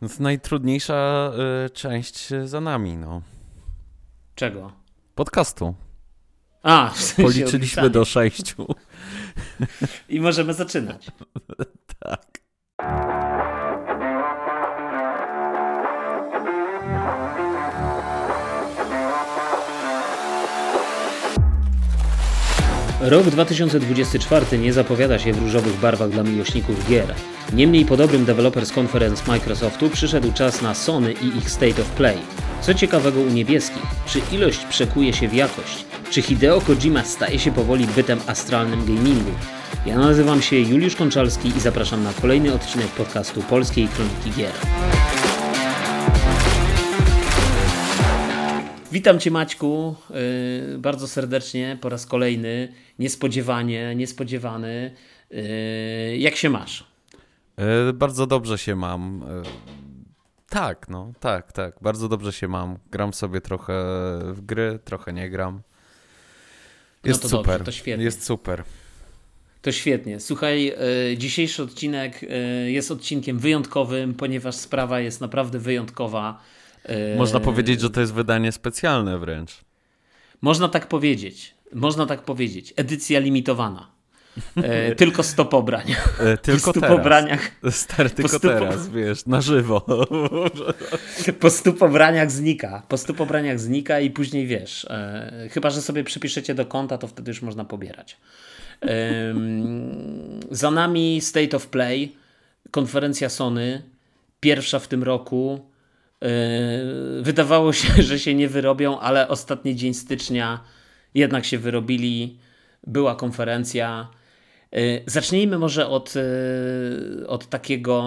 No to najtrudniejsza y, część za nami, no. Czego? Podcastu. A, w sensie Policzyliśmy odpisania. do sześciu. I możemy zaczynać. tak. Rok 2024 nie zapowiada się w różowych barwach dla miłośników gier. Niemniej po dobrym Developers Conference Microsoftu przyszedł czas na Sony i ich State of Play. Co ciekawego u niebieskich? Czy ilość przekuje się w jakość? Czy Hideo Kojima staje się powoli bytem astralnym gamingu? Ja nazywam się Juliusz Konczalski i zapraszam na kolejny odcinek podcastu Polskiej Kroniki Gier. Witam Cię Maćku yy, bardzo serdecznie po raz kolejny, niespodziewanie, niespodziewany. Yy, jak się masz? Y, bardzo dobrze się mam. Y, tak, no, tak, tak. Bardzo dobrze się mam. Gram sobie trochę w gry, trochę nie gram. Jest No to super. dobrze, to świetnie. Jest super. To świetnie. Słuchaj, yy, dzisiejszy odcinek yy, jest odcinkiem wyjątkowym, ponieważ sprawa jest naprawdę wyjątkowa. Yy, Można powiedzieć, że to jest wydanie specjalne wręcz. Można tak powiedzieć. Można tak powiedzieć. Edycja limitowana. Yy, tylko 100 pobrań. Y, Tylko po 100 teraz. pobraniach Stary, tylko stu po- teraz, wiesz, na żywo. Po stu pobraniach znika. Po stu pobraniach znika i później wiesz. E, chyba, że sobie przypiszecie do konta, to wtedy już można pobierać. Za nami State of Play, konferencja Sony, pierwsza w tym roku. E, wydawało się, że się nie wyrobią, ale ostatni dzień stycznia jednak się wyrobili. Była konferencja. E, Zacznijmy może od, e, od takiego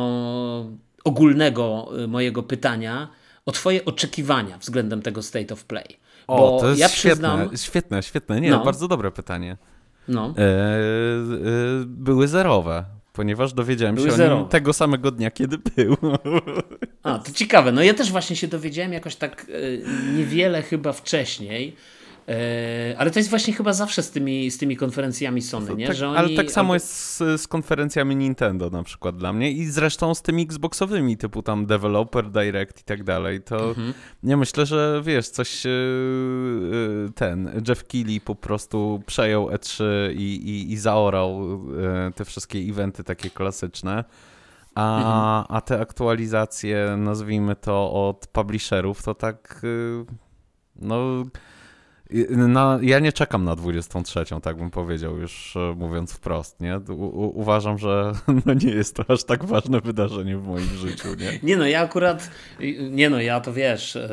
ogólnego mojego pytania o Twoje oczekiwania względem tego State of Play. O, Bo to jest ja świetne, przyznam, świetne, świetne. Nie, No. bardzo dobre pytanie. no, E, e, były zerowe, ponieważ dowiedziałem Były się o nim tego samego dnia, kiedy był. a, to ciekawe. No ja też właśnie się dowiedziałem jakoś tak e, niewiele chyba wcześniej. E, ale to jest właśnie chyba zawsze z tymi, z tymi konferencjami Sony, nie? tak, że oni, ale tak samo jest z, z konferencjami Nintendo na przykład dla mnie i zresztą z tymi Xboxowymi, typu tam Developer Direct i tak dalej. To Mhm. nie myślę, że wiesz, coś e, e, ten Jeff Keighley po prostu przejął E3 i, i, i zaorał te wszystkie eventy takie klasyczne. A, Mhm. a te aktualizacje, nazwijmy to od publisherów, to tak no na, ja nie czekam na 23, tak bym powiedział, już e, mówiąc wprost, nie? U, u, uważam, że no nie jest to aż tak ważne wydarzenie w moim życiu, nie? Nie no, ja akurat, nie no, ja to wiesz, e,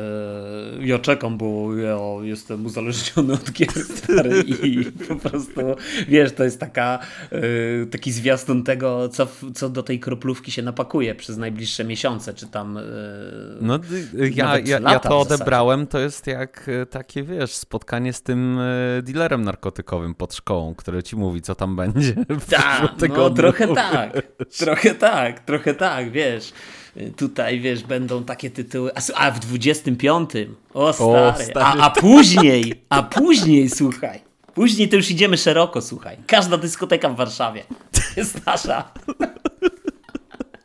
ja czekam, bo ja jestem uzależniony od gier stary i po prostu, wiesz, to jest taka, e, taki zwiastun tego, co, co do tej kroplówki się napakuje przez najbliższe miesiące, czy tam... No ja, ja, ja to odebrałem, to jest jak takie, wiesz, spotkanie z tym e, dealerem narkotykowym pod szkołą, który ci mówi, co tam będzie Tak, no trochę tak, trochę tak, trochę tak, wiesz. Tutaj, wiesz, będą takie tytuły, a, a w 25, o stary, stary. A, a później, a później, słuchaj, później to już idziemy szeroko, słuchaj. Każda dyskoteka w Warszawie jest nasza.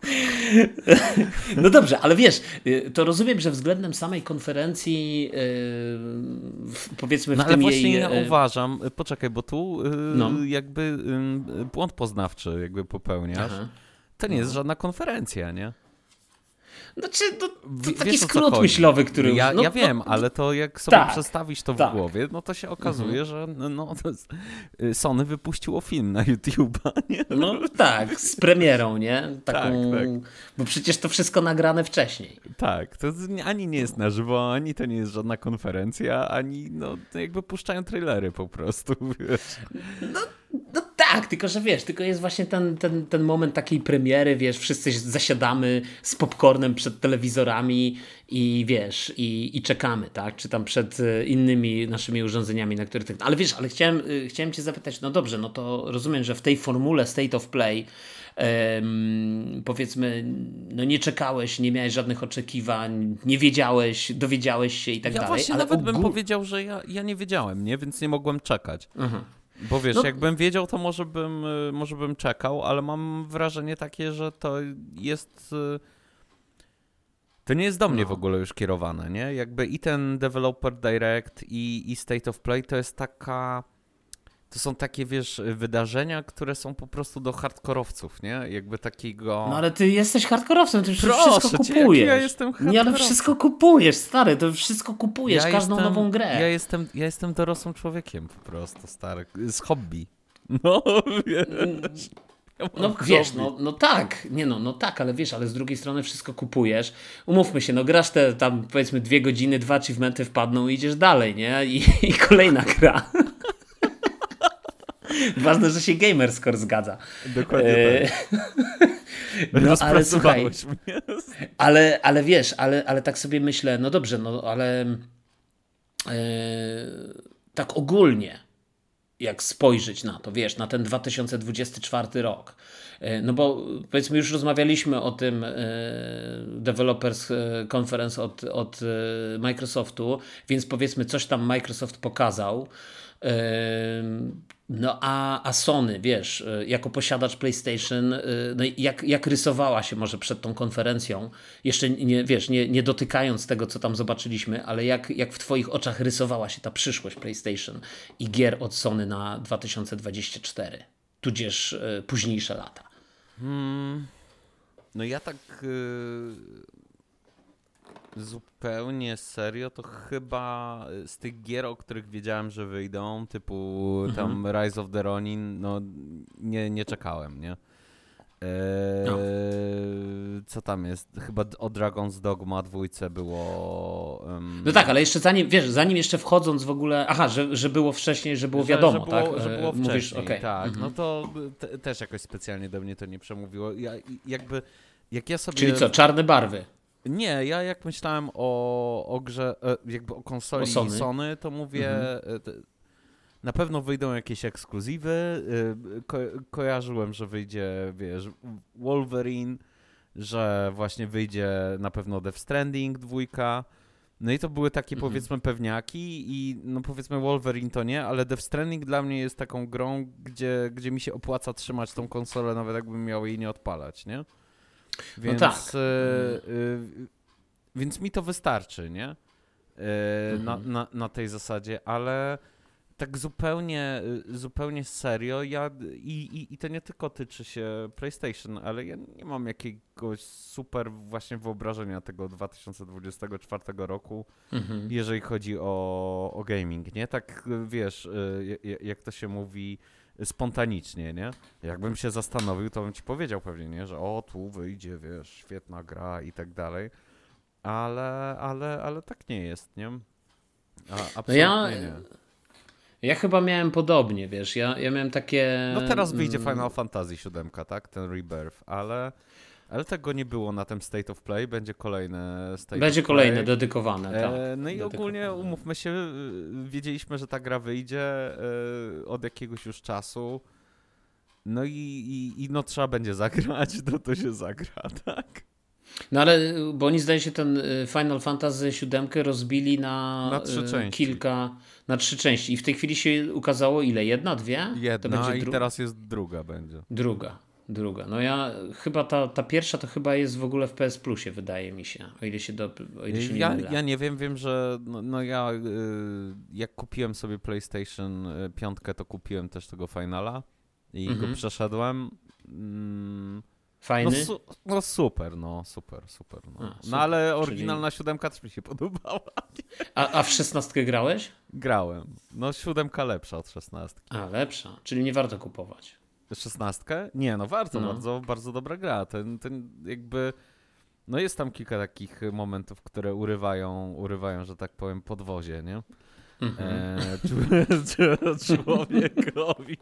No dobrze, ale wiesz, y, to rozumiem, że względem samej konferencji, w- powiedzmy w No ale tym właśnie jej... ja y, uważam, y, poczekaj, bo tu y, No. jakby y, błąd poznawczy jakby popełniasz. Aha. To nie jest żadna konferencja, nie? Znaczy, to, to taki wiesz, skrót chodzi. myślowy, który... Ja, no, ja no, wiem, ale to jak sobie tak, przestawisz to w tak. głowie, no to się okazuje, że no, y, Sony wypuściło film na YouTube'a, nie? No tak, z premierą, nie? Taką, Tak, tak. Bo przecież to wszystko nagrane wcześniej. Tak, to ani nie jest na żywo, ani to nie jest żadna konferencja, ani no jakby puszczają trailery po prostu, wiesz. No tak, tylko że wiesz, tylko jest właśnie ten, ten, ten moment takiej premiery, wiesz, wszyscy zasiadamy z popcornem przed telewizorami i wiesz, i, i czekamy, tak? Czy tam przed e, innymi naszymi urządzeniami, na których... Ale wiesz, ale chciałem, y, chciałem cię zapytać, no dobrze, no to rozumiem, że w tej formule State of Play em, powiedzmy, no nie czekałeś, nie miałeś żadnych oczekiwań, nie wiedziałeś, dowiedziałeś się i tak Ja dalej. właśnie ale nawet bym powiedział, że ja, ja nie wiedziałem, nie? Więc nie mogłem czekać. Aha. Bo wiesz, No- jakbym wiedział, to może bym, y, może bym czekał, ale mam wrażenie takie, że to jest y, To nie jest do mnie No. w ogóle już kierowane, nie? Jakby i ten Developer Direct, i, i State of Play to jest taka. To są takie, wiesz, wydarzenia, które są po prostu do hardkorowców, nie? Jakby takiego. No ale ty jesteś hardkorowcem, ty Proszę wszystko cię, kupujesz. ja jestem Nie, ale hardkorowcem. wszystko kupujesz, stary, to wszystko kupujesz, Ja każdą jestem- nową grę. Ja jestem, ja jestem dorosłym człowiekiem po prostu, stary. Z hobby. No, wiesz. Ja No wiesz, no, no tak, nie no, no tak, ale wiesz, ale z drugiej strony wszystko kupujesz. Umówmy się, no grasz te tam powiedzmy dwie godziny, dwa achievementy wpadną i idziesz dalej, nie? I, i kolejna gra. Ważne, że się gamerscore zgadza. Dokładnie E, tak. No ale słuchaj, mnie. ale, ale wiesz, ale, ale tak sobie myślę, no dobrze, no ale e, tak ogólnie, jak spojrzeć na to, wiesz, na ten 2024 rok. E, No bo powiedzmy, już rozmawialiśmy o tym Developers Conference od, od Microsoftu, więc powiedzmy, coś tam Microsoft pokazał. No a, a Sony, wiesz, e, jako posiadacz PlayStation, e, no jak, jak rysowała się może przed tą konferencją, jeszcze nie, wiesz, nie, nie dotykając tego, co tam zobaczyliśmy, ale jak, jak w Twoich oczach rysowała się ta przyszłość PlayStation i gier od Sony na 2024, tudzież e, późniejsze lata. No ja tak y, zupełnie serio, to chyba z tych gier, o których wiedziałem, że wyjdą, typu tam Rise of the Ronin, no nie, nie czekałem, nie? Eee, No. Co tam jest? Chyba o Dragon's Dogma dwójce było... em, No tak, ale jeszcze zanim, wiesz, zanim jeszcze wchodząc w ogóle, aha, że, że było wcześniej, że było że- wiadomo, że było, tak? Że E, było Mówisz, wcześniej, okej. tak. Mhm. No to te, też jakoś specjalnie do mnie to nie przemówiło. Ja, jakby, jak ja sobie... Czyli co, czarne barwy? Nie, ja jak myślałem o, o grze, e, jakby o konsoli O Sony. Sony. to mówię, e, te- na pewno wyjdą jakieś ekskluzywy. e, Ko kojarzyłem, że wyjdzie, wiesz, Wolverine, że właśnie wyjdzie na pewno Death Stranding dwójka. No i to były takie Mhm. powiedzmy pewniaki i no powiedzmy Wolverine to nie, ale Death Stranding dla mnie jest taką grą, gdzie, gdzie mi się opłaca trzymać tą konsolę, nawet jakbym miał jej nie odpalać, nie? Więc, tak. e, e, więc mi to wystarczy, nie? E, na, Mhm. na, na tej zasadzie, ale tak zupełnie, zupełnie serio, ja i, i, i to nie tylko tyczy się PlayStation, ale ja nie mam jakiegoś super właśnie wyobrażenia tego 2024 roku, Mhm. jeżeli chodzi o, o gaming, nie? Tak, wiesz, jak to się mówi, spontanicznie, nie? Jakbym się zastanowił, to bym ci powiedział pewnie, nie? Że o, tu wyjdzie, wiesz, świetna gra i tak dalej. Ale, ale, ale tak nie jest, nie? A, absolutnie ja- nie. Ja chyba miałem podobnie, wiesz, ja, ja miałem takie... No teraz wyjdzie mm, Final Fantasy VII, tak? Ten Rebirth, ale, ale tego nie było na tym State of Play, będzie kolejne State Będzie of kolejne Play. dedykowane, tak. E, no i Dedykowane. ogólnie umówmy się, y, wiedzieliśmy, że ta gra wyjdzie y, od jakiegoś już czasu. No i, i, i no trzeba będzie zagrać, no to się zagra, tak? No ale, bo oni zdaje się ten y, Final Fantasy VII rozbili na, Na trzy y, części. kilka, na trzy części i w tej chwili się ukazało ile? Jedna, dwie? Jedna i teraz jest druga będzie. druga. Druga. No ja chyba ta, ta pierwsza to chyba jest w ogóle w PS Plusie, wydaje mi się. O ile się, do, o ile się nie Ja, mylę. ja nie wiem, wiem, że no, no ja y, jak kupiłem sobie PlayStation 5, to kupiłem też tego Finala i Mhm. go przeszedłem. Mm, no, Fajny? su no super, no super, super. No, A, no super, ale czyli- oryginalna siódemka też mi się podobała. A, a w szesnastkę grałeś? Grałem. No siódemka lepsza od szesnastki. A, lepsza. Czyli nie warto kupować. Szesnastkę? Nie, no warto, No. bardzo, bardzo dobra gra. Ten, ten jakby... No jest tam kilka takich momentów, które urywają, urywają, że tak powiem, podwozie, nie? Mhm. E, człowiekowi.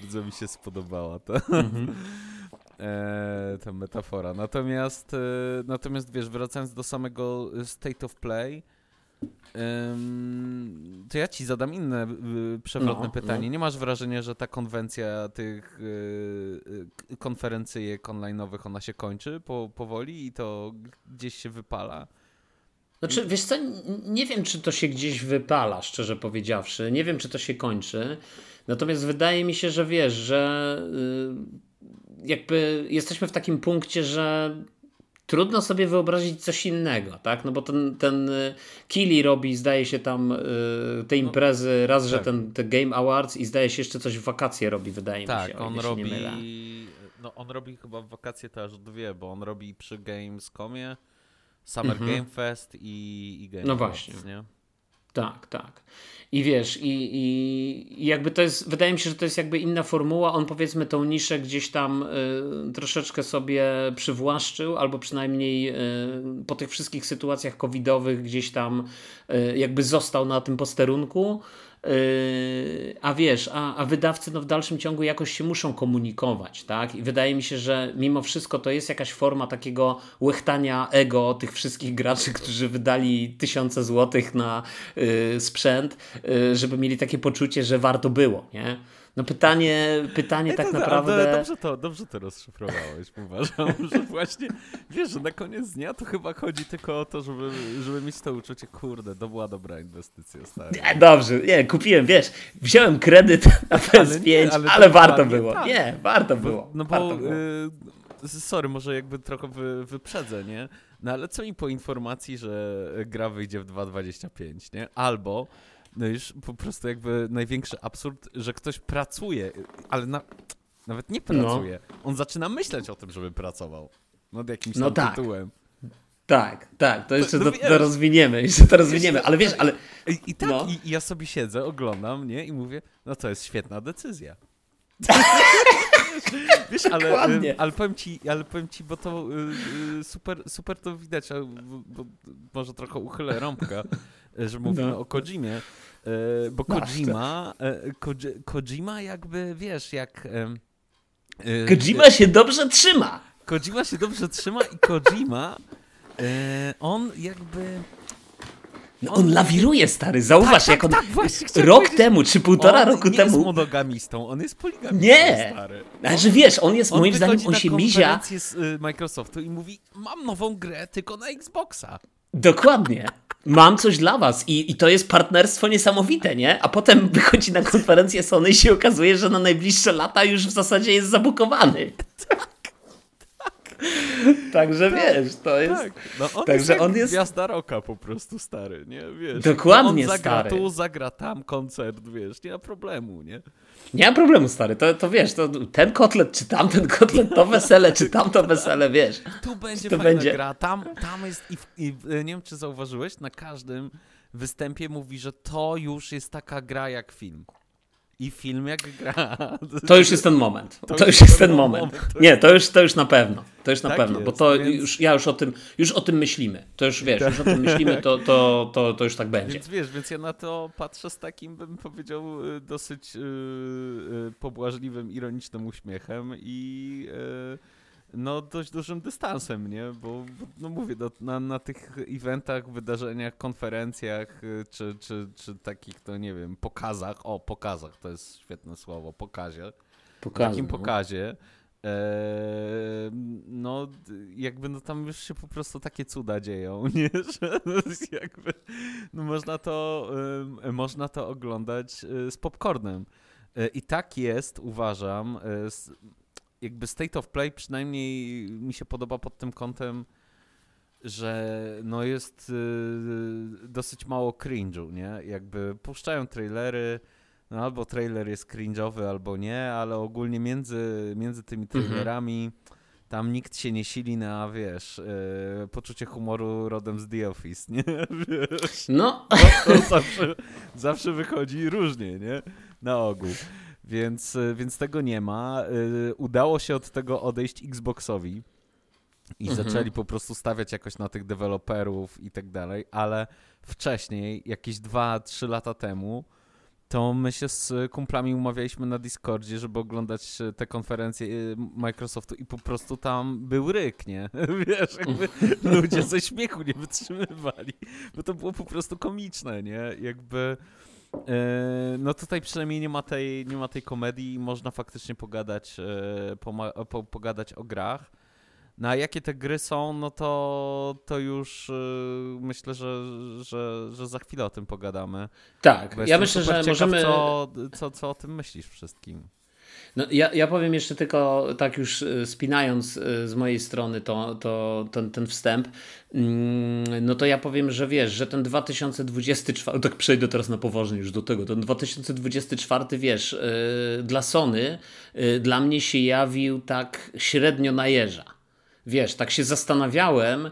Bardzo mi się spodobała ta, Mhm. e, ta metafora. Natomiast, e, natomiast wiesz, wracając do samego State of Play, to ja ci zadam inne y, przewrotne No, pytanie. no. Nie masz wrażenia, że ta konwencja tych y, y, konferencyjek online'owych, ona się kończy po, powoli i to gdzieś się wypala? Znaczy, wiesz co, nie wiem, czy to się gdzieś wypala, szczerze powiedziawszy. Nie wiem, czy to się kończy. Natomiast wydaje mi się, że wiesz, że jakby jesteśmy w takim punkcie, że trudno sobie wyobrazić coś innego, tak? No bo ten, ten y, Kili robi, zdaje się tam y, te no, imprezy, raz, tak. że ten te Game Awards i zdaje się jeszcze coś w wakacje robi, wydaje tak, mi się. Tak, on robi. No on robi chyba w wakacje też dwie, bo on robi przy Gamescomie Summer mhm. Game Fest i, i Game No właśnie. nie? Tak, tak. I wiesz, i, i jakby to jest, wydaje mi się, że to jest jakby inna formuła. On powiedzmy tą niszę gdzieś tam y, troszeczkę sobie przywłaszczył, albo przynajmniej y, po tych wszystkich sytuacjach covidowych gdzieś tam y, jakby został na tym posterunku. Yy, a wiesz, a, a wydawcy no w dalszym ciągu jakoś się muszą komunikować, tak? I wydaje mi się, że mimo wszystko to jest jakaś forma takiego łechtania ego tych wszystkich graczy, którzy wydali tysiące złotych na y, sprzęt, y, żeby mieli takie poczucie, że warto było, nie? No pytanie, pytanie tak naprawdę... Dobrze to, dobrze to rozszyfrowałeś, uważam, że właśnie, wiesz, że na koniec dnia to chyba chodzi tylko o to, żeby, żeby mieć to uczucie, kurde, to była dobra inwestycja, stary. Nie, dobrze, nie, kupiłem, wiesz, wziąłem kredyt na PS5, ale, ale, ale warto było. Tak. Nie, warto było. No bo, było. Y, sorry, może jakby trochę wy, wyprzedzę, nie? No ale co mi po informacji, że gra wyjdzie w 2.25, nie? Albo no już po prostu jakby największy absurd, że ktoś pracuje, ale na, nawet nie pracuje. No. On zaczyna myśleć o tym, żeby pracował nad jakimś no tak. tytułem. Tak, tak, to jeszcze to, no to, to, rozwiniemy, jeszcze to rozwiniemy, ale wiesz, ale... I, i tak, no. i, i, ja sobie siedzę, oglądam, nie, i mówię, no to jest świetna decyzja. wiesz, ale, ale, powiem ci, ale powiem ci, bo to y, y, super, super to widać, bo, może trochę uchylę rąbka, że mówimy no. o Kojimie, bo Kojima, e, Kojima jakby, wiesz, jak... Kojima się dobrze trzyma. Kojima się dobrze trzyma i Kojima, on jakby... No on, on lawiruje, stary, zauważ, tak, jak on tak, właśnie, rok temu, czy półtora on roku nie temu... On jest monogamistą, on jest poligamistą, Nie, stary. ale że wiesz, on jest, on moim zdaniem, on się mizia... z Microsoftu i mówi, mam nową grę tylko na Xboxa. Dokładnie mam coś dla was I, i to jest partnerstwo niesamowite, nie? A potem wychodzi na konferencję Sony i się okazuje, że na najbliższe lata już w zasadzie jest zabukowany. Tak. Także tak, wiesz, to jest. Tak. No on Także jest on jest. Gwiazda roka po prostu stary, nie? Wiesz, Dokładnie on zagra stary. tu, zagra tam koncert, wiesz, nie ma problemu, nie? Nie ma problemu, stary. To, to wiesz, to ten kotlet, czy tamten kotlet, to wesele, czy tamto wesele, wiesz. Tu będzie to fajna będzie... gra. Tam, tam jest i, i nie wiem, czy zauważyłeś, na każdym występie mówi, że to już jest taka gra jak film. I film jak gra. To już jest ten moment. To, to już jest ten moment. moment. Nie, to już, to już na pewno. To już na tak pewno, jest, bo to więc... już, ja już o tym, już o tym myślimy. To już wiesz, już o tym myślimy, to, to, to, to już tak będzie. Więc wiesz, więc ja na to patrzę z takim, bym powiedział, y, dosyć yy, pobłażliwym, ironicznym uśmiechem i yy, no dość dużym dystansem, nie? Bo, no mówię, do, na, na tych eventach, wydarzeniach, konferencjach, y, czy, czy, czy takich, to nie wiem, pokazach, o, pokazach, to jest świetne słowo, pokazie. Pokazy, takim no. pokazie, e, no jakby no tam już się po prostu takie cuda dzieją, nie? Że jakby, no można to, y, można to oglądać y, z popcornem. E, I tak jest, uważam, jakby State of Play przynajmniej mi się podoba pod tym kątem, że no jest y, dosyć mało cringe'u, nie? Jakby puszczają trailery, no albo trailer jest cringe'owy, albo nie, ale ogólnie między, między tymi mhm. trailerami tam nikt się nie sili na, wiesz, y, poczucie humoru rodem z The Office, nie? Wiesz, no. no to zawsze, zawsze wychodzi różnie, nie? Na ogół. Więc, y, więc tego nie ma. Y, udało się od tego odejść Xboxowi i mhm. zaczęli po prostu stawiać jakoś na tych deweloperów i tak dalej, ale wcześniej, jakieś 2-3 lata temu, to my się z kumplami umawialiśmy na Discordzie, żeby oglądać te konferencje y, Microsoftu i po prostu tam był ryk, nie? Wiesz, jakby ludzie ze śmiechu nie wytrzymywali, bo to było po prostu komiczne, nie? Jakby no tutaj przynajmniej nie ma tej, nie ma tej komedii i można faktycznie pogadać, e, po, pogadać o grach. No a jakie te gry są, no to, to już e, myślę, że, że, że za chwilę o tym pogadamy. Tak, ja myślę, że ciekaw, możemy... Co, co, co o tym myślisz wszystkim? No, ja, ja powiem jeszcze tylko, tak już y, spinając y, z mojej strony to, to, ten, ten wstęp, mm, no to ja powiem, że wiesz, że ten 2024, tak przejdę teraz na poważnie już do tego, ten 2024, wiesz, y, dla Sony, dla mnie się jawił tak średnio na jeża. Wiesz, tak się zastanawiałem,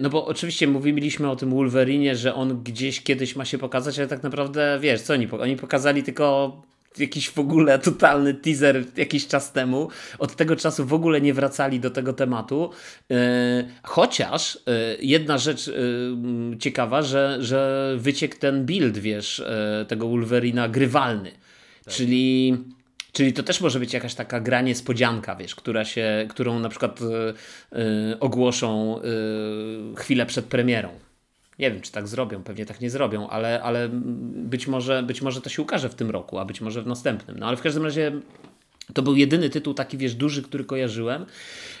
no bo oczywiście mówiliśmy o tym Wolverinie, że on gdzieś kiedyś ma się pokazać, ale tak naprawdę, wiesz, co oni, oni pokazali tylko jakiś w ogóle totalny teaser jakiś czas temu. Od tego czasu w ogóle nie wracali do tego tematu. E, chociaż e, jedna rzecz e, ciekawa, że, że wyciekł ten build, wiesz, tego Wolverina grywalny. Tak. Czyli. Czyli to też może być jakaś taka gra niespodzianka, wiesz, która się, którą na przykład ogłoszą chwilę przed premierą. Nie wiem, czy tak zrobią, pewnie tak nie zrobią, ale, ale być, może, być może to się ukaże w tym roku, a być może w następnym. No ale w każdym razie to był jedyny tytuł taki, wiesz, duży, który kojarzyłem.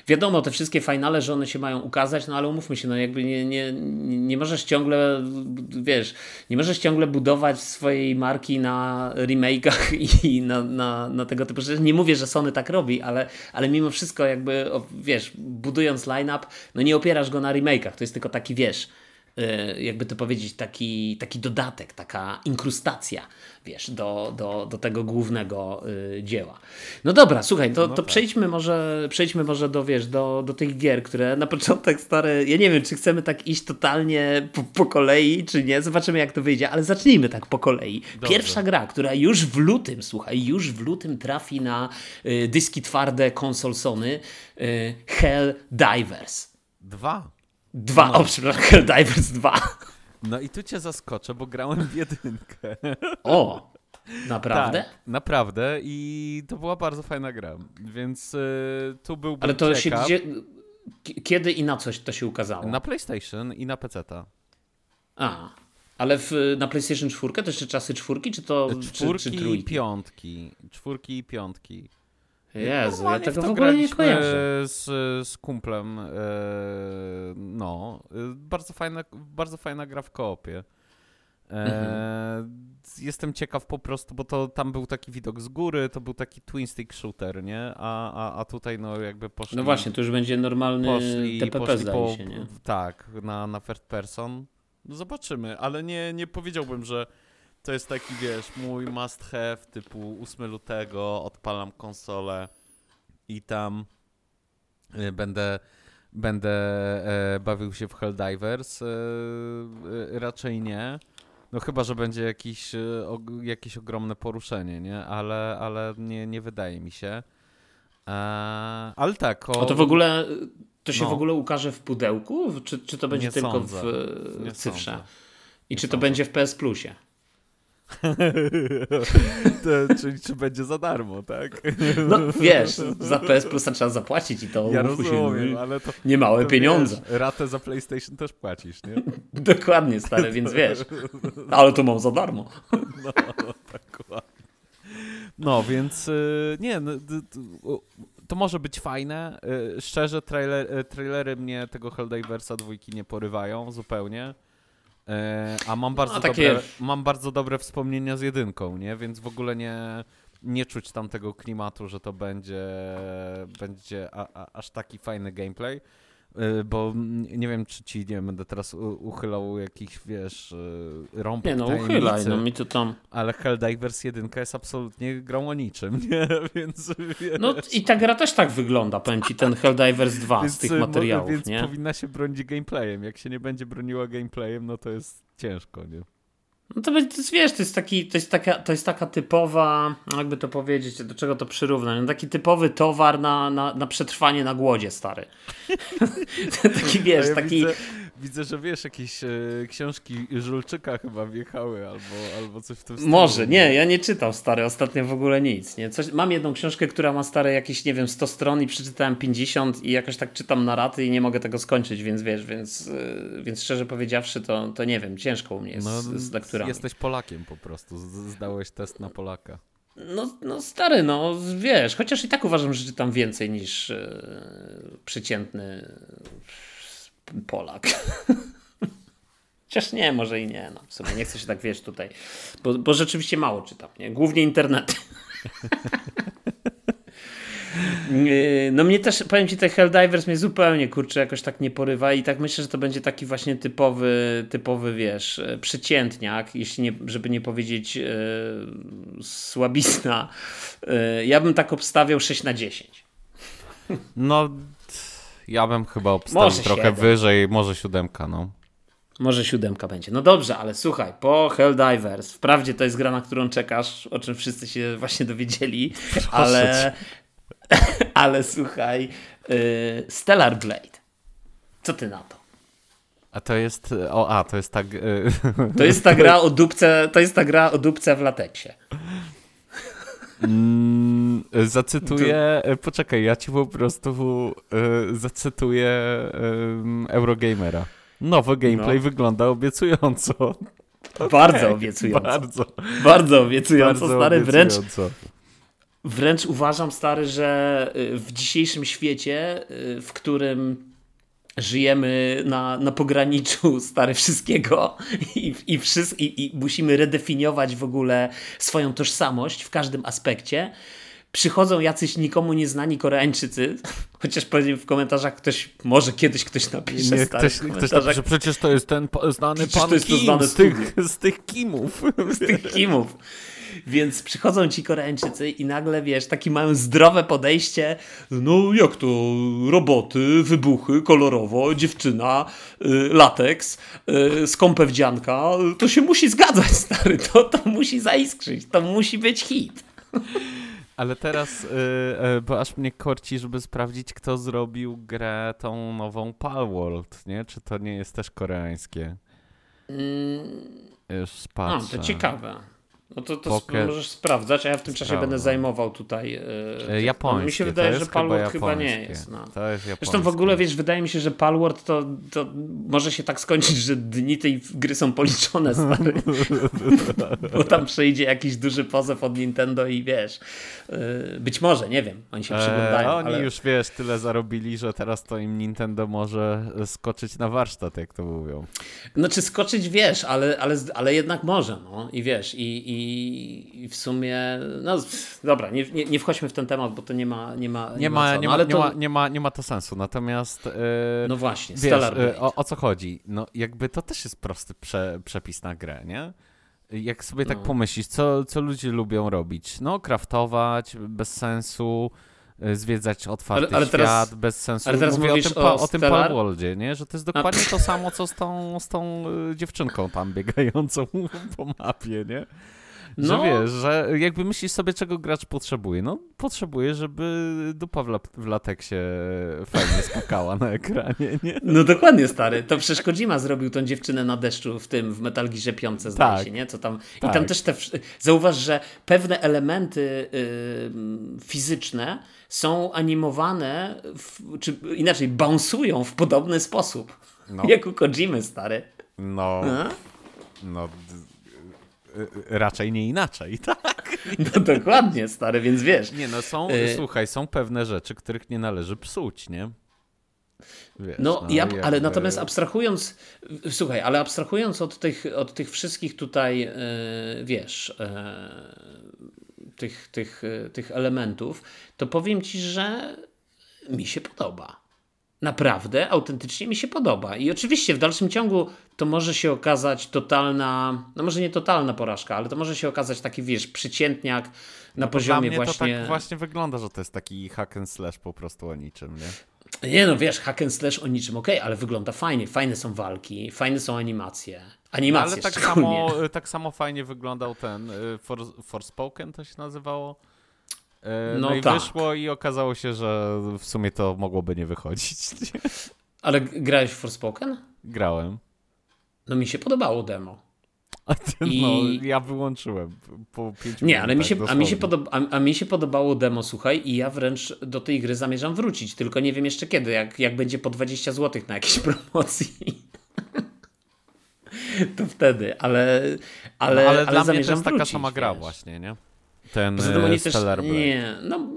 Wiadomo, te wszystkie finale, że one się mają ukazać, no ale umówmy się, no jakby nie, nie, nie możesz ciągle, wiesz, nie możesz ciągle budować swojej marki na remake'ach i na, na, na tego typu rzeczy. Nie mówię, że Sony tak robi, ale, ale mimo wszystko jakby, wiesz, budując line-up, no nie opierasz go na remake'ach, to jest tylko taki, wiesz, jakby to powiedzieć, taki, taki dodatek, taka inkrustacja, wiesz, do, do, do tego głównego y, dzieła. No dobra, słuchaj, to, no to tak. przejdźmy, może, przejdźmy może do, wiesz, do, do tych gier, które na początek stare, ja nie wiem, czy chcemy tak iść totalnie po, po kolei, czy nie, zobaczymy jak to wyjdzie, ale zacznijmy tak po kolei. Dobrze. Pierwsza gra, która już w lutym, słuchaj, już w lutym trafi na y, dyski twarde konsol Sony, y, Hell Divers. Dwa. Dwa, no. o przepraszam, Helldivers 2. No i tu cię zaskoczę, bo grałem w jedynkę. O, naprawdę? Tak, naprawdę i to była bardzo fajna gra, więc y, tu był Ale to się gdzie, kiedy i na coś to się ukazało? Na PlayStation i na PC-ta. A, ale w, na PlayStation 4 to jeszcze czasy czwórki, czy to czwórki czy, czy i piątki. Czwórki i piątki. Jezu, ja tego w ogóle nie kojarzę. Z, z kumplem. E, no, bardzo fajna, bardzo fajna gra w koopie. E, mhm. Jestem ciekaw po prostu, bo to tam był taki widok z góry, to był taki twin stick shooter, nie? A, a, a tutaj no jakby poszli... No właśnie, to już będzie normalny poszli, TPP poszli po, się, nie? Tak, na, na first person. No zobaczymy, ale nie, nie powiedziałbym, że to jest taki, wiesz, mój must have typu 8 lutego, odpalam konsolę i tam y, będę będę e, bawił się w Helldivers. E, e, raczej nie. No chyba, że będzie jakiś, e, o, jakieś ogromne poruszenie, nie? Ale, ale nie, nie wydaje mi się. E, ale tak. O... A to w ogóle to się no. w ogóle ukaże w pudełku? Czy, czy to będzie nie tylko sądzę. w, w cyfrze? I nie czy to sądzę. będzie w PS Plusie? to, czyli czy będzie za darmo, tak? No wiesz, za PS Plus trzeba zapłacić i to ja rozumiem, się, ale to, nie małe to pieniądze. Wiesz, ratę za PlayStation też płacisz, nie? Dokładnie, stary, więc wiesz. Ale to mam za darmo. No, dokładnie. No, więc y, nie, no, to może być fajne. Y, szczerze, trailer, y, trailery mnie tego Helldiversa dwójki nie porywają zupełnie. E, a mam bardzo, no, takie... dobre, mam bardzo dobre wspomnienia z jedynką, nie? Więc w ogóle nie, nie czuć tam tego klimatu, że to będzie, będzie a, a, aż taki fajny gameplay. Y, bo nie wiem, czy ci, nie wiem, będę teraz uchylał jakichś, wiesz, y, rąbek Nie no, uchylaj, no mi to tam... Ale Helldivers 1 jest absolutnie grą o niczym, nie? Więc, wiesz... No i ta gra też tak wygląda, powiem ci, ten Helldivers 2 więc, z tych materiałów, więc nie? powinna się bronić gameplayem. Jak się nie będzie broniła gameplayem, no to jest ciężko, nie? No to, jest, wiesz, to jest, taki, to, jest taka, to jest taka typowa, jakby to powiedzieć, do czego to przyrównać, no taki typowy towar na, na, na przetrwanie na głodzie, stary. taki, wiesz, ja taki... Widzę, widzę, że wiesz, jakieś e, książki Żulczyka chyba wjechały albo, albo coś w tym stylu. Może, nie, ja nie czytam, stary, ostatnio w ogóle nic, nie? Coś, mam jedną książkę, która ma stare jakieś, nie wiem, 100 stron i przeczytałem 50 i jakoś tak czytam na raty i nie mogę tego skończyć, więc wiesz, więc, e, więc szczerze powiedziawszy, to, to nie wiem, ciężko u mnie jest no, z, z lekturami. Jesteś Polakiem po prostu, zdałeś test na Polaka. No, no stary, no wiesz, chociaż i tak uważam, że czytam więcej niż e, przeciętny Polak. Chociaż nie, może i nie. No, w sumie nie chcę się tak, wiesz, tutaj. Bo, bo rzeczywiście mało czytam, nie? Głównie internety. Yy, no mnie też, powiem ci, te Helldivers mnie zupełnie, kurczę, jakoś tak nie porywa i tak myślę, że to będzie taki właśnie typowy, typowy wiesz, e, przeciętniak, jeśli nie, żeby nie powiedzieć yy, słabizna. Yy, ja bym tak obstawiał 6 na 10. No, ja bym chyba obstawił Może trochę siedem. wyżej, może siódemka, no. Może siódemka będzie. No dobrze, ale słuchaj, po Helldivers, wprawdzie to jest gra, na którą czekasz, o czym wszyscy się właśnie dowiedzieli, ale, ale słuchaj, yy, Stellar Blade. Co ty na to? A to jest, o, a, to jest tak... y, To jest ta gra o dupce, to jest ta gra o dupce w lateksie. Mm, zacytuję, y, poczekaj, ja ci po prostu y, zacytuję y, Eurogamera. Nowy gameplay No. wygląda obiecująco. Bardzo obiecująco. Bardzo, Bardzo obiecująco, bardzo stary. Wręcz, obiecująco. wręcz uważam, stary, że y, w dzisiejszym świecie, y, w którym żyjemy na, na pograniczu stary wszystkiego i, i, wszys- i, i musimy redefiniować w ogóle swoją tożsamość w każdym aspekcie. Przychodzą jacyś nikomu nieznani Koreańczycy, chociaż powiem w komentarzach ktoś, może kiedyś ktoś napisze Nie, ktoś, ktoś napisze, przecież to jest ten znany Przecież pan to jest to Kim znane z tych, z tych Kimów. z tych kimów. Więc przychodzą ci Koreańczycy i nagle, wiesz, takie mają zdrowe podejście. No jak to? Roboty, wybuchy, kolorowo, dziewczyna, y, lateks, y, skąpe wdzianka. To się musi zgadzać, stary. To, to musi zaiskrzyć. To musi być hit. Ale teraz, y, y, bo aż mnie korci, żeby sprawdzić, kto zrobił grę tą nową Palworld, nie? Czy to nie jest też koreańskie? Już A, patrzę. to ciekawe. No to, to Pocket- sp- możesz sprawdzać, a ja w tym czasie będę zajmował tutaj. Yy, Japońskie. Mi się wydaje, że Palworld chyba, chyba nie jest. No. To jest japońskie. Zresztą w ogóle, wiesz, wydaje mi się, że Palworld to, to może się tak skończyć, że dni tej gry są policzone, stary. Bo tam przejdzie jakiś duży pozew od Nintendo i wiesz, yy, być może, nie wiem, oni się przyglądają, E, oni ale... już, wiesz, tyle zarobili, że teraz to im Nintendo może skoczyć na warsztat, jak to mówią. Znaczy skoczyć, wiesz, ale, ale, ale jednak może, no i wiesz, i, i, i w sumie, no dobra, nie, nie, nie wchodźmy w ten temat, bo to nie ma, nie ma, Nie ma, co, nie no, ma, nie to, ma, nie ma, nie ma to sensu, natomiast... e, no właśnie, Wiesz, y, Blade. o, o co chodzi? No jakby to też jest prosty prze, przepis na grę, nie? Jak sobie tak No. pomyślisz, co, co ludzie lubią robić? No, kraftować bez sensu, y, zwiedzać otwarty Ale- ale teraz- świat bez sensu. ale teraz Mówię mówisz o tym, o o tym? Palworldzie, nie? Że to jest dokładnie to samo, co z tą, z tą dziewczynką tam biegającą po mapie, nie? Że No. wiesz, że jakby myślisz sobie, czego gracz potrzebuje. No, potrzebuje, żeby dupa w, la, w lateksie fajnie skakała na ekranie, nie? No dokładnie, stary. To przecież Kojima zrobił tą dziewczynę na deszczu w tym, w Metal Gearze 5, zdaje Tak. się, nie? Co tam, I Tak. tam też te... Zauważ, że pewne elementy y, fizyczne są animowane, w, czy inaczej, bounsują w podobny sposób. No. Jak u Kojimy, stary. No, A? no y, raczej nie inaczej, tak? No dokładnie, stary, więc wiesz. Nie no, są, Y- słuchaj, są pewne rzeczy, których nie należy psuć, nie? Wiesz, No, ja, ale natomiast abstrahując, słuchaj, ale abstrahując od tych, od tych wszystkich tutaj, e, wiesz, tych, tych, tych elementów, to powiem ci, że mi się podoba. Naprawdę, autentycznie mi się podoba. I oczywiście w dalszym ciągu to może się okazać totalna, no może nie totalna porażka, ale to może się okazać taki, wiesz, przyciętniak na Dla poziomie mnie właśnie... to tak właśnie wygląda, że to jest taki hack and slash po prostu o niczym, nie? Nie no, wiesz, hack and slash o niczym, okej, ale wygląda fajnie, fajne są walki, fajne są animacje. No, Animacje ale tak samo, tak samo fajnie wyglądał ten y, For, Forspoken to się nazywało. Y, No, No i tak. wyszło i okazało się, że w sumie to mogłoby nie wychodzić. Ale grałeś w Forspoken? Grałem. No mi się podobało demo. A ty, I- No, ja wyłączyłem po pięciu Nie, ale mi się, a, mi się podoba, a, a mi się podobało demo, słuchaj, i ja wręcz do tej gry zamierzam wrócić, tylko nie wiem jeszcze kiedy, jak, jak będzie po 20 zł na jakiejś promocji. to wtedy, ale, ale, no, ale, ale, dla mnie to jest taka wrócić, sama gra wiesz. właśnie, nie? Ten Poza tym oni e, też, nie, no,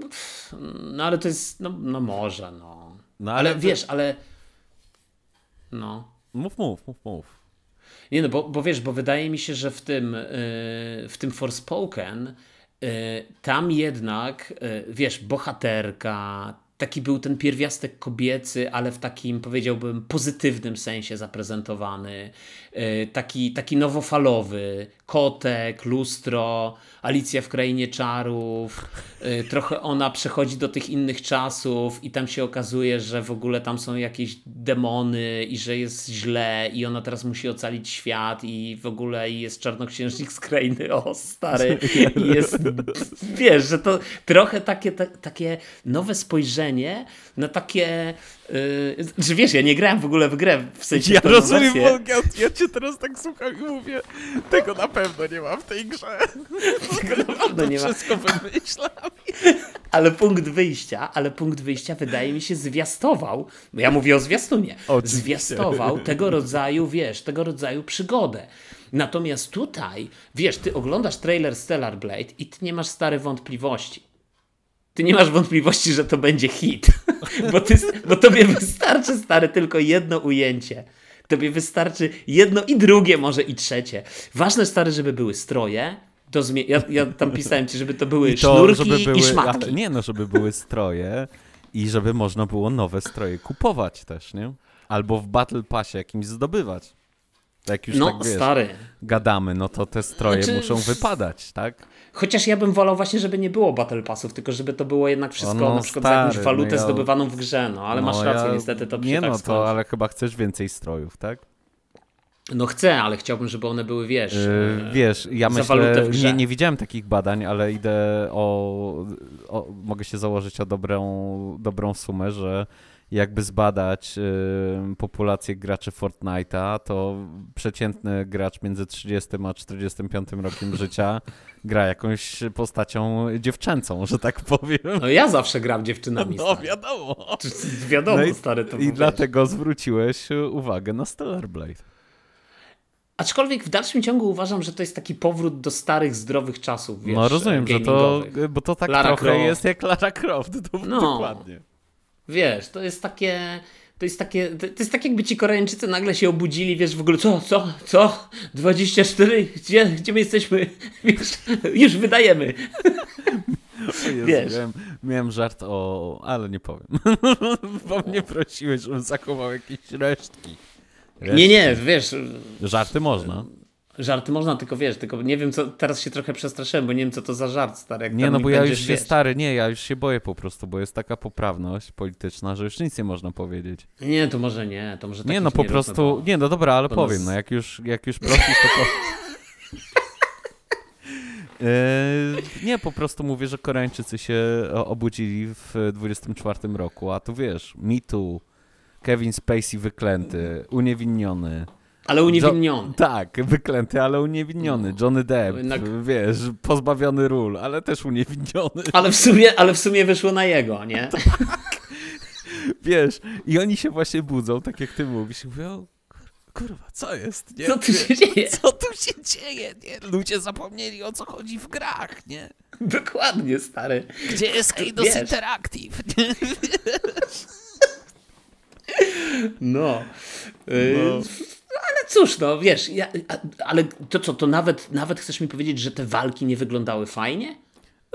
no ale to jest, no, no może, no. No, Ale ale wiesz, ale, no. Mów, mów, mów, mów. Nie no, bo, bo wiesz, bo wydaje mi się, że w tym, yy, w tym Forspoken tam jednak, wiesz, bohaterka, taki był ten pierwiastek kobiecy, ale w takim powiedziałbym pozytywnym sensie zaprezentowany. Taki, taki nowofalowy, kotek, lustro, Alicja w Krainie Czarów. Y, trochę ona przechodzi do tych innych czasów i tam się okazuje, że w ogóle tam są jakieś demony i że jest źle i ona teraz musi ocalić świat i w ogóle jest czarnoksiężnik z Krainy. O, stary. I jest, wiesz, że to trochę takie, ta, takie nowe spojrzenie na takie Yy, że wiesz, ja nie grałem w ogóle w grę, w sensie Ja rozumiem, ja, ja cię teraz tak słucham i mówię, tego na pewno nie ma w tej grze. Tego na pewno nie ma. Wszystko wymyślam. Ale punkt wyjścia, ale punkt wyjścia wydaje mi się zwiastował, bo ja mówię o zwiastunie, Oczywiście. zwiastował tego rodzaju, wiesz, tego rodzaju przygodę. Natomiast tutaj, wiesz, ty oglądasz trailer Stellar Blade i ty nie masz stare wątpliwości ty nie masz wątpliwości, że to będzie hit. bo, ty, bo tobie wystarczy, stary, tylko jedno ujęcie. Tobie wystarczy jedno i drugie, może i trzecie. Ważne, stary, żeby były stroje. Zmie- ja, ja tam pisałem ci, żeby to były I to, sznurki były, i szmatki. Nie no, żeby były stroje i żeby można było nowe stroje kupować też, nie? Albo w Battle Passie jakimś zdobywać. Jak już no, tak, wiesz, stary. gadamy, no to te stroje znaczy... muszą wypadać, tak? Chociaż ja bym wolał właśnie, żeby nie było Battle Passów, tylko żeby to było jednak wszystko no, na przykład stary, za jakąś walutę no ja... zdobywaną w grze, no ale no, masz rację, ja... niestety to Nie tak no, to ale chyba chcesz więcej strojów, tak? No chcę, ale chciałbym, żeby one były, wiesz. Yy, wiesz, ja myślę, nie, nie widziałem takich badań, ale idę o, o, mogę się założyć o dobrą, dobrą sumę, że jakby zbadać y, populację graczy Fortnite'a, to przeciętny gracz między 30 a 45 rokiem życia gra jakąś postacią dziewczęcą, że tak powiem. No ja zawsze gram dziewczynami. No stary. wiadomo. Wiadomo, no i, stary, to I dlatego zwróciłeś uwagę na Stellar Blade. Aczkolwiek w dalszym ciągu uważam, że to jest taki powrót do starych, zdrowych czasów. Wiesz, no rozumiem, że to, bo to tak Lara trochę Croft. jest jak Lara Croft. To, no. Dokładnie. Wiesz, to jest takie. To jest takie, to jest tak jakby ci Koreańczycy nagle się obudzili, wiesz, w ogóle, co, co, co, 24, gdzie, gdzie my jesteśmy, wiesz, już wydajemy. Jezu, wiesz. Miałem, miałem żart o, ale nie powiem, bo mnie prosiłeś, żebym zachował jakieś resztki. resztki. Nie, nie, wiesz. Żarty można. Żarty można, tylko wiesz, tylko nie wiem co, teraz się trochę przestraszyłem, bo nie wiem co to za żart, stary. Jak nie, no bo ja już się wiesz. stary, nie, ja już się boję po prostu, bo jest taka poprawność polityczna, że już nic nie można powiedzieć. Nie, to może nie, to może Nie, no po nie prostu, bo, nie, no dobra, ale powiem, nas... no jak już, jak już prosisz, to po... Yy, nie, po prostu mówię, że Koreańczycy się obudzili w 24 roku, a tu wiesz, Too, Kevin Spacey wyklęty, uniewinniony, ale uniewinniony. Jo tak, wyklęty, ale uniewinniony. No. Johnny Depp, wiesz, pozbawiony ról, ale też uniewinniony. Ale w sumie, ale w sumie wyszło na jego, nie? Tak. Wiesz, i oni się właśnie budzą, tak jak ty mówisz, i mówią, kurwa, co jest? Nie? Co tu się dzieje? Co tu się dzieje? Nie? Ludzie zapomnieli, o co chodzi w grach, nie? Dokładnie, stary. Gdzie jest Eidos Interactive? No. no. Y, ale cóż, no wiesz, ja, ale to co, to nawet, nawet chcesz mi powiedzieć, że te walki nie wyglądały fajnie?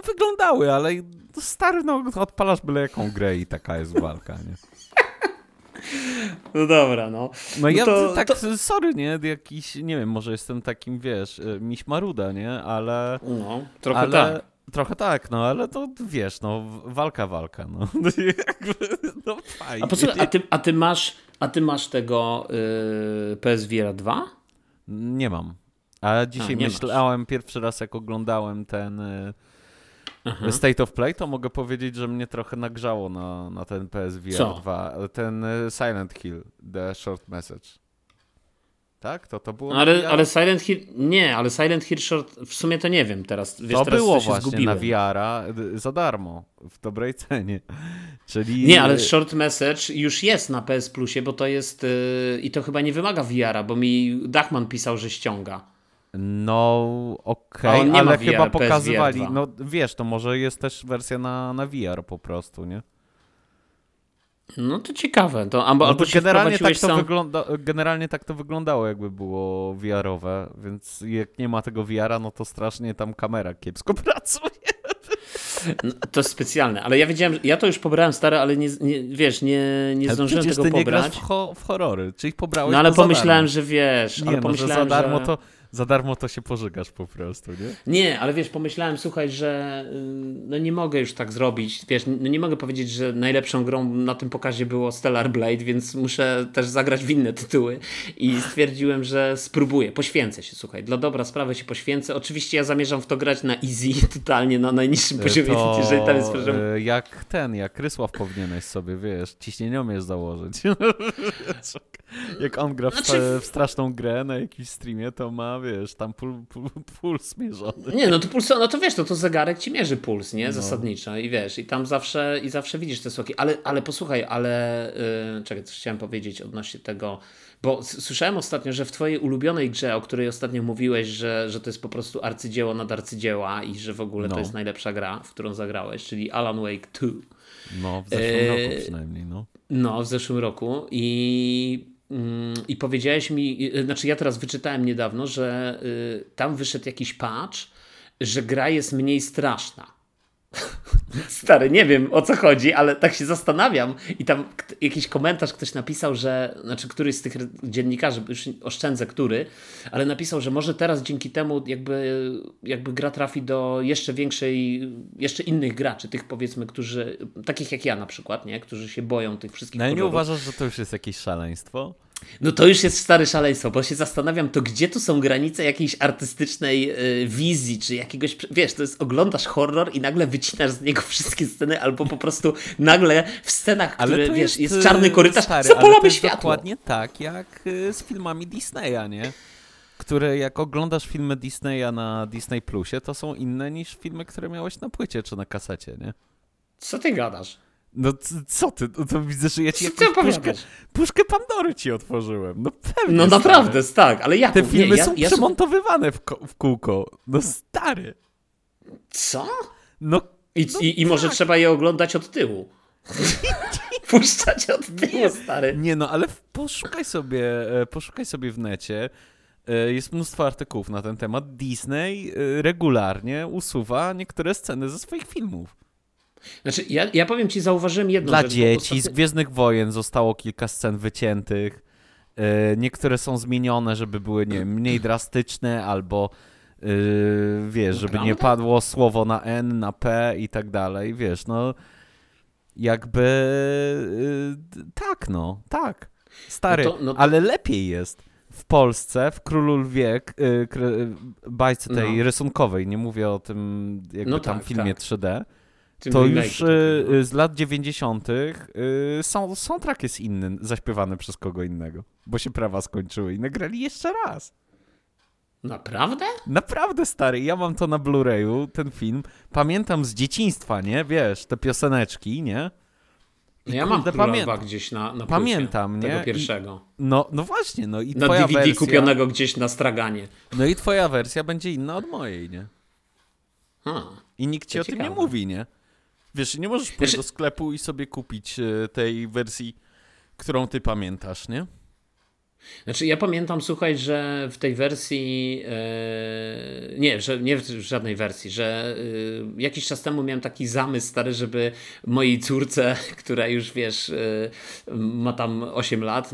Wyglądały, ale stary, no odpalasz byle jaką grę i taka jest walka, nie? No dobra, no. No, no ja to, tak, to... sorry, nie, jakiś, nie wiem, może jestem takim, wiesz, e, miś maruda, nie, ale... No, trochę ale... tak. Trochę tak, no ale to wiesz, no walka, walka, no. no fajnie. A, posłuchaj, a, ty, a ty masz, a ty masz tego yy, PSVR 2? Nie mam. A dzisiaj a, myślałem masz. pierwszy raz, jak oglądałem ten yy, State of Play, to mogę powiedzieć, że mnie trochę nagrzało na, na ten PSVR Co? 2. Ten y, Silent Hill, The Short Message. Tak? To to było. Ale, ale Silent Hill. Nie, ale Silent Hill Short w sumie to nie wiem teraz. Wiesz, to teraz było właśnie zgubiłem. na VR-a za darmo, w dobrej cenie. Czyli... Nie, ale Short Message już jest na PS Plusie, bo to jest. Yy, I to chyba nie wymaga VR-a, bo mi Dachman pisał, że ściąga. No, okej, okay, ale VR, chyba pokazywali. No wiesz, to może jest też wersja na, na VR po prostu, nie? No to ciekawe. To, albo, No albo generalnie, tak to sam... wygląda, generalnie tak to wyglądało, jakby było VR-owe, więc jak nie ma tego VR-a, no to strasznie tam kamera kiepsko pracuje. No, to jest specjalne, ale ja wiedziałem, ja to już pobrałem stare, ale nie, nie, wiesz, nie, nie zdążyłem tego ty nie grasz pobrać. w, ho w horrory, czyli pobrałeś No ale pomyślałem, że wiesz, Nie, ale no, że pomyślałem, za darmo, że... to, za darmo to się pożygasz po prostu, nie? Nie, ale wiesz, pomyślałem, słuchaj, że y, no nie mogę już tak zrobić. Wiesz, no nie mogę powiedzieć, że najlepszą grą na tym pokazie było Stellar Blade, więc muszę też zagrać w inne tytuły. I stwierdziłem, że spróbuję, poświęcę się, słuchaj, dla dobra sprawy się poświęcę. Oczywiście ja zamierzam w to grać na easy, totalnie na najniższym poziomie, to, jeżeli tam jest poziom. e, jak ten, jak Rysław powinieneś sobie, wiesz, ciśnieniomierz założyć. jak on gra w, Znaczy- w straszną grę na jakimś streamie, to ma, wiesz, tam pul, pul, puls mierzony. Nie, no to puls, no to wiesz, to, to zegarek ci mierzy puls, No. nie? Zasadniczo i wiesz, i tam zawsze, i zawsze widzisz te słoki, ale, ale posłuchaj, ale yy, czekaj, coś chciałem powiedzieć odnośnie tego, bo słyszałem ostatnio, że w twojej ulubionej grze, o której ostatnio mówiłeś, że, że to jest po prostu arcydzieło nad arcydzieła i że w ogóle No. to jest najlepsza gra, w którą zagrałeś, czyli Alan Wake 2. No, w zeszłym E, roku przynajmniej, no. No, w zeszłym roku i, i powiedziałeś mi, y, znaczy ja teraz wyczytałem niedawno, że y, tam wyszedł jakiś patch, że gra jest mniej straszna. Stary, nie wiem o co chodzi, ale tak się zastanawiam i tam jakiś komentarz ktoś napisał, że, znaczy któryś z tych dziennikarzy, już oszczędzę który, ale napisał, że może teraz dzięki temu jakby, jakby gra trafi do jeszcze większej, jeszcze innych graczy, tych powiedzmy, którzy, takich jak ja na przykład, nie, którzy się boją tych wszystkich No i nie uważasz, że to już jest jakieś szaleństwo? No to już jest stare szaleństwo, bo się zastanawiam, to gdzie tu są granice jakiejś artystycznej y, wizji, czy jakiegoś, wiesz, to jest oglądasz horror i nagle wycinasz z niego wszystkie sceny, albo po prostu nagle w scenach, które, to wiesz, jest, y, czarny korytarz, stary, ale zapalamy jest światło. dokładnie tak, jak y, z filmami Disneya, nie? Które jak oglądasz filmy Disneya na Disney Plusie, to są inne niż filmy, które miałeś na płycie czy na kasecie, nie? Co ty gadasz? No co ty? No to widzę, że ja ci jakąś puszkę, puszkę Pandory ci otworzyłem. No pewnie, No stary. naprawdę, tak, ale jak? Te filmy nie, ja, są ja, przemontowywane w, ko- w kółko. No stary. Co? No I, No i, i może tak. trzeba je oglądać od tyłu. Puszczać od tyłu, stary. Nie no, ale poszukaj sobie, e, poszukaj sobie w necie. E, Jest mnóstwo artykułów na ten temat. Disney e, regularnie usuwa niektóre sceny ze swoich filmów. Znaczy, ja, ja powiem ci, zauważyłem jedną Dla rzecz. dzieci z ostatnio- Gwiezdnych Wojen zostało kilka scen wyciętych. E, Niektóre są zmienione, żeby były nie, mniej drastyczne, albo e, wiesz, żeby nie padło słowo na N, na P i tak dalej. Wiesz, no jakby e, tak, no, tak. Stary, No to- no to- ale lepiej jest w Polsce, w Królu Lwie, bajce tej No. rysunkowej, nie mówię o tym jakby No tam tak, filmie tak. 3D, Tym to już y, y, z lat 90. y, są, soundtrack jest inny, zaśpiewany przez kogo innego, bo się prawa skończyły i nagrali jeszcze raz. Naprawdę? Naprawdę stary, ja mam to na Blu-rayu, ten film. Pamiętam z dzieciństwa, nie? Wiesz, te pioseneczki, nie? I No ja mam pamię- gdzieś na, na Pamiętam, nie? Tego I- pierwszego. No, no właśnie, no i Na twoja DVD wersja... kupionego gdzieś na straganie. No i twoja wersja będzie inna od mojej, nie? I nikt ci To o tym nie ciekawe. mówi, nie? Wiesz, nie możesz pójść do sklepu i sobie kupić e, tej wersji, którą ty pamiętasz, nie? Znaczy ja pamiętam, słuchaj, że w tej wersji, e, nie, że nie w żadnej wersji, że e, jakiś czas temu miałem taki zamysł stary, żeby mojej córce, która już wiesz, e, ma tam 8 lat,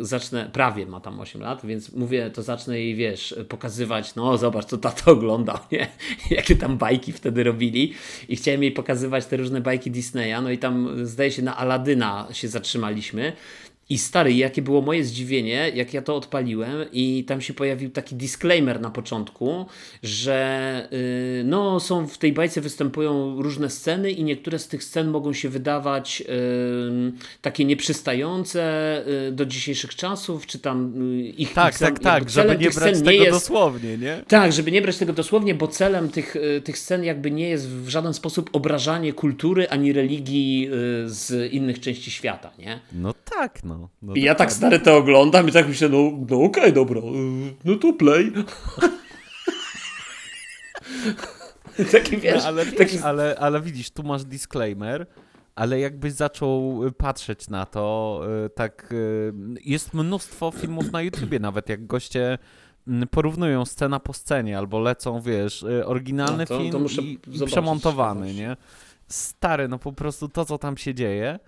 zacznę, prawie ma tam 8 lat, więc mówię, to zacznę jej, wiesz, pokazywać, no zobacz, co tato oglądał, nie? Jakie tam bajki wtedy robili i chciałem jej pokazywać te różne bajki Disneya, no i tam zdaje się na Aladyna się zatrzymaliśmy i stary, jakie było moje zdziwienie, jak ja to odpaliłem i tam się pojawił taki disclaimer na początku, że yy, no są w tej bajce występują różne sceny i niektóre z tych scen mogą się wydawać yy, takie nieprzystające yy, do dzisiejszych czasów, czy tam yy, ich Tak, ich, tak, jakby tak, celem żeby nie brać tego jest, dosłownie, nie? tak, żeby nie brać tego dosłownie, bo celem tych, y, tych scen jakby nie jest w żaden sposób obrażanie kultury ani religii y, z innych części świata, nie? No tak, no. No I ja tak stary to oglądam i tak myślę, no, no okej, dobra, y, no to play. taki wiesz, No, ale, wiesz taki... ale, ale widzisz, tu masz disclaimer, ale jakbyś zaczął patrzeć na to, y, tak y, jest mnóstwo filmów na YouTubie nawet, jak goście mm, porównują scena po scenie, albo lecą, wiesz, y, oryginalny No to- to film muszę i, i przemontowany, nie? Stary, no po prostu to, co tam się dzieje,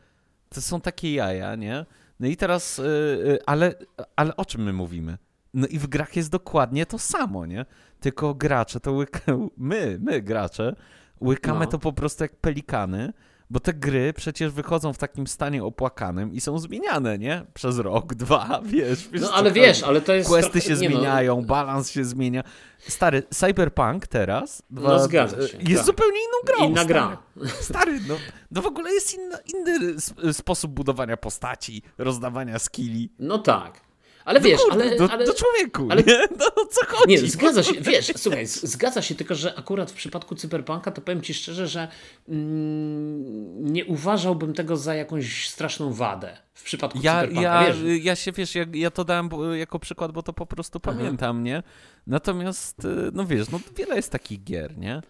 to są takie jaja, nie? No i teraz, y, y, ale, ale o czym my mówimy? No i w grach jest dokładnie to samo, nie? Tylko gracze to łykają, my, my gracze, łykamy No. to po prostu jak pelikany, bo te gry przecież wychodzą w takim stanie opłakanym i są zmieniane, nie? Przez rok, dwa, wiesz. wiesz No ale chodzi. wiesz, ale to jest. Questy się nie no, zmieniają, balans się zmienia. Stary, Cyberpunk teraz dwa, No, zgadza się, jest tak. zupełnie inną grą. Inna stary. gra. Stary, no, no w ogóle jest inna, inny sp- sposób budowania postaci, rozdawania skilli. No tak. Ale wiesz, Kurde, ale. do, ale... do człowieku, ale- nie? No co chodzi? Nie, zgadza się, wiesz, słuchaj, zgadza się, tylko że akurat w przypadku Cyberpunka to powiem Ci szczerze, że mm, nie uważałbym tego za jakąś straszną wadę w przypadku Ja, Cyberpunka, ja, wiesz. ja się, wiesz, ja, ja to dałem jako przykład, bo to po prostu pamiętam, nie? Natomiast, y, no wiesz, no wiele jest takich gier, nie?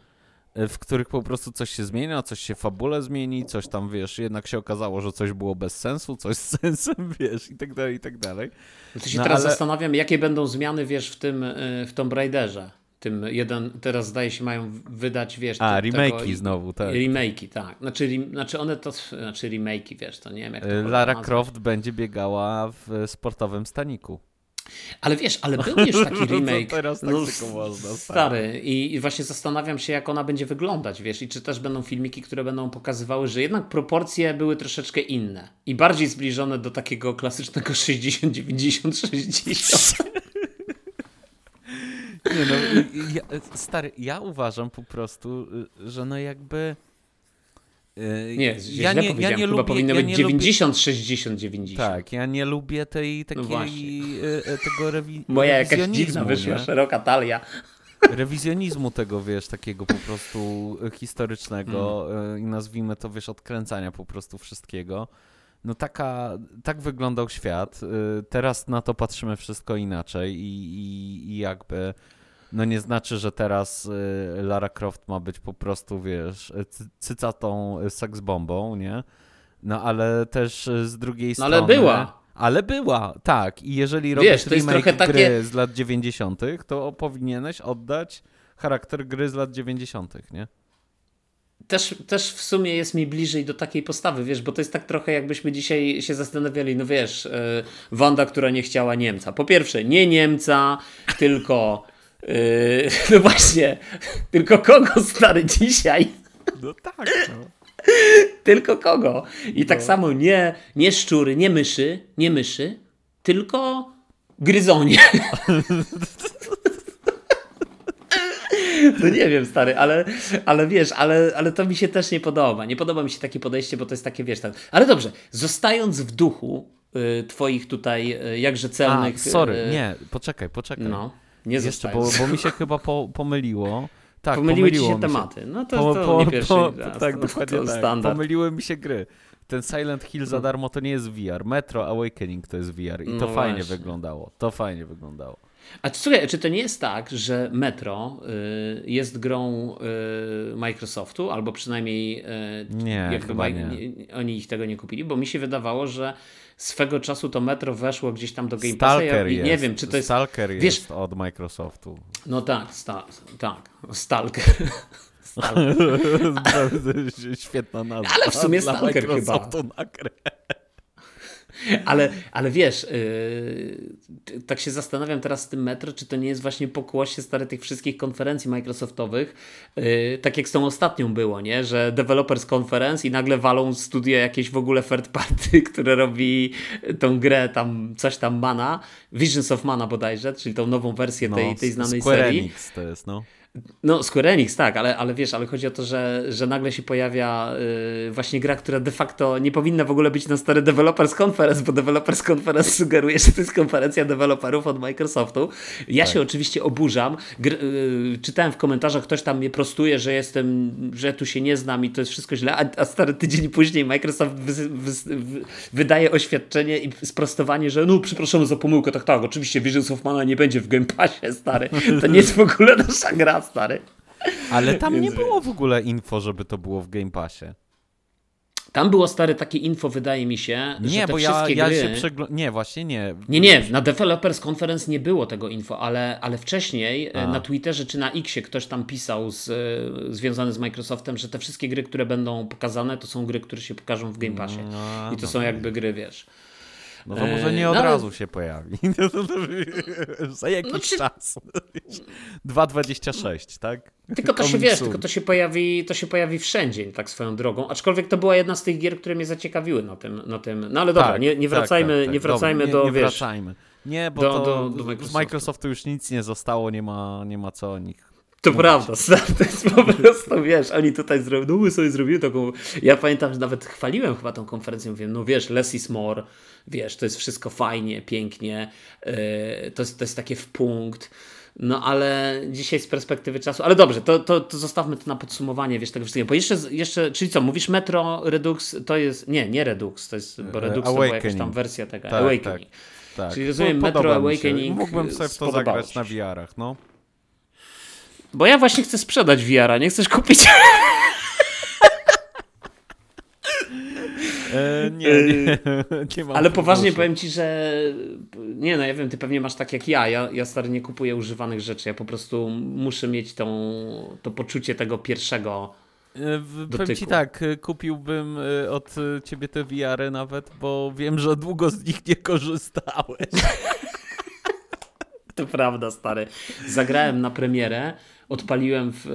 Y, W których po prostu coś się zmienia, coś się w fabule zmieni, coś tam, wiesz, jednak się okazało, że coś było bez sensu, coś z sensem, wiesz, i tak dalej, i tak dalej. To się no, teraz ale- zastanawiam, jakie będą zmiany, wiesz, w tym, y, w Tomb Raiderze. Tym jeden, teraz zdaje się mają wydać, wiesz... A, te- remake'i tego- znowu, tak. Remake'i, tak. Znaczy, rem- znaczy one to, znaczy remake'i, wiesz, to nie wiem jak to można Lara. Croft będzie biegała w sportowym staniku. Ale wiesz, ale był już taki No to remake. teraz tak tylko można, Stary. I, I właśnie zastanawiam się, jak ona będzie wyglądać, wiesz, i czy też będą filmiki, które będą pokazywały, że jednak proporcje były troszeczkę inne i bardziej zbliżone do takiego klasycznego 60, 90, 60. Nie no, ja, stary, ja uważam po prostu, y, że no jakby... y, Nie, ja źle nie, ja nie chyba lubię, powinno ja być nie 90, 60, 90. Lubię, tak, ja nie lubię tej takiej, właśnie. y, y, tego rewi, Moja jakaś dziwna wyszła, nie? szeroka talia. rewizjonizmu tego, wiesz, takiego po prostu historycznego y, i nazwijmy to, wiesz, odkręcania po prostu wszystkiego. No taka, tak wyglądał świat. Teraz na to patrzymy wszystko inaczej i, i, i jakby no nie znaczy, że teraz y, Lara Croft ma być po prostu, wiesz, cy- cycatą y, seksbombą, nie? No ale też y, z drugiej No, strony... ale była. Ale była, tak. I jeżeli Wiesz, robisz jest remake trochę gry takie- z lat 90., to powinieneś oddać charakter gry z lat 90., nie? Też, też w sumie jest mi bliżej do takiej postawy, wiesz, bo to jest tak trochę jakbyśmy dzisiaj się zastanawiali, no wiesz, Wanda, która nie chciała Niemca. Po pierwsze, nie Niemca, tylko yy, no właśnie, tylko kogo stary dzisiaj? No tak, no. Tylko kogo? I tak samo nie, nie szczury, nie myszy, nie myszy, tylko gryzonie. No nie wiem, stary, ale, ale wiesz, ale, ale to mi się też nie podoba. Nie podoba mi się takie podejście, bo to jest takie, wiesz, tak. Ale dobrze, zostając w duchu y, twoich tutaj y, jakże A, celnych... sorry, y, nie, poczekaj, poczekaj. No, nie Jeszcze, bo, bo mi się chyba po, pomyliło. Tak, Pomyliły ci się mi tematy. No to, Po- to po- nie pierwszy po- raz. Tak, to, dokładnie to tak. standard. Pomyliły mi się gry. Ten Silent Hill za darmo to nie jest VR. Metro Awakening to jest VR i to No fajnie właśnie. wyglądało. To fajnie wyglądało. A słuchaj, czy to nie jest tak, że Metro y, jest grą y, Microsoftu, albo przynajmniej y, Nie, chyba nie. oni ich tego nie kupili, bo mi się wydawało, że swego czasu to Metro weszło gdzieś tam do Game Passa i jest. nie wiem, czy to jest... Stalker Wiesz- jest od Microsoftu. No tak, sta, tak, Stalker. Stalker. Świetna nazwa. Ale w sumie Stalker chyba. Na grę. Ale, ale wiesz, yy, tak się zastanawiam teraz z tym Metro, czy to nie jest właśnie pokłosie stare tych wszystkich konferencji Microsoftowych, yy, tak jak z tą ostatnią było, nie? Że Developers Conference i nagle walą studia jakieś w ogóle third party, które robi tą grę tam, coś tam Mana, Visions of Mana bodajże, czyli tą nową wersję tej, tej znanej No, Square serii. Enix to jest, no. No, Square Enix, tak, ale, ale wiesz, ale chodzi o to, że, że nagle się pojawia yy, właśnie gra, która de facto nie powinna w ogóle być na stary Developers Conference, bo Developers Conference sugeruje, że to jest konferencja deweloperów od Microsoftu. Ja się oczywiście oburzam. Yy, czytałem w komentarzach, ktoś tam mnie prostuje, że jestem, że tu się nie znam i to jest wszystko źle, a, a stary tydzień później Microsoft wy, wy, wy, wydaje oświadczenie i sprostowanie, że no, przepraszamy za pomyłkę, tak, tak, oczywiście Visions of Mana nie będzie w Game Passie, stary. To nie jest w ogóle nasza gra, stary. Ale tam nie było w ogóle info, żeby to było w Game Passie. Tam było stare takie info, wydaje mi się, że Nie, te bo ja, wszystkie ja gry... się przeglądam. Nie, właśnie nie. Nie, nie, na Developers Conference nie było tego info, ale, ale wcześniej e, A. na Twitterze czy na Xie ktoś tam pisał z, e, związany z Microsoftem, że te wszystkie gry, które będą pokazane, to są gry, które się pokażą w Game Passie. No, I to no. są jakby gry, wiesz. No to może nie E, od no razu się pojawi. Za jakiś Znaczy- czas. 2,26, tak? Tylko to się wiesz, tylko to się pojawi, to się pojawi wszędzie, tak swoją drogą. Aczkolwiek to była jedna z tych gier, które mnie zaciekawiły na tym. Na tym. No ale dobra, Tak, nie, nie tak, wracajmy, tak, tak. nie wracajmy Dobra, do nie, nie wiesz. wracajmy. Nie, bo do- to do- do z Microsoftu. Microsoftu już nic nie zostało, nie ma, nie ma co o nich. To prawda, to jest po prostu, wiesz, oni tutaj zrobili, no my sobie zrobili taką, ja pamiętam, że nawet chwaliłem chyba tą konferencję, mówię, no wiesz, less is more, wiesz, to jest wszystko fajnie, pięknie, yy, to, jest, to jest takie w punkt, no ale dzisiaj z perspektywy czasu, ale dobrze, to, to, to zostawmy to na podsumowanie, wiesz, tego wszystkiego, bo jeszcze, jeszcze, czyli co, mówisz Metro Redux, to jest, nie, nie Redux, to jest, bo E, Redux to była jakaś tam wersja tego, Tak, Awakening. Tak. Czyli rozumiem, Po- Metro. Awakening Mógłbym sobie w to zagrać na. VR-ach, no. Bo ja właśnie chcę sprzedać VR-a, nie chcesz kupić? E, nie, nie, nie mam Ale poważnie powiem ci, że nie no, ja wiem, ty pewnie masz tak jak ja. Ja, ja stary nie kupuję używanych rzeczy. Ja po prostu muszę mieć tą, to poczucie tego pierwszego. E, w- Powiem ci dotyku. tak, e, kupiłbym e, od e, ciebie te VR-y nawet, bo wiem, że długo z nich nie korzystałeś. To prawda, stary. Zagrałem na premierę, odpaliłem w,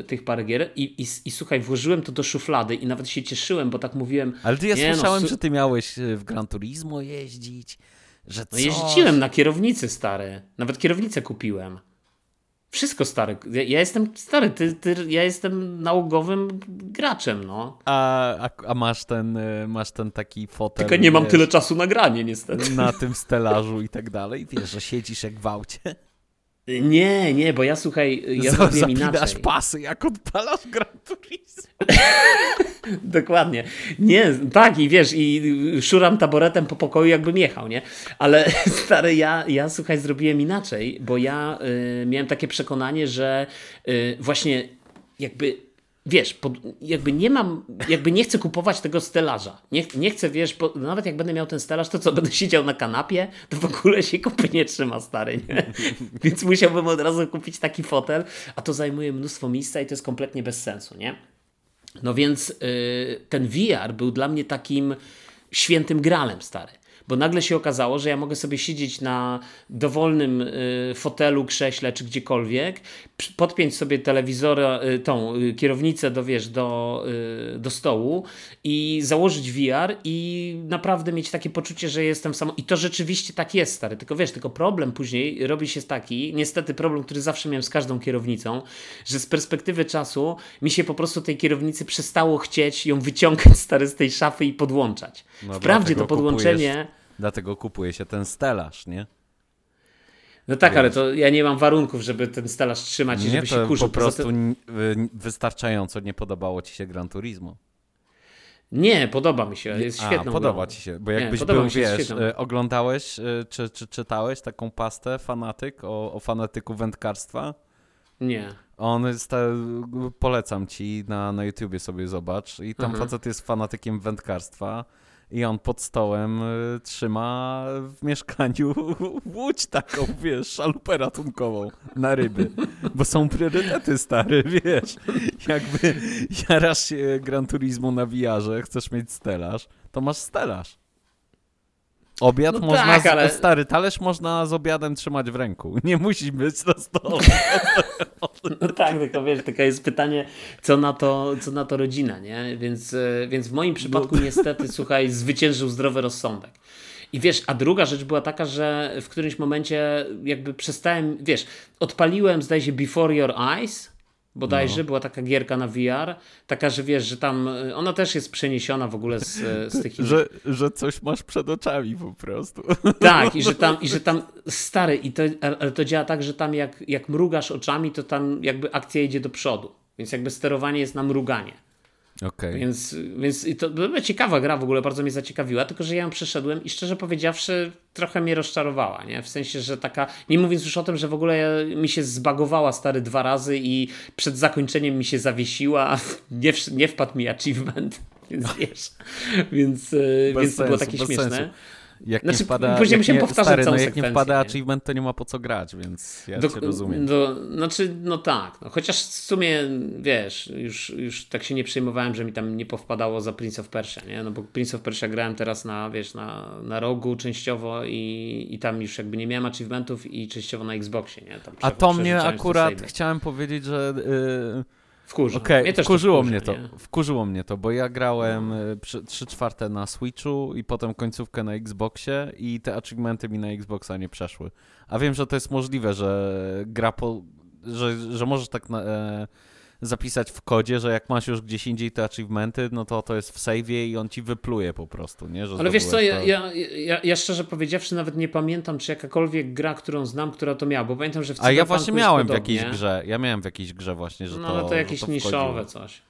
e, tych parę gier i, i, i słuchaj, włożyłem to do szuflady i nawet się cieszyłem, bo tak mówiłem. Ale ty ja Nie no, słyszałem, su- że ty miałeś e, w Gran Turismo jeździć, że No jeździłem na kierownicy, stary. Nawet kierownicę kupiłem. Wszystko stary. Ja, ja jestem stary, ty, ty, ja jestem nałogowym graczem, no. A, a, a masz ten, e, masz ten taki fotel, Tylko nie mam wiesz, tyle czasu na granie, niestety. na tym stelażu i tak dalej, wiesz, że siedzisz jak w aucie, Nie, nie, bo ja słuchaj, ja Za- zrobiłem inaczej. pasy, jak odpalasz Gran Turismo. Dokładnie. Nie, tak i wiesz, i szuram taboretem po pokoju, jakbym jechał, nie? Ale stary, ja, ja słuchaj, zrobiłem inaczej, bo ja y, miałem takie przekonanie, że y, właśnie jakby. Wiesz, pod, jakby nie mam, jakby nie chcę kupować tego stelaża. Nie, nie chcę, wiesz, bo nawet jak będę miał ten stelaż, to co, będę siedział na kanapie, to w ogóle się kupy nie trzyma, stary, nie? Więc musiałbym od razu kupić taki fotel, a to zajmuje mnóstwo miejsca i to jest kompletnie bez sensu, nie? No więc y, ten VR był dla mnie takim świętym gralem, stary. Bo nagle się okazało, że ja mogę sobie siedzieć na dowolnym y, fotelu, krześle czy gdziekolwiek, podpiąć sobie telewizora, y, tą y, kierownicę do, wiesz, do, do stołu i założyć VR i naprawdę mieć takie poczucie, że jestem sam. I to rzeczywiście tak jest, stary. Tylko wiesz, tylko problem później robi się taki, niestety problem, który zawsze miałem z każdą kierownicą, że z perspektywy czasu mi się po prostu tej kierownicy przestało chcieć ją wyciągać, stary, z tej szafy i podłączać. No, Wprawdzie to podłączenie... Dlatego kupuje się ten stelaż, nie? No tak, ale to ja nie mam warunków, żeby ten stelaż trzymać i Nie, żeby się kurzył. po prostu tym- wystarczająco nie podobało ci się Gran Turismo. Nie, podoba mi się, jest A, świetną podoba grą. ci się, bo Nie, jakbyś podoba był, się, wiesz, y, oglądałeś, y, czy, czy czytałeś taką pastę fanatyk o, o fanatyku wędkarstwa? Nie. On jest, ta, polecam ci, na, na YouTubie sobie zobacz i tam Mhm. facet jest fanatykiem wędkarstwa i on pod stołem y, trzyma w mieszkaniu łódź taką, wiesz, szalupę ratunkową na ryby, bo są priorytety stare, wiesz, jakby jarasz się Gran Turismo na VR-ze, chcesz mieć stelaż, to masz stelaż. Obiad No można, tak, z, ale- stary talerz można z obiadem trzymać w ręku, nie musi być na stole. No tak, tylko wiesz, tylko jest pytanie, co na to, co na to rodzina, nie? Więc, e, więc w moim przypadku niestety, słuchaj, zwyciężył zdrowy rozsądek. I wiesz, a druga rzecz była taka, że w którymś momencie jakby przestałem, wiesz, odpaliłem, zdaje się, Before Your Eyes, bodajże, była taka gierka na VR, taka, że wiesz, że tam, e, ona też jest przeniesiona w ogóle z, e, z tych że, że coś masz przed oczami po prostu. Tak, i że tam, i że tam stary, i to, ale to działa tak, że tam jak, jak mrugasz oczami, to tam jakby akcja idzie do przodu. Więc jakby sterowanie jest na mruganie. Okej. Więc, więc to była ciekawa gra w ogóle, bardzo mnie zaciekawiła, tylko że ja ją przeszedłem i szczerze powiedziawszy trochę mnie rozczarowała, nie? W sensie, że taka, nie mówiąc już o tym, że w ogóle mi się zbagowała stary dwa razy i przed zakończeniem mi się zawiesiła, nie, w, nie wpadł mi achievement, więc wiesz, więc, e, Bez więc to było takie śmieszne. sensu. Jak Znaczy, nie wpada, później nie, powtarzać stary, całą no jak nie wpada nie? achievement, to nie ma po co grać, więc ja Do, cię rozumiem. Do, znaczy, no tak. No, chociaż w sumie, wiesz, już, już tak się nie przejmowałem, że mi tam nie powpadało za Prince of Persia, nie? No bo Prince of Persia grałem teraz na, wiesz, na, na rogu częściowo i, i tam już jakby nie miałem achievementów i częściowo na Xboxie, nie? Tam A to mnie akurat chciałem powiedzieć, że... Yy, Wkurza. Okej, Mnie też wkurzyło wkurza, mnie to. nie? Wkurzyło mnie to, bo ja grałem y, przy- 3 czwarte na Switchu i potem końcówkę na Xboxie i te achievementy mi na Xboxa nie przeszły. A wiem, że to jest możliwe, że gra po... że, że możesz tak na, e, zapisać w kodzie, że jak masz już gdzieś indziej te achievementy, no to to jest w save'ie i on ci wypluje po prostu, nie? Że Ale wiesz co, ja, ja, ja, ja szczerze powiedziawszy nawet nie pamiętam, czy jakakolwiek gra, którą znam, która to miała, bo pamiętam, że w A ja właśnie miałem w podobnie. jakiejś grze, ja miałem w jakiejś grze właśnie, że No to ale to jakieś to niszowe coś.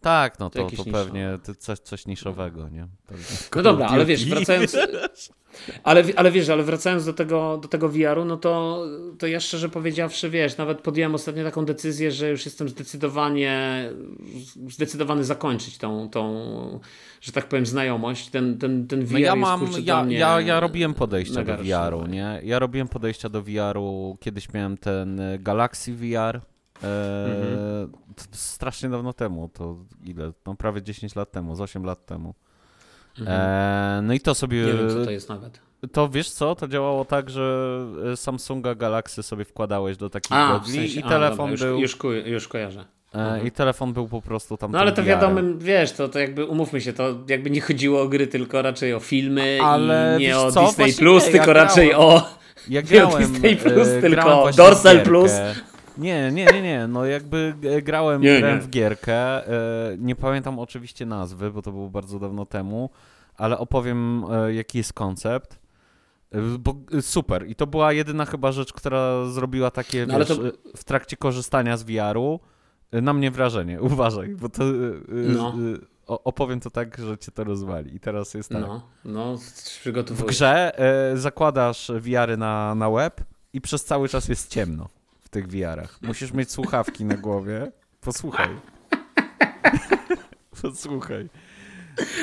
Tak, no To to, to pewnie coś, coś niszowego, nie? Pewnie. No dobra, ale wiesz, wracając. Ale, ale wiesz, ale wracając do tego, do tego VR-u, no to, to ja szczerze powiedziawszy, wiesz, nawet podjąłem ostatnio taką decyzję, że już jestem zdecydowanie zdecydowany zakończyć tą, tą że tak powiem, znajomość. Ten, ten, ten VR No ja jest, mam, kurczę, ja, mnie ja, ja robiłem podejścia do VR-u, nie? Ja robiłem podejścia do VR-u, kiedyś miałem ten y, Galaxy VR, e, Mhm. strasznie dawno temu, to ile? No prawie 10 lat temu, z 8 lat temu. E, no i to sobie, Mhm. Nie wiem, co to jest nawet. to wiesz co, to działało tak, że y, Samsunga Galaxy sobie wkładałeś do takich A, w sensie, i a, telefon dobra, już, był, już, już kojarzę. e, i telefon był po prostu tam No ale to wiadomo, wiesz, to, to jakby umówmy się, to jakby nie chodziło o gry, tylko raczej o filmy Ale i nie o co? Disney Właśnie Plus, nie, tylko ja raczej grałem. o Ja Nie grałem, Disney Plus, e, tylko grałem Dorsal w gierkę. Nie, nie, nie, nie, no jakby grałem, Nie, grałem nie. w gierkę, e, nie pamiętam oczywiście nazwy, bo to było bardzo dawno temu, ale opowiem e, jaki jest koncept. E, Bo super. I to była jedyna chyba rzecz, która zrobiła takie, No, wiesz, to- w trakcie korzystania z VR-u na mnie wrażenie. Uważaj, bo to No. opowiem to tak, że cię to rozwali. I teraz jest tak. No, no, W przygotowuję. grze zakładasz VR-y na, na web i przez cały czas jest ciemno w tych VR-ach. Musisz mieć słuchawki na głowie. Posłuchaj. Posłuchaj.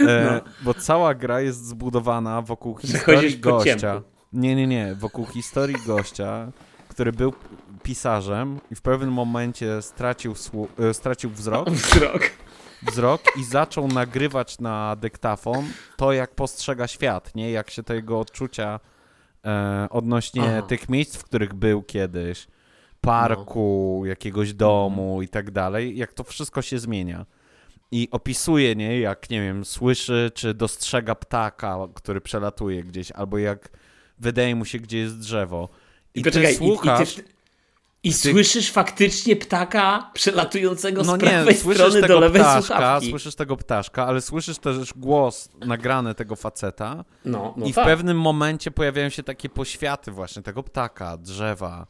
E, Bo cała gra jest zbudowana wokół historii gościa. Nie, nie, nie. Wokół historii gościa, który był pisarzem i w pewnym momencie stracił, e, stracił wzrok Wzrok. wzrok i zaczął nagrywać na dyktafon to, jak postrzega świat, nie? Jak się te jego odczucia e, odnośnie Aha. tych miejsc, w których był kiedyś, parku, jakiegoś domu i tak dalej, jak to wszystko się zmienia. I opisuje, nie? Jak, nie wiem, słyszy, czy dostrzega ptaka, który przelatuje gdzieś, albo jak wydaje mu się, gdzie jest drzewo. I, I poczekaj, ty słuchasz... i, i, ty, i słyszysz faktycznie ptaka przelatującego No z prawej nie, słyszysz strony tego do lewej ptaszka, słuchawki. słyszysz tego ptaszka, ale słyszysz też głos nagrany tego faceta No, no i w tak. pewnym momencie pojawiają się takie poświaty właśnie tego ptaka, drzewa,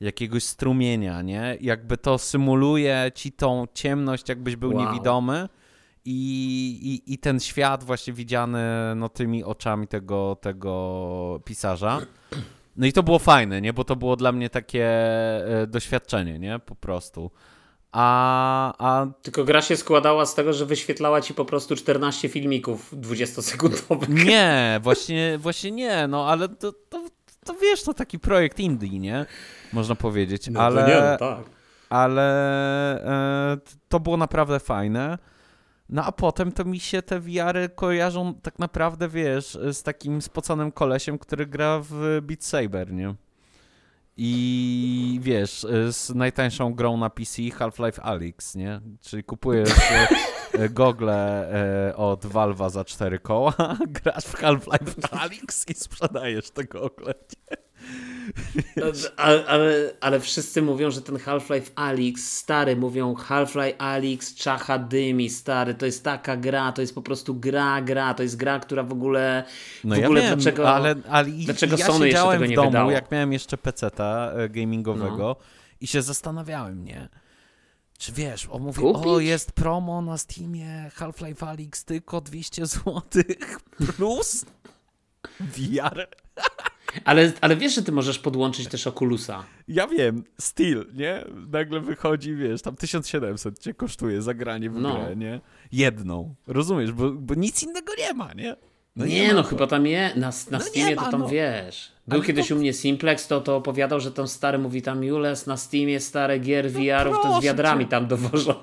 jakiegoś strumienia, nie? Jakby to symuluje ci tą ciemność, jakbyś był Wow. niewidomy i, i, i ten świat właśnie widziany no, tymi oczami tego, tego pisarza. No i to było fajne, nie? Bo to było dla mnie takie e, doświadczenie, nie? Po prostu. A, a Tylko gra się składała z tego, że wyświetlała ci po prostu 14 filmików 20-sekundowych. Nie, właśnie, właśnie nie, no ale to, to, to wiesz, to taki projekt indie, nie? Można powiedzieć, No, ale, to nie, no tak. ale e, to było naprawdę fajne. No a potem to mi się te VR-y kojarzą tak naprawdę, wiesz, z takim spoconym kolesiem, który gra w Beat Saber, nie? I wiesz, z najtańszą grą na PC Half-Life Alyx, nie? Czyli kupujesz e, e, gogle e, od Valve'a za 4 koła, grasz w Half-Life Alyx i sprzedajesz te gogle. Ale, ale, ale wszyscy mówią, że ten Half-Life Alyx, stary, mówią Half-Life Alyx czacha dymi, stary, to jest taka gra, to jest po prostu gra, gra, to jest gra, która w ogóle, No w ja ogóle wiem, dlaczego, ale, ale dlaczego ja Sony jeszcze tego w nie domu, wydało? jak miałem jeszcze peceta e, gamingowego No. i się zastanawiałem, nie? Czy wiesz, on mówi, Kupić? o jest promo na Steamie Half-Life Alyx tylko 200 zł plus VR. Ale, ale wiesz, że ty możesz podłączyć też Oculusa. Ja wiem, Steel, nie? Nagle wychodzi, wiesz, tam 1700 cię kosztuje zagranie w No. grę, nie? Jedną. Rozumiesz, bo, bo nic innego nie ma, nie? No nie, ma no chyba tam je, na, na No Steamie nie to ma, tam no. wiesz. Był Ale kiedyś to- u mnie Simplex, to, to opowiadał, że tam stary mówi tam Jules na Steamie stare gier VR-ów to z wiadrami cię. tam dowożą.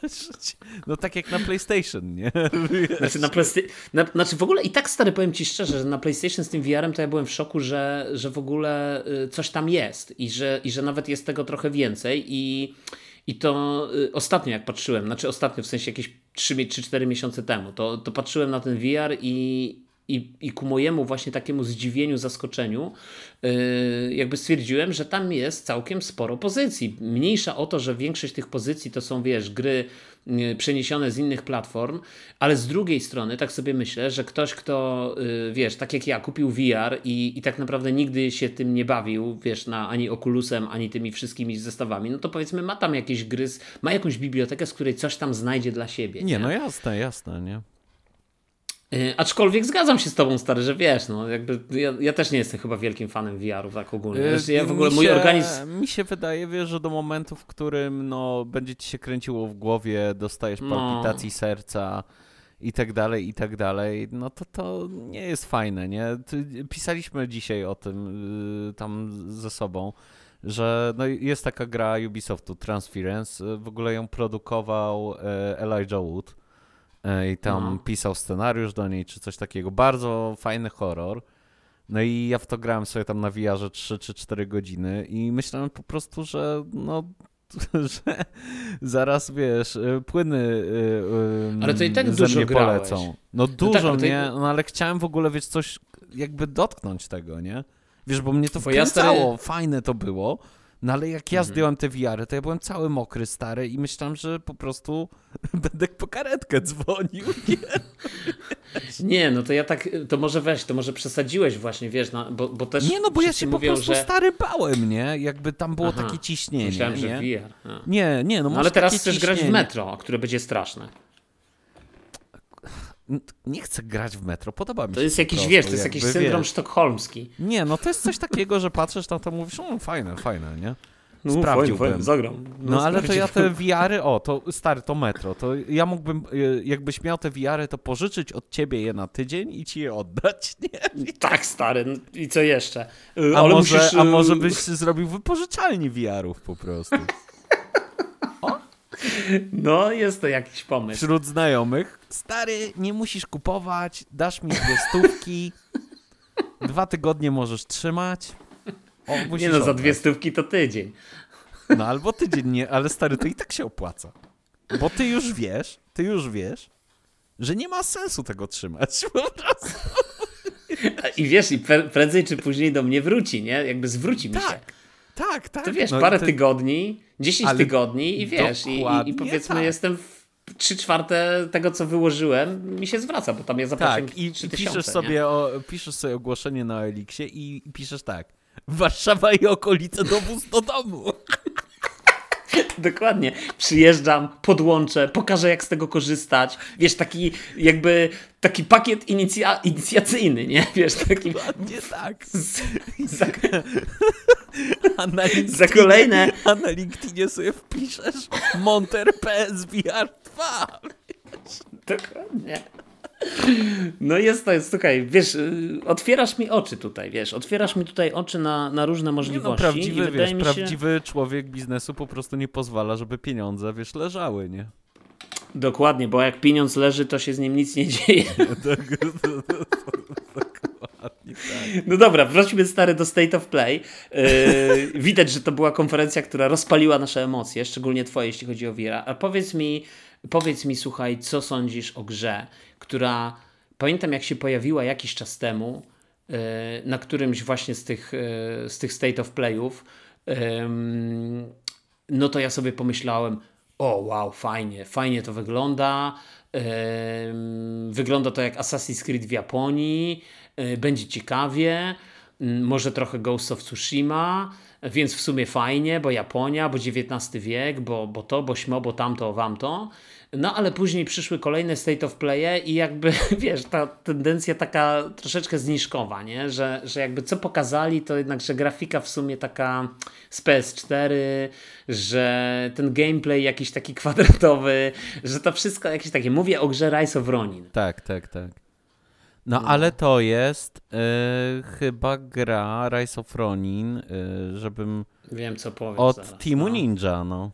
Proszę cię. No tak jak na PlayStation, nie? Znaczy, na Playsty... na, znaczy w ogóle i tak stary powiem ci szczerze, że na PlayStation z tym VR-em to ja byłem w szoku, że, że w ogóle y, coś tam jest i że, i że nawet jest tego trochę więcej i, i to y, ostatnio jak patrzyłem, znaczy ostatnio w sensie jakieś 3-4 miesiące temu, to, to patrzyłem na ten VR i, i, i ku mojemu właśnie takiemu zdziwieniu, zaskoczeniu y, jakby stwierdziłem, że tam jest całkiem sporo pozycji. Mniejsza o to, że większość tych pozycji to są, wiesz, gry y, przeniesione z innych platform, ale z drugiej strony tak sobie myślę, że ktoś, kto, y, wiesz, tak jak ja, kupił VR i, i tak naprawdę nigdy się tym nie bawił, wiesz, na, ani Oculusem, ani tymi wszystkimi zestawami, no to powiedzmy ma tam jakieś gry, z- ma jakąś bibliotekę, z której coś tam znajdzie dla siebie. Nie, no jasne, jasne, nie? Y, Aczkolwiek zgadzam się z tobą, stary, że wiesz, no jakby ja, ja też nie jestem chyba wielkim fanem VR-ów tak ogólnie. Wiesz, ja w ogóle Mi mój się- organizm... Mi się wydaje, wiesz, że do momentu, w którym no, będzie ci się kręciło w głowie, dostajesz No. palpitacji serca i tak dalej, i tak dalej, no to to nie jest fajne, nie? Pisaliśmy dzisiaj o tym y, tam ze sobą, że no, jest taka gra Ubisoftu, Transference, y, w ogóle ją produkował Elijah Wood i tam No. pisał scenariusz do niej, czy coś takiego. Bardzo fajny horror. No i ja w to grałem sobie tam na VR-ze 3 czy 4 godziny i myślałem po prostu, że no, że zaraz, wiesz, y, płyny y, Ale to i tak dużo mnie grałeś. polecą. No dużo, tak, ale to i- nie? No ale chciałem w ogóle, wiesz, coś jakby dotknąć tego, nie? Wiesz, bo mnie to Bo ja wkręcało, stary- fajne to było, no ale jak ja Mhm. zdjąłem te VR-y, to ja byłem cały mokry, stary i myślałem, że po prostu będę po karetkę dzwonił, nie? Nie, no to ja tak, to może weź, to może przesadziłeś właśnie, wiesz, no, bo, bo też Nie, no bo ja się po mówią, prostu że... stary bałem, nie? Jakby tam było Aha. takie ciśnienie, Myślałem, że nie? VR. A. Nie, nie, no, No ale teraz chcesz grać w ciśnienie. metro, które będzie straszne. Nie chcę grać w metro, podoba mi To się jest po jakiś, wiesz, to jest jakiś syndrom wiesz. sztokholmski. Nie, no to jest coś takiego, że patrzysz na to mówisz, o fajne, fajne, nie? No, Sprawdziłbym. zagram. No, ale to ja te. VR-y, o, to stary, to metro, to ja mógłbym, y, jakbyś miał te VR-y, to pożyczyć od ciebie je na tydzień i ci je oddać, nie? Tak, stary, no i co jeszcze? Y, A, ale może, musisz, a y, może byś zrobił wypożyczalni VR-ów po prostu. No, jest to jakiś pomysł. Wśród znajomych, stary, nie musisz kupować, dasz mi dwie stówki, dwa tygodnie możesz trzymać. O, Nie no, za dwie stówki to tydzień. No albo tydzień nie, ale stary, to i tak się opłaca. Bo ty już wiesz, ty już wiesz, że nie ma sensu tego trzymać. Po prostu. I wiesz, i prędzej czy później do mnie wróci, nie? Jakby zwróci mi się. Tak, tak, tak. To wiesz, No i parę ty- tygodni, 10 Ale tygodni i wiesz, i, i, i powiedzmy tak. jestem w 3 czwarte tego, co wyłożyłem, mi się zwraca, bo tam ja zapłaciłem Tak, i 3000, piszesz nie? sobie, o, piszesz sobie ogłoszenie na Elixie i, i piszesz tak. Warszawa i okolice dowóz do domu. Dokładnie. Przyjeżdżam, podłączę, pokażę jak z tego korzystać. Wiesz, taki jakby taki pakiet inicja, inicjacyjny, nie? Wiesz, taki Nie tak. z, za, A na, LinkedInie, za kolejne a na LinkedInie sobie wpiszesz Monter PSVR 2. Dokładnie. No jest to, jest, słuchaj, wiesz, y, otwierasz mi oczy tutaj, wiesz, otwierasz mi tutaj oczy na, na różne Nie możliwości. no, prawdziwy, wiesz, się, prawdziwy człowiek biznesu po prostu nie pozwala, żeby pieniądze, wiesz, leżały, nie? Dokładnie, bo jak pieniądz leży, to się z nim nic nie dzieje. Dokładnie tak. No dobra, wróćmy stary do State of Play. Yy, widać, że to była konferencja, która rozpaliła nasze emocje, szczególnie twoje, jeśli chodzi o Wira. A powiedz mi, powiedz mi, słuchaj, co sądzisz o grze, która pamiętam jak się pojawiła jakiś czas temu yy, na którymś właśnie z tych, yy, z tych State of Playów. Ym, no to ja sobie pomyślałem, o wow, fajnie, fajnie to wygląda. Wygląda to jak Assassin's Creed w Japonii. y, Będzie ciekawie. może trochę Ghost of Tsushima, więc w sumie fajnie, bo Japonia, bo XIX wiek, bo, bo to, bo śmo, bo tamto, wamto. No ale później przyszły kolejne State of Play i jakby, wiesz, ta tendencja taka troszeczkę zniżkowa, nie? Że, że jakby co pokazali, to jednak, że grafika w sumie taka z PS4, że ten gameplay jakiś taki kwadratowy, że to wszystko jakieś takie, mówię o grze Rise of Ronin. Tak, tak, tak. No, no. ale to jest y, chyba gra Rise of Ronin, y, żebym... Wiem, co powiem Od zaraz, Teamu no. Ninja, no.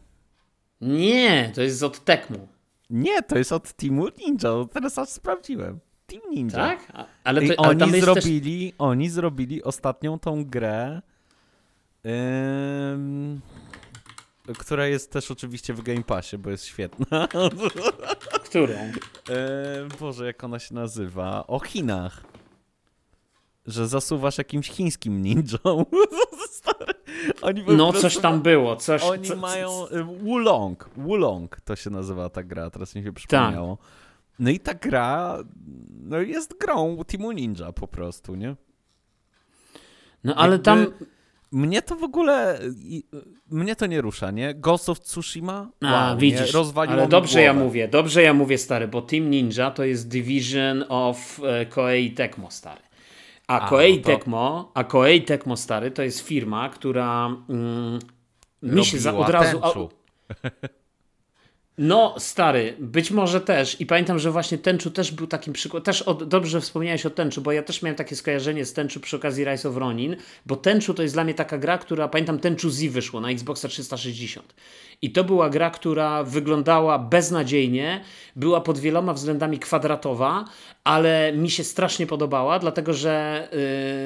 Nie, to jest od Tekmu. Nie, to jest od Teamu Ninja, teraz aż sprawdziłem. Team Ninja. Tak? Ale, to, I ale oni jest zrobili, też... oni zrobili ostatnią tą grę, ym, która jest też oczywiście w Game Passie, bo jest świetna. Którą? Yy, Boże, jak ona się nazywa? O Chinach. Że zasuwasz jakimś chińskim ninją. No, prostu, coś tam było. Coś, oni co, mają. Y, Wulong. Wulong to się nazywa ta gra, teraz mi się przypomniało. Tak. No i ta gra no jest grą Teamu Ninja po prostu, nie? No ale Jakby... tam mnie to w ogóle, mnie to nie rusza, nie? Ghost of Tsushima? Wow, A, widzisz, rozwaliło ale dobrze ja mówię, dobrze ja mówię, stary, bo Team Ninja to jest Division of e, Koei Tecmo, stary. A, A Koei no to... Tecmo, a Koei Tecmo, stary, to jest firma, która mm, mi się za, od razu... No, stary, być może też. I pamiętam, że właśnie Tenchu też był takim przykładem. Też od, dobrze wspomniałeś o Tenchu, bo ja też miałem takie skojarzenie z Tenchu przy okazji Rise of Ronin, bo Tenchu to jest dla mnie taka gra, która, pamiętam, Tenchu Z wyszło na Xboxa 360. I to była gra, która wyglądała beznadziejnie, była pod wieloma względami kwadratowa, ale mi się strasznie podobała, dlatego że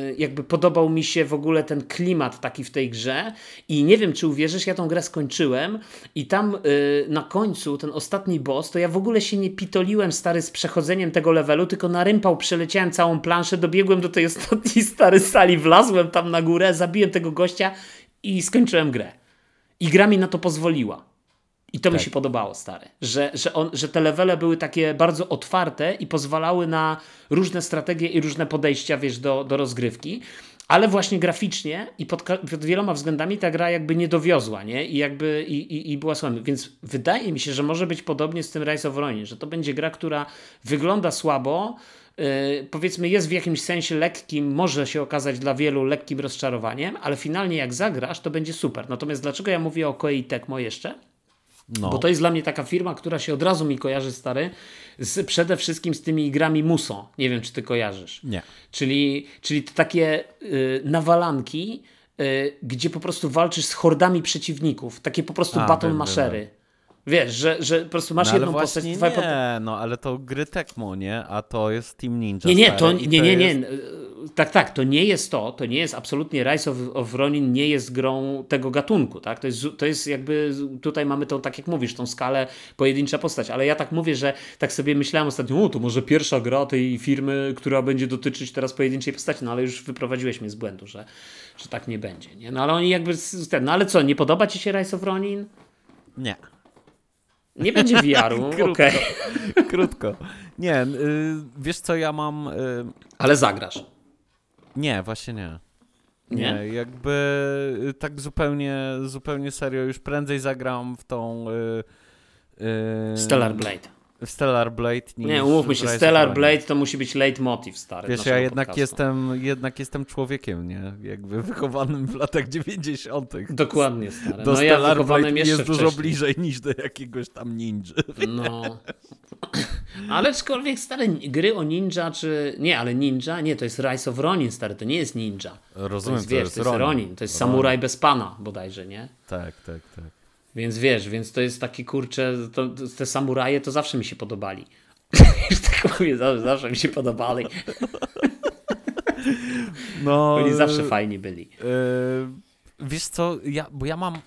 yy, jakby podobał mi się w ogóle ten klimat taki w tej grze. I nie wiem, czy uwierzysz, ja tą grę skończyłem i tam yy, na końcu ten ostatni boss, to ja w ogóle się nie pitoliłem stary z przechodzeniem tego levelu, tylko na rympał przeleciałem całą planszę, dobiegłem do tej ostatniej stary sali, wlazłem tam na górę, zabiłem tego gościa i skończyłem grę. I gra mi na to pozwoliła. I to tak. mi się podobało, stary. Że, że, on, że te levele były takie bardzo otwarte i pozwalały na różne strategie i różne podejścia, wiesz, do, do rozgrywki. Ale właśnie graficznie i pod, pod, wieloma względami ta gra jakby nie dowiozła, nie? I jakby i, i, i była słaba. Więc wydaje mi się, że może być podobnie z tym Rise of Ronin, że to będzie gra, która wygląda słabo, powiedzmy jest w jakimś sensie lekkim, może się okazać dla wielu lekkim rozczarowaniem, ale finalnie jak zagrasz, to będzie super. Natomiast dlaczego ja mówię o Koei Tecmo jeszcze? No. Bo to jest dla mnie taka firma, która się od razu mi kojarzy, stary, z, przede wszystkim z tymi grami Muso. Nie wiem, czy ty kojarzysz. Nie. Czyli, czyli to takie y, nawalanki, y, gdzie po prostu walczysz z hordami przeciwników. Takie po prostu A, battle maszery. Wiesz, że, że po prostu masz no, jedną postać. Nie, nie, no ale to gry Tecmo, nie? A to jest Team Ninja. Nie, nie, to, nie, nie, nie, nie. Tak, tak, to nie jest to. To nie jest absolutnie Rise of, of Ronin nie jest grą tego gatunku, tak? To jest, to jest jakby, tutaj mamy tą, tak jak mówisz, tą skalę pojedyncza postać, ale ja tak mówię, że tak sobie myślałem ostatnio, o, to może pierwsza gra tej firmy, która będzie dotyczyć teraz pojedynczej postaci, no ale już wyprowadziłeś mnie z błędu, że, że tak nie będzie, nie? No ale oni jakby, no ale co, nie podoba ci się Rise of Ronin? Nie. Nie będzie VR-u, okej. Okay. Krótko. Nie, y, wiesz co, ja mam... Y, Ale zagrasz. Nie, właśnie nie. Nie? nie? jakby y, tak zupełnie, zupełnie serio, już prędzej zagram w tą... Stellar Blade Stellar Blade niż Nie, umówmy się, Stellar Blade to musi być leitmotiv stary. Wiesz, ja jednak jestem, jednak jestem człowiekiem, nie? Jakby wychowanym w latach 90. Dokładnie, stary. Do no Stellar ja Blade jest dużo bliżej niż do jakiegoś tam ninja. No. Ale aczkolwiek stare gry o ninja, czy... Nie, ale ninja, nie, to jest Rise of Ronin, stary, to nie jest ninja. Rozumiem, to jest, wiesz, to jest, to jest Ronin. Ronin. To jest Ronin. samuraj bez pana bodajże, nie? Tak, tak, tak. Więc wiesz, więc to jest taki kurcze, to, te samuraje to zawsze mi się podobali. tak mówię, zawsze, zawsze mi się podobali. No, Oni zawsze fajni byli. Yy, wiesz co, ja, bo ja mam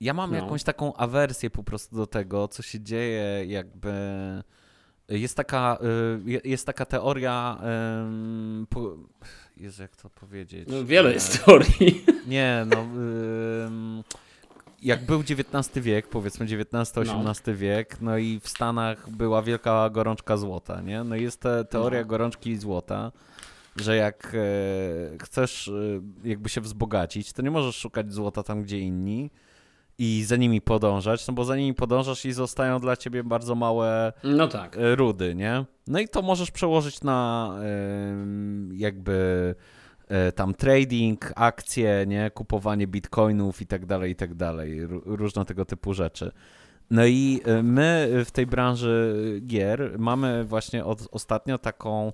ja mam no. jakąś taką awersję po prostu do tego, co się dzieje, jakby jest taka, y, jest taka teoria po... Jezu, jak to powiedzieć? No, wiele jest teorii. Nie, no jak był XIX wiek, powiedzmy XIX-XVIII no. wiek, no i w Stanach była wielka gorączka złota, nie? No jest te, teoria no. gorączki złota, że jak e, chcesz e, jakby się wzbogacić, to nie możesz szukać złota tam, gdzie inni i za nimi podążać, no bo za nimi podążasz i zostają dla ciebie bardzo małe No tak. e, rudy, nie? No i to możesz przełożyć na em, jakby e, tam trading, akcje, nie? Kupowanie bitcoinów i tak dalej, i tak dalej. Ró- Różne tego typu rzeczy. No i e, my w tej branży gier mamy właśnie od, ostatnio taką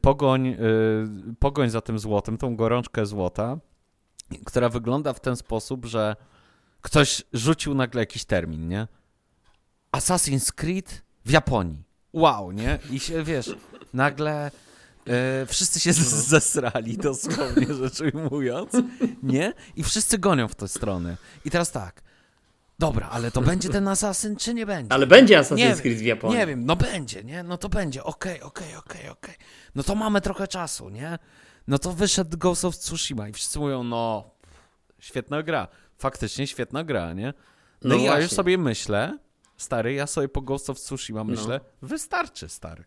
pogoń, e, pogoń za tym złotem, tą gorączkę złota, która wygląda w ten sposób, że ktoś rzucił nagle jakiś termin, nie? Assassin's Creed w Japonii. Wow, nie? I się, wiesz, nagle e, wszyscy się z- zesrali, dosłownie rzecz ujmując, nie? I wszyscy gonią w tę stronę. I teraz tak, dobra, ale to będzie ten Assassin, czy nie będzie? Ale będzie Nie Assassin's Creed w Japonii. Nie wiem, no będzie, nie? No to będzie, okej, okej, okej, okej. No to mamy trochę czasu, nie? No to wyszedł Ghost of Tsushima i wszyscy mówią, no, świetna gra. Faktycznie świetna gra, nie? No, No i ja już sobie myślę, stary, ja sobie po Ghost of Tsushima myślę, wystarczy, stary.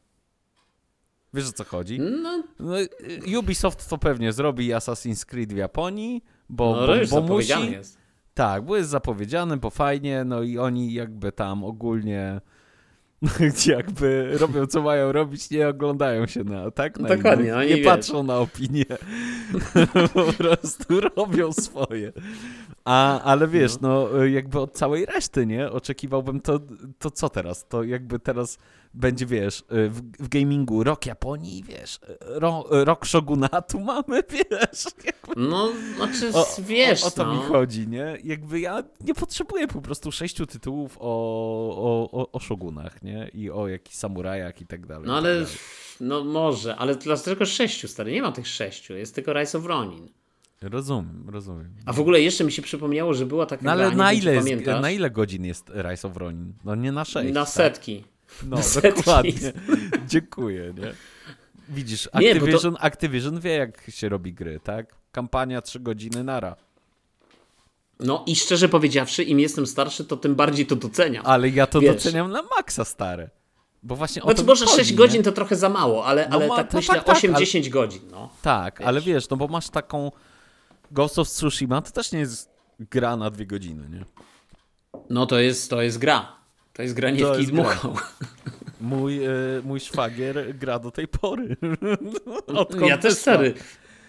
Wiesz o co chodzi? No, No, y, Ubisoft to pewnie zrobi Assassin's Creed w Japonii, bo, no bo, bo musi. jest. Tak, bo jest zapowiedziany, bo fajnie, no i oni jakby tam ogólnie jakby robią co mają robić, nie oglądają się na, tak? Na Dokładnie, innych, nie wiesz. patrzą na opinię, po prostu robią swoje. A, ale wiesz, no jakby od całej reszty, nie? Oczekiwałbym to, to co teraz? To jakby teraz będzie, wiesz, w, w gamingu rok Japonii, wiesz, ro, rok shogunatu mamy, wiesz, No, znaczy, o, wiesz, o, o to no. mi chodzi, nie? Jakby ja nie potrzebuję po prostu sześciu tytułów o, o, o, o szogunach, nie? I o jakichś samurajach i tak dalej. No i ale, tak dalej. no może, ale dlaczego sześciu, stary? Nie ma tych sześciu, jest tylko Rise of Ronin. Rozumiem, rozumiem. A w ogóle jeszcze mi się przypomniało, że była taka No ale gra, na ile, jest, na ile godzin jest Rise of Ronin? No nie na sześć. na tak? setki. No, dokładnie. Dziękuję, nie? Widzisz, Nie, bo to- Activision, Activision wie, jak się robi gry, tak? Kampania trzy godziny nara. No i szczerze powiedziawszy, im jestem starszy, to tym bardziej to doceniam. Ale ja to Wiesz. doceniam na maksa, stare. Bo właśnie o Znaczy, to może chodzi, 6 nie? godzin to trochę za mało, ale, No ale ma- tak to myślę tak, tak, 8-10 godzin, no. Tak, ale Wiesz. wiesz, no bo masz taką Ghost of Tsushima, to też nie jest gra na dwie godziny, nie? No to jest, to jest gra. To jest granie To w kij dmuchał. Mój, e, mój szwagier gra do tej pory. Odkąd Ja też stary.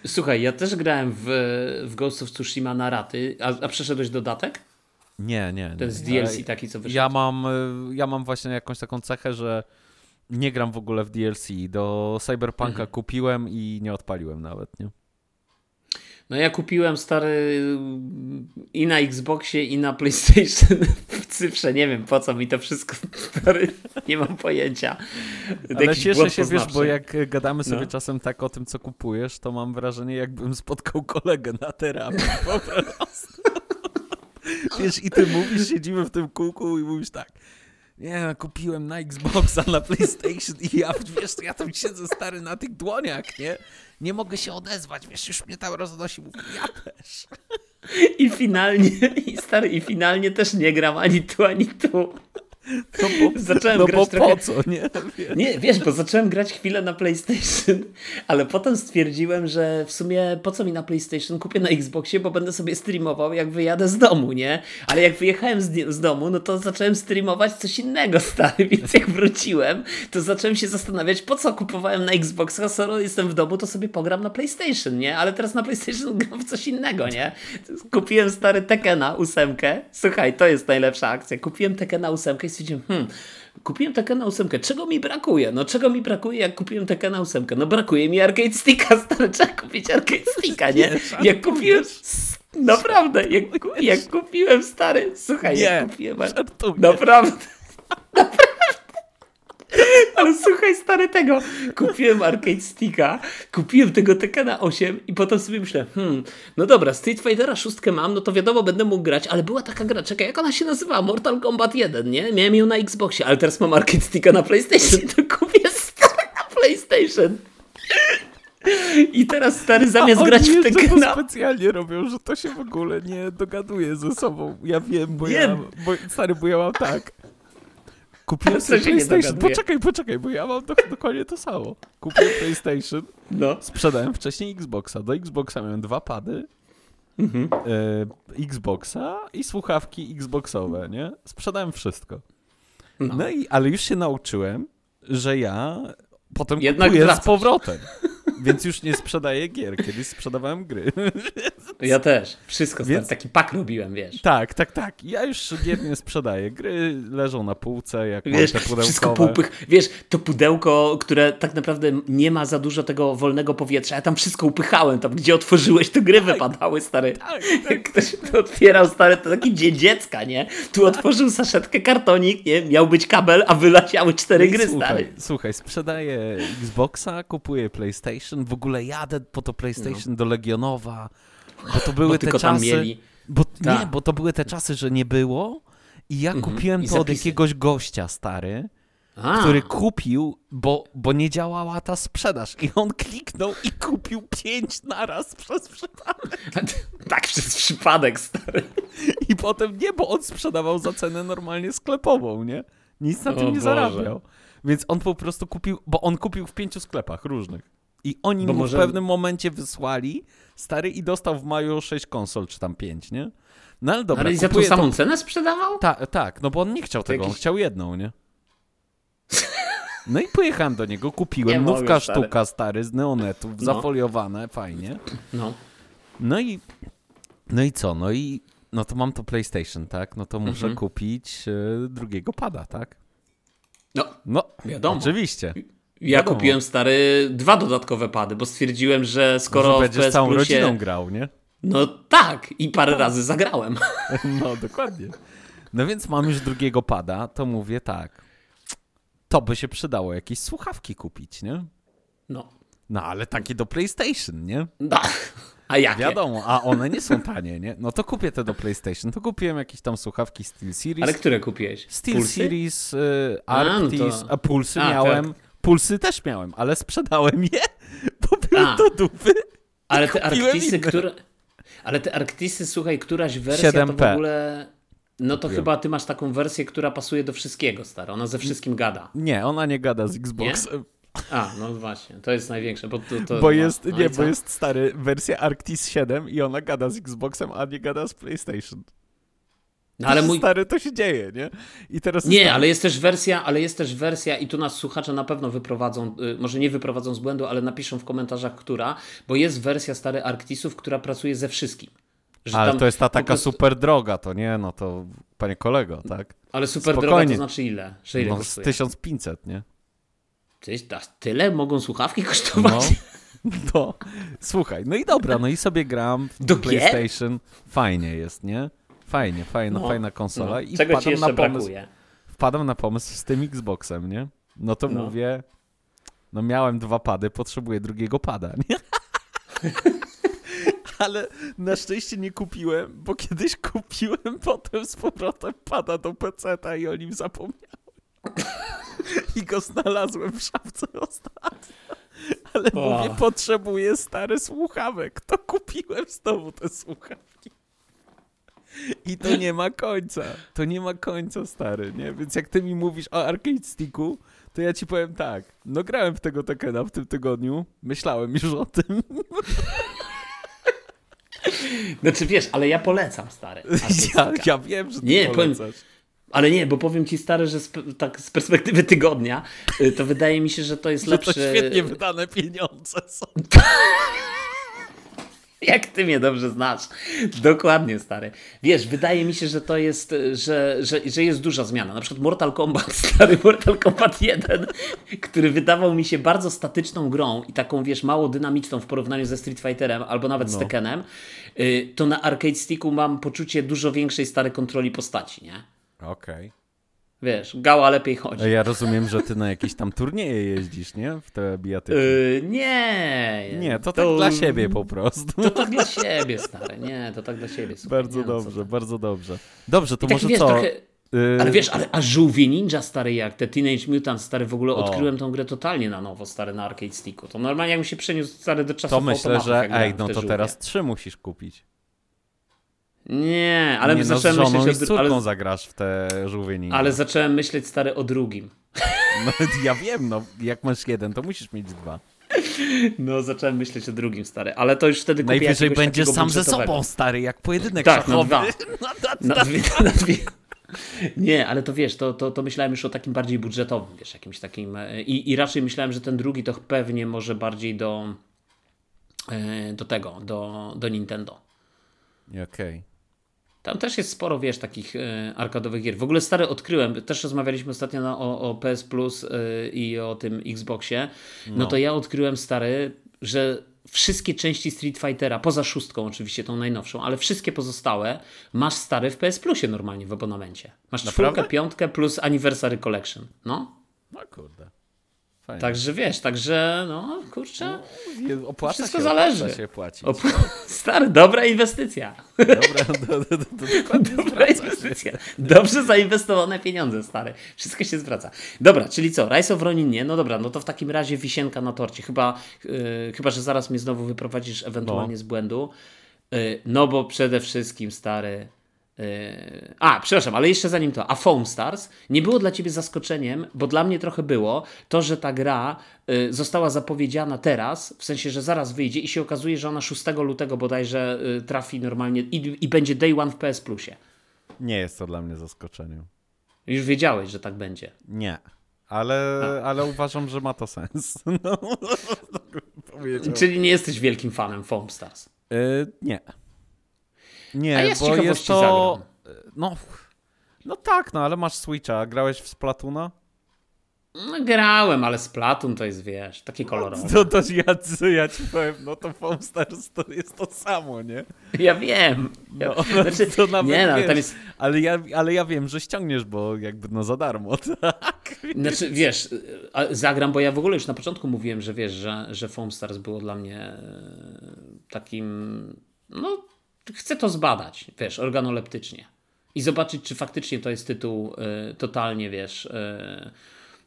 Słuchaj, ja też grałem w, w Ghost of Tsushima na raty. A, a przeszedłeś dodatek? Nie, nie. nie. Ten z DLC taki, co wyszedł. Ja mam, e, ja mam właśnie jakąś taką cechę, że nie gram w ogóle w DLC. Do Cyberpunka Mhm. kupiłem i nie odpaliłem nawet, nie? No ja kupiłem stary i na Xboxie, i na PlayStation w cyfrze. Nie wiem po co mi to wszystko, stary. Nie mam pojęcia. Ale Jakiś cieszę się, wiesz, bo jak gadamy sobie No. czasem tak o tym, co kupujesz, to mam wrażenie, jakbym spotkał kolegę na terapii po prostu. Wiesz, i ty mówisz, siedzimy w tym kółku i mówisz tak, nie, kupiłem na Xboxa, na PlayStation i ja, wiesz, ja tam siedzę stary na tych dłoniach, nie? Nie mogę się odezwać, wiesz, już mnie tam roznosi, mówię, ja też. I finalnie, i stary, i finalnie też nie gram ani tu, ani tu. No bo, Zacząłem no grać bo trochę- po co, nie? Wiesz. Nie, wiesz, bo zacząłem grać chwilę na PlayStation, ale potem stwierdziłem, że w sumie po co mi na PlayStation kupię na Xboxie, bo będę sobie streamował jak wyjadę z domu, nie? Ale jak wyjechałem z, z domu, no to zacząłem streamować coś innego, stary, więc jak wróciłem, to zacząłem się zastanawiać, po co kupowałem na Xboxa, skoro jestem w domu, to sobie pogram na PlayStation, nie? Ale teraz na PlayStation gram w coś innego, nie? Kupiłem stary Tekena ósemkę, słuchaj, to jest najlepsza akcja, kupiłem Tekena ósemkę i stwierdziłem, hmm, Kupiłem Tekena 8. Czego mi brakuje? No czego mi brakuje, jak kupiłem Tekena 8? No brakuje mi arcade sticka, stary, trzeba kupić arcade sticka, nie? Jak kupiłem... Naprawdę, jak, jak kupiłem, stary, słuchaj, Nie, jak kupiłem... żartuję. Naprawdę. Ale słuchaj, stary, tego. Kupiłem arcade sticka, kupiłem tego Tekena 8 i potem sobie myślę, hmm, no dobra, Street Fightera 6 mam, no to wiadomo, będę mógł grać, ale była taka gra, czekaj, jak ona się nazywa? Mortal Kombat 1, nie? Miałem ją na Xboxie, ale teraz mam arcade sticka na PlayStation, to kupię stary na PlayStation. I teraz stary, zamiast grać w jeszcze to Tekena... specjalnie robią, że to się w ogóle nie dogaduje ze sobą. Ja wiem, bo Nie. ja, bo, stary, bo ja mam tak. Kupiłem sobie PlayStation. Poczekaj, poczekaj, bo ja mam do, dokładnie to samo. Kupiłem PlayStation, No. sprzedałem wcześniej Xboxa. Do Xboxa miałem dwa pady, Mhm. e, Xboxa i słuchawki Xboxowe, nie? Sprzedałem wszystko. No. No i, ale już się nauczyłem, że ja potem Jednak kupuję z wracasz. powrotem. Więc już nie sprzedaję gier. Kiedyś sprzedawałem gry. Ja też. Wszystko, stary. Więc- Taki pak robiłem, wiesz. tak, tak, tak. Ja już gier nie sprzedaję. Gry leżą na półce, jak Wiesz, mam te pudełkowe. wszystko półpych. Wiesz, to pudełko, które tak naprawdę nie ma za dużo tego wolnego powietrza. Ja tam wszystko upychałem. Tam, gdzie otworzyłeś, to gry wypadały, stary. Tak, Jak ktoś to otwierał, stary, to taki dzień dziecka, nie? Tu otworzył saszetkę, kartonik, nie? Miał być kabel, a wyleciały cztery No gry, słuchaj, stary. Słuchaj, sprzedaję Xboxa, kupuję PlayStation, w ogóle jadę po to PlayStation do Legionowa, bo to były Bo te czasy... mieli. Bo, Tak. Nie, bo to były te czasy, że nie było i ja kupiłem I to od zapisy. jakiegoś gościa, stary, A, który kupił, bo, bo nie działała ta sprzedaż i on kliknął i kupił pięć naraz przez przypadek. tak przez przypadek, stary. I potem nie, bo on sprzedawał za cenę normalnie sklepową, nie? Nic na O tym nie Boże. zarabiał. Więc on po prostu kupił, bo on kupił w pięciu sklepach różnych. I oni Bo mu może- w pewnym momencie wysłali stary i dostał w maju sześć konsol, czy tam pięć, nie? No ale dobra, Ale i za tą samą cenę sprzedawał? Ta, tak, no bo on nie chciał tego, on jakiś- chciał jedną, nie? No i pojechałem do niego, Nie kupiłem, mogę, nówka stary. sztuka stary z neonetów, No. zafoliowane, fajnie. No. No i, no i co, no i, no to mam to PlayStation, tak? No to muszę Mhm. kupić e, drugiego pada, tak? No, No, Wiadomo. oczywiście. Ja Wiadomo. kupiłem, stary, dwa dodatkowe pady, bo stwierdziłem, że skoro Może będziesz PS całą Plusie... rodziną grał, nie? No tak, i parę razy zagrałem. No, dokładnie. No więc mam już drugiego pada, to mówię tak, to by się przydało jakieś słuchawki kupić, nie? No. No ale takie do PlayStation, nie? no. A jakie? Wiadomo, a one nie są tanie, nie? No to kupię te do PlayStation. To kupiłem jakieś tam słuchawki SteelSeries. Ale które kupiłeś? SteelSeries, y, A, no Arctis, to- a Pulsy A, miałem. tak. Pulsy też miałem, ale sprzedałem je, bo były do dupy. Ale te Arktisy, które... Ale te Arktisy, słuchaj, któraś wersja to 7P. w ogóle... No to chyba ty masz taką wersję, która pasuje do wszystkiego, stara. Ona ze wszystkim gada. Nie, ona nie gada z Xboxem, A, no właśnie, to jest największe, bo to... to bo no, jest, no nie, bo jest stary, wersja Arctis 7 i ona gada z Xboxem, a nie gada z PlayStation. No ale mój... Stary, to się dzieje, nie? I teraz Nie, ale jest też wersja, ale jest też wersja i tu nas słuchacze na pewno wyprowadzą, y, może nie wyprowadzą z błędu, ale napiszą w komentarzach, która, bo jest wersja stary Arktisów, która pracuje ze wszystkim. Ale to jest ta taka prostu- super droga, to nie, no to panie kolego, tak? Ale super droga spokojnie. to znaczy ile? Że ile No z kosztuje? 1500, nie? Ty, a tyle mogą słuchawki kosztować? No, to słuchaj, no i dobra, no i sobie gram w Do gier? PlayStation. Fajnie jest, nie? Fajnie, fajna, No, fajna konsola. No. I Czego ci jeszcze na pomysł, brakuje? wpadam na pomysł z tym Xboxem, nie? No to No. mówię, no miałem dwa pady, potrzebuję drugiego pada, nie? Ale na szczęście nie kupiłem, bo kiedyś kupiłem potem z powrotem pada do PC-ta i o nim zapomniałem. I go znalazłem w szafce ostatnio. Ale O. mówię, potrzebuję stary słuchawek. To kupiłem znowu te słuchawki. I to nie ma końca. To nie ma końca, stary, nie? Więc jak ty mi mówisz o Arcade Sticku, to ja ci powiem tak. No grałem w tego Tekena w tym tygodniu. Myślałem już o tym. Znaczy wiesz, ale ja polecam, stary. Ja, ja wiem, że ty Nie, powiem- polecasz. Ale nie, bo powiem ci, stary, że sp- tak z perspektywy tygodnia, y, to wydaje mi się, że to jest lepsze. to świetnie wydane pieniądze są. Jak ty mnie dobrze znasz. Dokładnie, stary. Wiesz, wydaje mi się, że to jest, że, że, że jest duża zmiana. Na przykład Mortal Kombat, stary Mortal Kombat 1, który wydawał mi się bardzo statyczną grą i taką, wiesz, mało dynamiczną w porównaniu ze Street Fighterem albo nawet z No. Tekkenem, y, to na Arcade Sticku mam poczucie dużo większej stary kontroli postaci, nie? Okej. Wiesz, gała lepiej chodzi. Ja rozumiem, że ty na jakieś tam turnieje jeździsz, nie? W te bijatyki. Y, nie. Nie, to, tak dla siebie po prostu. To tak dla siebie, stary. Nie, to tak dla siebie. Słuchaj, Bardzo nie, no dobrze, ty. bardzo dobrze. Dobrze, to I taki, może wiesz, co? trochę... Y, Ale wiesz, ale a żółwie ninja stary jak te Teenage Mutant stary w ogóle O. odkryłem tą grę totalnie na nowo stary na arcade sticku. To normalnie jakbym się przeniósł stary do czasów to myślę, że ej, no to żółwie. teraz trzy musisz kupić. Nie, ale nie, no, zacząłem myśleć o córką dru- ale, zagrasz w te żółwie ale zacząłem myśleć stary o drugim. No, ja wiem, no jak masz jeden, to musisz mieć dwa. No, zacząłem myśleć o drugim, stary, ale to już wtedy kupię Najwyżej będziesz sam ze sobą, stary, jak pojedynek Tak, szachowy. No, Na dwie, na dwie. Nie, ale to wiesz, to, to, to myślałem już o takim bardziej budżetowym, wiesz, jakimś takim. e, I, I raczej myślałem, że ten drugi to pewnie może bardziej do, e, do tego, do, do Nintendo. Okej. Tam też jest sporo, wiesz, takich e, arkadowych gier. W ogóle stary odkryłem, też rozmawialiśmy ostatnio na, o, o PS Plus e, i o tym Xboxie. No. No. to ja odkryłem, stary, że wszystkie części Street Fightera, poza szóstką oczywiście, tą najnowszą, ale wszystkie pozostałe masz stary w PS Plusie normalnie w abonamencie. Masz Naprawdę? czwórkę, piątkę plus Anniversary Collection. No, No kurde. Fajnie. także wiesz, także no, kurczę. Je- Opłaca wszystko się, zależy. Opłaca się płacić. Stary, dobra inwestycja. Dobra, do, do, do, Dobra się. inwestycja. Dobrze zainwestowane pieniądze, stary. Wszystko się zwraca. Dobra, czyli co? Rise of Ronin nie? No dobra, no to w takim razie wisienka na torcie. Chyba, yy, chyba że zaraz mnie znowu wyprowadzisz ewentualnie No. z błędu. Yy, no bo przede wszystkim, stary... Yy... A, przepraszam, ale jeszcze zanim to. A Foam Stars nie było dla ciebie zaskoczeniem, bo dla mnie trochę było to, że ta gra yy, została zapowiedziana teraz, w sensie, że zaraz wyjdzie i się okazuje, że ona 6 lutego bodajże yy, trafi normalnie i, i będzie day one w PS Plusie. Nie jest to dla mnie zaskoczeniem. Już wiedziałeś, że tak będzie. Nie. Ale, ale uważam, że ma to sens. No, tak. Czyli nie jesteś wielkim fanem Foam Stars. Y, nie. Nie, A z bo jest to... No, no tak, no ale masz Switcha. Grałeś w Splatuna? No, grałem, ale Splatoon to jest, wiesz, takie kolorowe. To, to ja, ja ci powiem, no to Foam Stars to jest to samo, nie? Ja wiem. Ja, No, znaczy, to nawet nie, no, ale wiesz, tam jest, ale, ja, ale ja wiem, że ściągniesz, bo jakby no za darmo, tak? znaczy, wiesz, zagram, bo ja w ogóle już na początku mówiłem, że wiesz, że, że Foam Stars było dla mnie e, takim, no, chcę to zbadać, wiesz, organoleptycznie. I zobaczyć, czy faktycznie to jest tytuł e, totalnie, wiesz, e,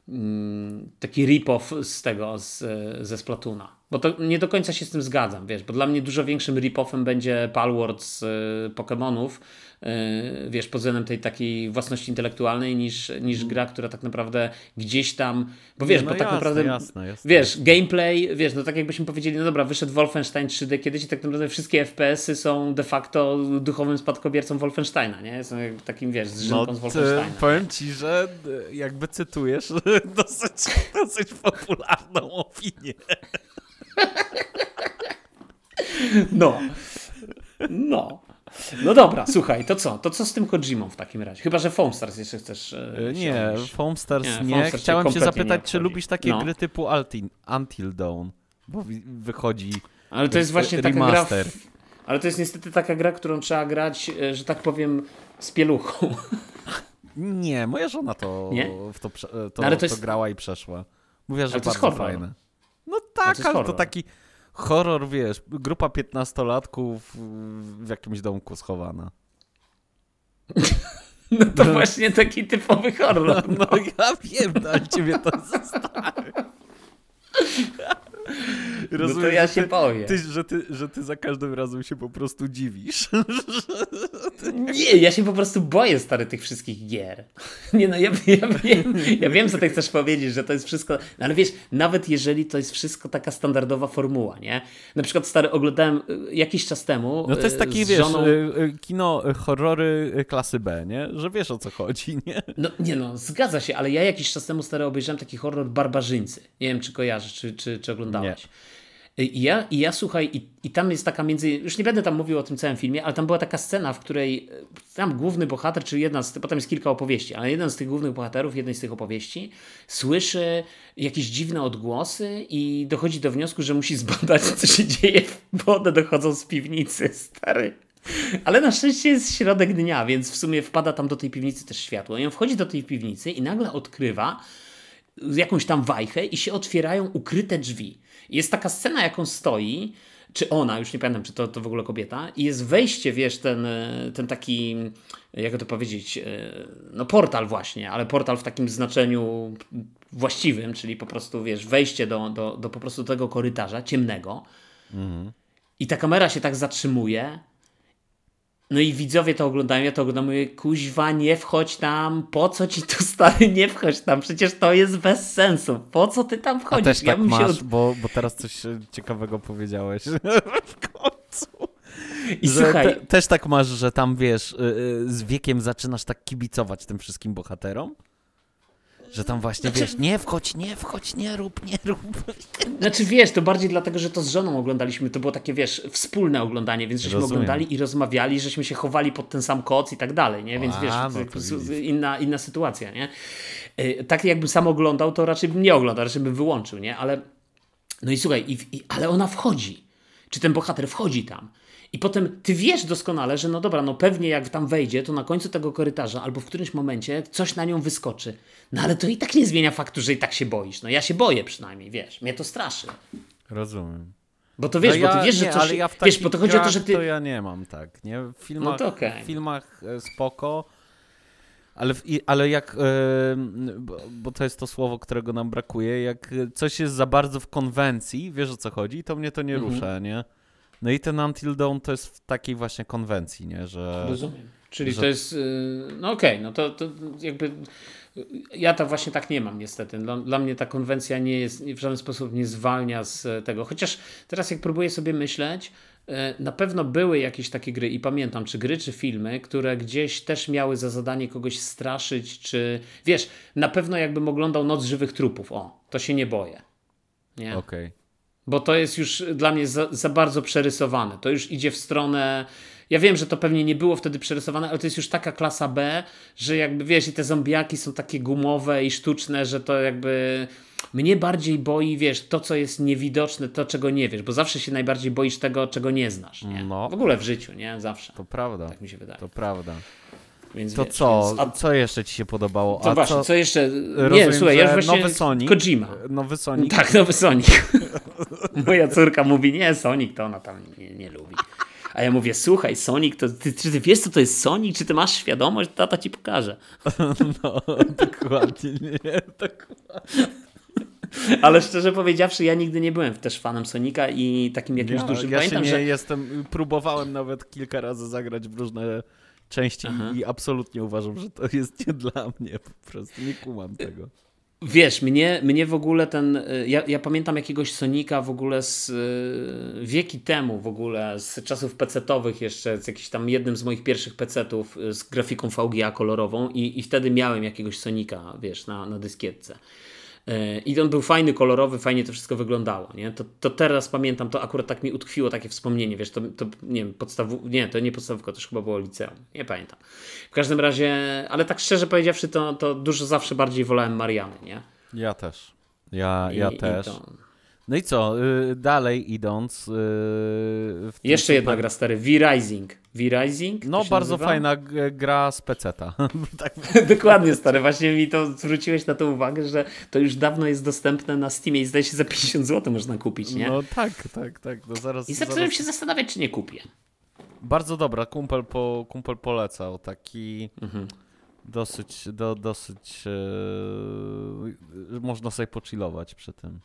mm, taki rip-off z tego, z, ze Splatuna. Bo to nie do końca się z tym zgadzam, wiesz, bo dla mnie dużo większym rip-offem będzie Palworld z y, Pokémonów, y, wiesz, pod względem tej takiej własności intelektualnej niż, niż gra, która tak naprawdę gdzieś tam, bo wiesz, no bo tak jasne, naprawdę, jasne, jasne. wiesz, gameplay, wiesz, no tak jakbyśmy powiedzieli, no dobra, wyszedł Wolfenstein 3D kiedyś i tak naprawdę wszystkie FPS-y są de facto duchowym spadkobiercą Wolfensteina, nie? Są takim, wiesz, zżynką No, z Wolfensteina. powiem ci, że y, jakby cytujesz dosyć, dosyć popularną opinię. No. No. No dobra, słuchaj, to co? To co z tym Kojimą w takim razie? Chyba, że Foam Stars jeszcze chcesz. e, Y, Nie, wsiąść. Foam Stars Nie, nie. Chciałem kompletnie zapytać, czy lubisz takie No. gry typu Until, Until Dawn? Bo wychodzi Ale to jest właśnie taka remaster. gra. W... Ale to jest niestety taka gra, którą trzeba grać, e, że tak powiem, z pieluchą. Nie, moja żona to, Nie? w to, prze- to, Ale to to jest- grała i przeszła. Mówiła, że Ale to jest bardzo fajne. No tak, to jest ale to taki horror, wiesz, grupa piętnastolatków w jakimś domku schowana. No to właśnie taki typowy horror. No ja wiem, no, ale ciebie to zostaje. No to ja się ty, boję. Ty, że, ty, że ty za każdym razem się po prostu dziwisz. Nie, ja się po prostu boję, stary, tych wszystkich gier. Nie no, ja, ja, wiem, ja wiem, co ty chcesz powiedzieć, że to jest wszystko, no ale wiesz, nawet jeżeli to jest wszystko taka standardowa formuła, nie? Na przykład, stary, oglądałem y, jakiś czas temu No to jest y, taki, wiesz, żoną... y, kino horrory klasy B, nie? Że wiesz o co chodzi, nie? No nie no, zgadza się, ale ja jakiś czas temu, stary, obejrzałem taki horror Barbarzyńcy. Nie wiem, czy kojarzysz, czy, czy, czy oglądałeś. I ja, I ja słuchaj, i, i tam jest taka między. Już nie będę tam mówił o tym całym filmie, ale tam była taka scena, w której e, tam główny bohater, czy jedna z. Potem jest kilka opowieści, ale jeden z tych głównych bohaterów, jednej z tych opowieści, słyszy jakieś dziwne odgłosy i dochodzi do wniosku, że musi zbadać, co się dzieje, bo one dochodzą z piwnicy, stary. Ale na szczęście jest środek dnia, więc w sumie wpada tam do tej piwnicy też światło. I on wchodzi do tej piwnicy i nagle odkrywa jakąś tam wajchę i się otwierają ukryte drzwi. Jest taka scena, jak on stoi, czy ona, już nie pamiętam, czy to, to w ogóle kobieta, i jest wejście, wiesz, ten, e, ten taki, jak to powiedzieć, e, no portal właśnie, ale portal w takim znaczeniu właściwym, czyli po prostu, wiesz, wejście do, do, do po prostu tego korytarza ciemnego. I ta kamera się tak zatrzymuje no i widzowie to oglądają, ja to oglądam, mówię, kuźwa, nie wchodź tam, po co ci tu stary, nie wchodź tam, przecież to jest bez sensu, po co ty tam wchodzisz? A też ja tak bym masz, się... bo, bo teraz coś e, ciekawego powiedziałeś w końcu. I Że słuchaj, te, też tak masz, że tam wiesz, y, y, z wiekiem zaczynasz tak kibicować tym wszystkim bohaterom? Że tam właśnie Znaczy- wiesz, nie wchodź, nie wchodź, nie rób, nie rób. Znaczy wiesz, to bardziej dlatego, że to z żoną oglądaliśmy, to było takie wiesz, wspólne oglądanie, więc żeśmy Rozumiem. oglądali i rozmawiali, żeśmy się chowali pod ten sam koc i tak dalej, nie? Więc A, wiesz, no inna, inna sytuacja, nie? Y, Tak jakbym sam oglądał, to raczej bym nie oglądał, raczej bym wyłączył, nie? Ale no i słuchaj, i, i, ale ona wchodzi. Czy ten bohater wchodzi tam? I potem ty wiesz doskonale, że no dobra, no pewnie jak tam wejdzie, to na końcu tego korytarza albo w którymś momencie coś na nią wyskoczy. No ale to i tak nie zmienia faktu, że i tak się boisz. No ja się boję przynajmniej, wiesz, mnie to straszy. Rozumiem. Bo to wiesz, no ja, bo ty wiesz, że nie, coś... ale ja w wiesz, bo to chodzi o to, że ty... To ja nie mam tak, nie? W filmach, No to okej. w filmach e, spoko, ale, w, ale jak, e, bo, to jest to słowo, którego nam brakuje, jak coś jest za bardzo w konwencji, wiesz o co chodzi, to mnie to nie Mhm. rusza, nie? No i ten Until Dawn to jest w takiej właśnie konwencji, nie? Że... Rozumiem. Czyli że- to jest. yy, No okej, no to, to jakby. Ja to właśnie tak nie mam niestety. Dla, dla mnie ta konwencja nie jest w żaden sposób nie zwalnia z tego. Chociaż teraz jak próbuję sobie myśleć, e, na pewno były jakieś takie gry i pamiętam, czy gry, czy filmy, które gdzieś też miały za zadanie kogoś straszyć, czy wiesz, na pewno jakbym oglądał Noc Żywych Trupów, o, to się nie boję. Nie? Okej. Bo to jest już dla mnie za, za bardzo przerysowane. To już idzie w stronę. Ja wiem, że to pewnie nie było wtedy przerysowane, ale to jest już taka klasa B, że jakby wiesz, i te zombiaki są takie gumowe i sztuczne, że to jakby. Mnie bardziej boi, wiesz, to, co jest niewidoczne, to, czego nie wiesz, bo zawsze się najbardziej boisz tego, czego nie znasz. Nie? No. W ogóle w życiu, nie? Zawsze. To prawda, Tak mi się wydaje. to prawda. Więc To wiesz, co, Więc, a co jeszcze ci się podobało? co A właśnie, co, jeszcze. Rozumiem, nie, słuchaj, ja już nowy Sonic, Kojima. Nowy Sonic. Tak, nowy Sonic. Moja córka mówi, nie, Sonic to ona tam nie, nie lubi. A ja mówię, słuchaj, Sonic, to ty, czy ty wiesz, co to jest Sonic? Czy ty masz świadomość? Tata ci pokaże. No, dokładnie, nie, dokładnie. Ale szczerze powiedziawszy, ja nigdy nie byłem też fanem Sonika i takim jakimś Ja, dużym. ja Pamiętam, się nie że jestem, próbowałem nawet kilka razy zagrać w różne części i absolutnie uważam, że to jest nie dla mnie, po prostu nie kumam tego. Wiesz, mnie, mnie w ogóle ten. y, Ja, ja pamiętam jakiegoś Sonika w ogóle z y, wieki temu, w ogóle z czasów pecetowych, jeszcze z jakimś tam jednym z moich pierwszych pecetów y, z grafiką VGA kolorową, i, i wtedy miałem jakiegoś Sonika, wiesz, na, na dyskietce. Y, I on był fajny, kolorowy, fajnie to wszystko wyglądało. Nie? To, to teraz pamiętam, to akurat tak mi utkwiło takie wspomnienie, wiesz, to, to nie wiem, podstawu, nie, to nie podstawówka, to już chyba było liceum, nie pamiętam. W każdym razie, ale tak szczerze powiedziawszy, to, to dużo zawsze bardziej wolałem Mariany, nie? Ja też. Ja, I- ja i też. to- No i co, y, dalej idąc. y, Jeszcze jedna gra stary, V-Rising. V-Rising? No, bardzo nazywa? fajna g- gra z peceta. tak, Dokładnie stary, właśnie mi to zwróciłeś na to uwagę, że to już dawno jest dostępne na Steamie i zdaje się za 50 zł można kupić, nie? no tak, tak, tak. No zaraz, I zacząłem zaraz... się zastanawiać, czy nie kupię. Bardzo dobra, kumpel, po, kumpel polecał. Taki Mhm. dosyć, do, dosyć. e, można sobie pochillować przy tym.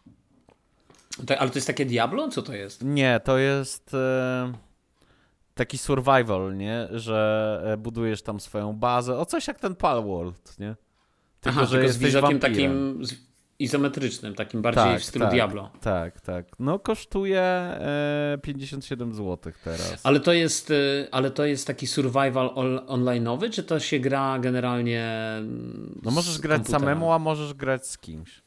To, ale to jest takie Diablo? Co to jest? Nie, to jest e, taki survival, nie? Że e, budujesz tam swoją bazę. O coś jak ten Palworld, nie? Tylko, Aha, że tylko z widokiem takim izometrycznym, takim bardziej Tak, w stylu tak. Diablo. Tak, tak. No kosztuje e, 57 zł teraz. Ale to jest, y, ale to jest taki survival on- online'owy, czy to się gra generalnie No możesz grać komputera? samemu, a możesz grać z kimś.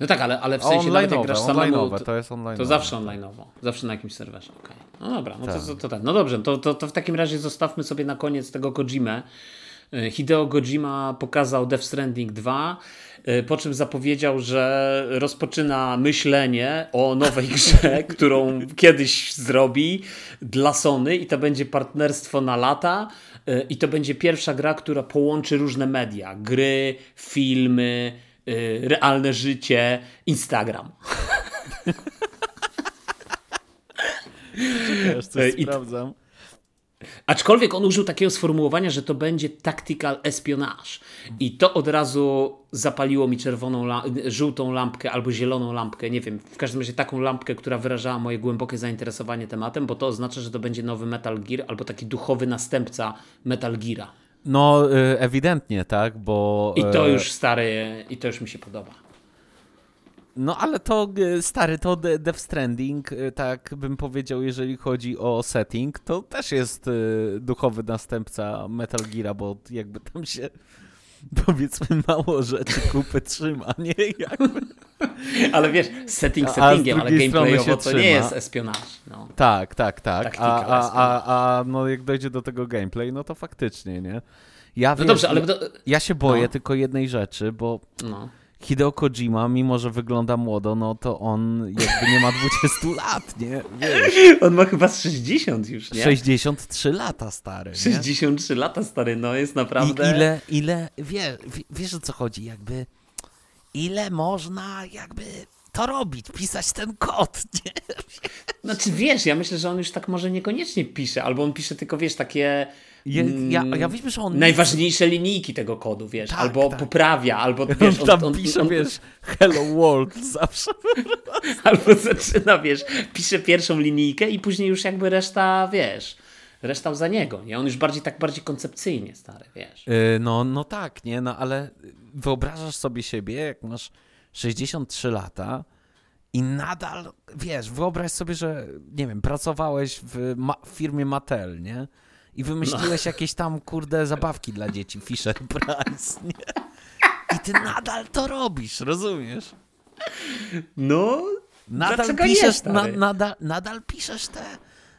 No tak, ale, ale w sensie nawet jak grasz samemu, to, to jest online'owe. to zawsze online'owo, zawsze na jakimś serwerze. Okay. No dobra, no Tak. to, to tak. No dobrze, to, to, to w takim razie zostawmy sobie na koniec tego Kojimę. Y, Hideo Kojima pokazał Death Stranding 2, y, po czym zapowiedział, że rozpoczyna myślenie o nowej grze, którą kiedyś zrobi dla Sony i to będzie partnerstwo na lata y, i to będzie pierwsza gra, która połączy różne media, gry, filmy, realne życie, Instagram. Wiesz, coś Ej, i- sprawdzam. Aczkolwiek on użył takiego sformułowania, że to będzie tactical espionage. I to od razu zapaliło mi czerwoną, żółtą lampkę albo zieloną lampkę, nie wiem, w każdym razie taką lampkę, która wyrażała moje głębokie zainteresowanie tematem, bo to oznacza, że to będzie nowy Metal Gear albo taki duchowy następca Metal Geara. No, y, ewidentnie, tak, bo... I to e, już stary, i to już mi się podoba. No ale to y, stary, to De- Death Stranding, y, tak bym powiedział, jeżeli chodzi o setting, to też jest y, duchowy następca Metal Geara, bo jakby tam się powiedzmy mało rzeczy kupy trzyma, nie? Jakby. Ale wiesz, setting settingiem, ale gameplayowo to nie jest espionage. No. Tak, tak, tak. A, a, a, a no jak dojdzie do tego gameplay, no to faktycznie, nie? Ja, No wiesz, dobrze, ale... ja się boję no. tylko jednej rzeczy, bo no. Hideo Kojima, mimo że wygląda młodo, no to on jakby nie ma 20 lat, nie? Wiesz. On ma chyba z 60 już, nie? 63 lata stary. Nie? 63 lata stary, no jest I naprawdę... ile, ile, wie, wie, wiesz o co chodzi, jakby ile można jakby to robić, pisać ten kod, nie? Znaczy wiesz, ja myślę, że on już tak może niekoniecznie pisze, albo on pisze tylko, wiesz, takie... Ja, mm, ja, ja wiem, że on Najważniejsze linijki tego kodu, wiesz, Tak, albo tak. poprawia, albo on wiesz, tam pisze, wiesz, hello world zawsze. albo zaczyna, wiesz, pisze pierwszą linijkę i później już jakby reszta, wiesz, reszta za niego, nie? On już bardziej tak bardziej koncepcyjnie, stary, wiesz. Yy, No, no tak, nie, no ale wyobrażasz sobie siebie, jak masz 63 lata i nadal, wiesz, wyobraź sobie, że, nie wiem, pracowałeś w, ma- w firmie Mattel, nie? I wymyśliłeś jakieś tam, kurde, zabawki dla dzieci, Fisher Price, nie? I ty nadal to robisz, rozumiesz? No, Nadal piszesz, na, stary? nadal, nadal piszesz te,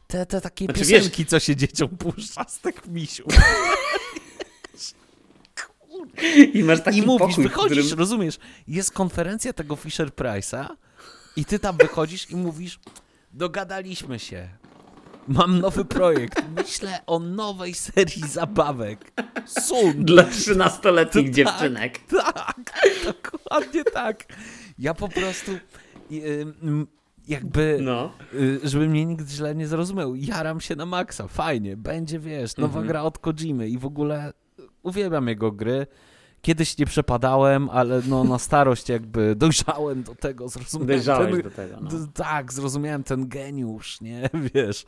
te, te takie Znaczy, piosenki, co się dzieciom puszcza z tych misiów. i masz taki I mówisz, pokój, wychodzisz, którym... rozumiesz, jest konferencja tego Fisher Price'a i ty tam wychodzisz i mówisz, dogadaliśmy się, mam nowy projekt, myślę o nowej serii zabawek. Sun. Dla 13-letnich To dziewczynek. Tak, dokładnie tak. Ja po prostu jakby, No. y, żeby mnie nikt źle nie zrozumiał, jaram się na maksa, fajnie, będzie, wiesz, nowa Mhm. gra od Kojimy i w ogóle uwielbiam jego gry. Kiedyś nie przepadałem, ale no na starość jakby dojrzałem do tego, zrozumiałem Dojrzałeś ten, do tego, no. Tak, zrozumiałem ten geniusz, nie, wiesz,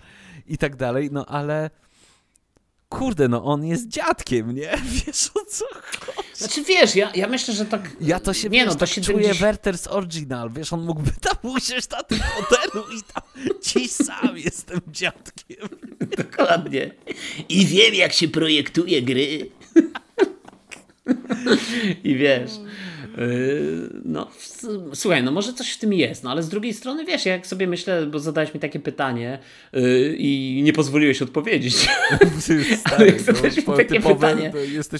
i tak dalej, no ale kurde, no on jest dziadkiem, nie, wiesz o co chodzi. Znaczy wiesz, ja, ja myślę, że tak... Ja to się, nie, wiesz, no, to tak 70... czuję Werther's Original, wiesz, on mógłby tam usiąść na tym fotelu i tam dziś sam jestem dziadkiem. Dokładnie. I wiem, jak się projektuje gry. I wiesz. yy, No, s- słuchaj, no może coś w tym jest, no ale z drugiej strony wiesz, jak sobie myślę, bo zadałeś mi takie pytanie yy, i nie pozwoliłeś odpowiedzieć. Stary, jak zadałeś mi takie typowe- pytanie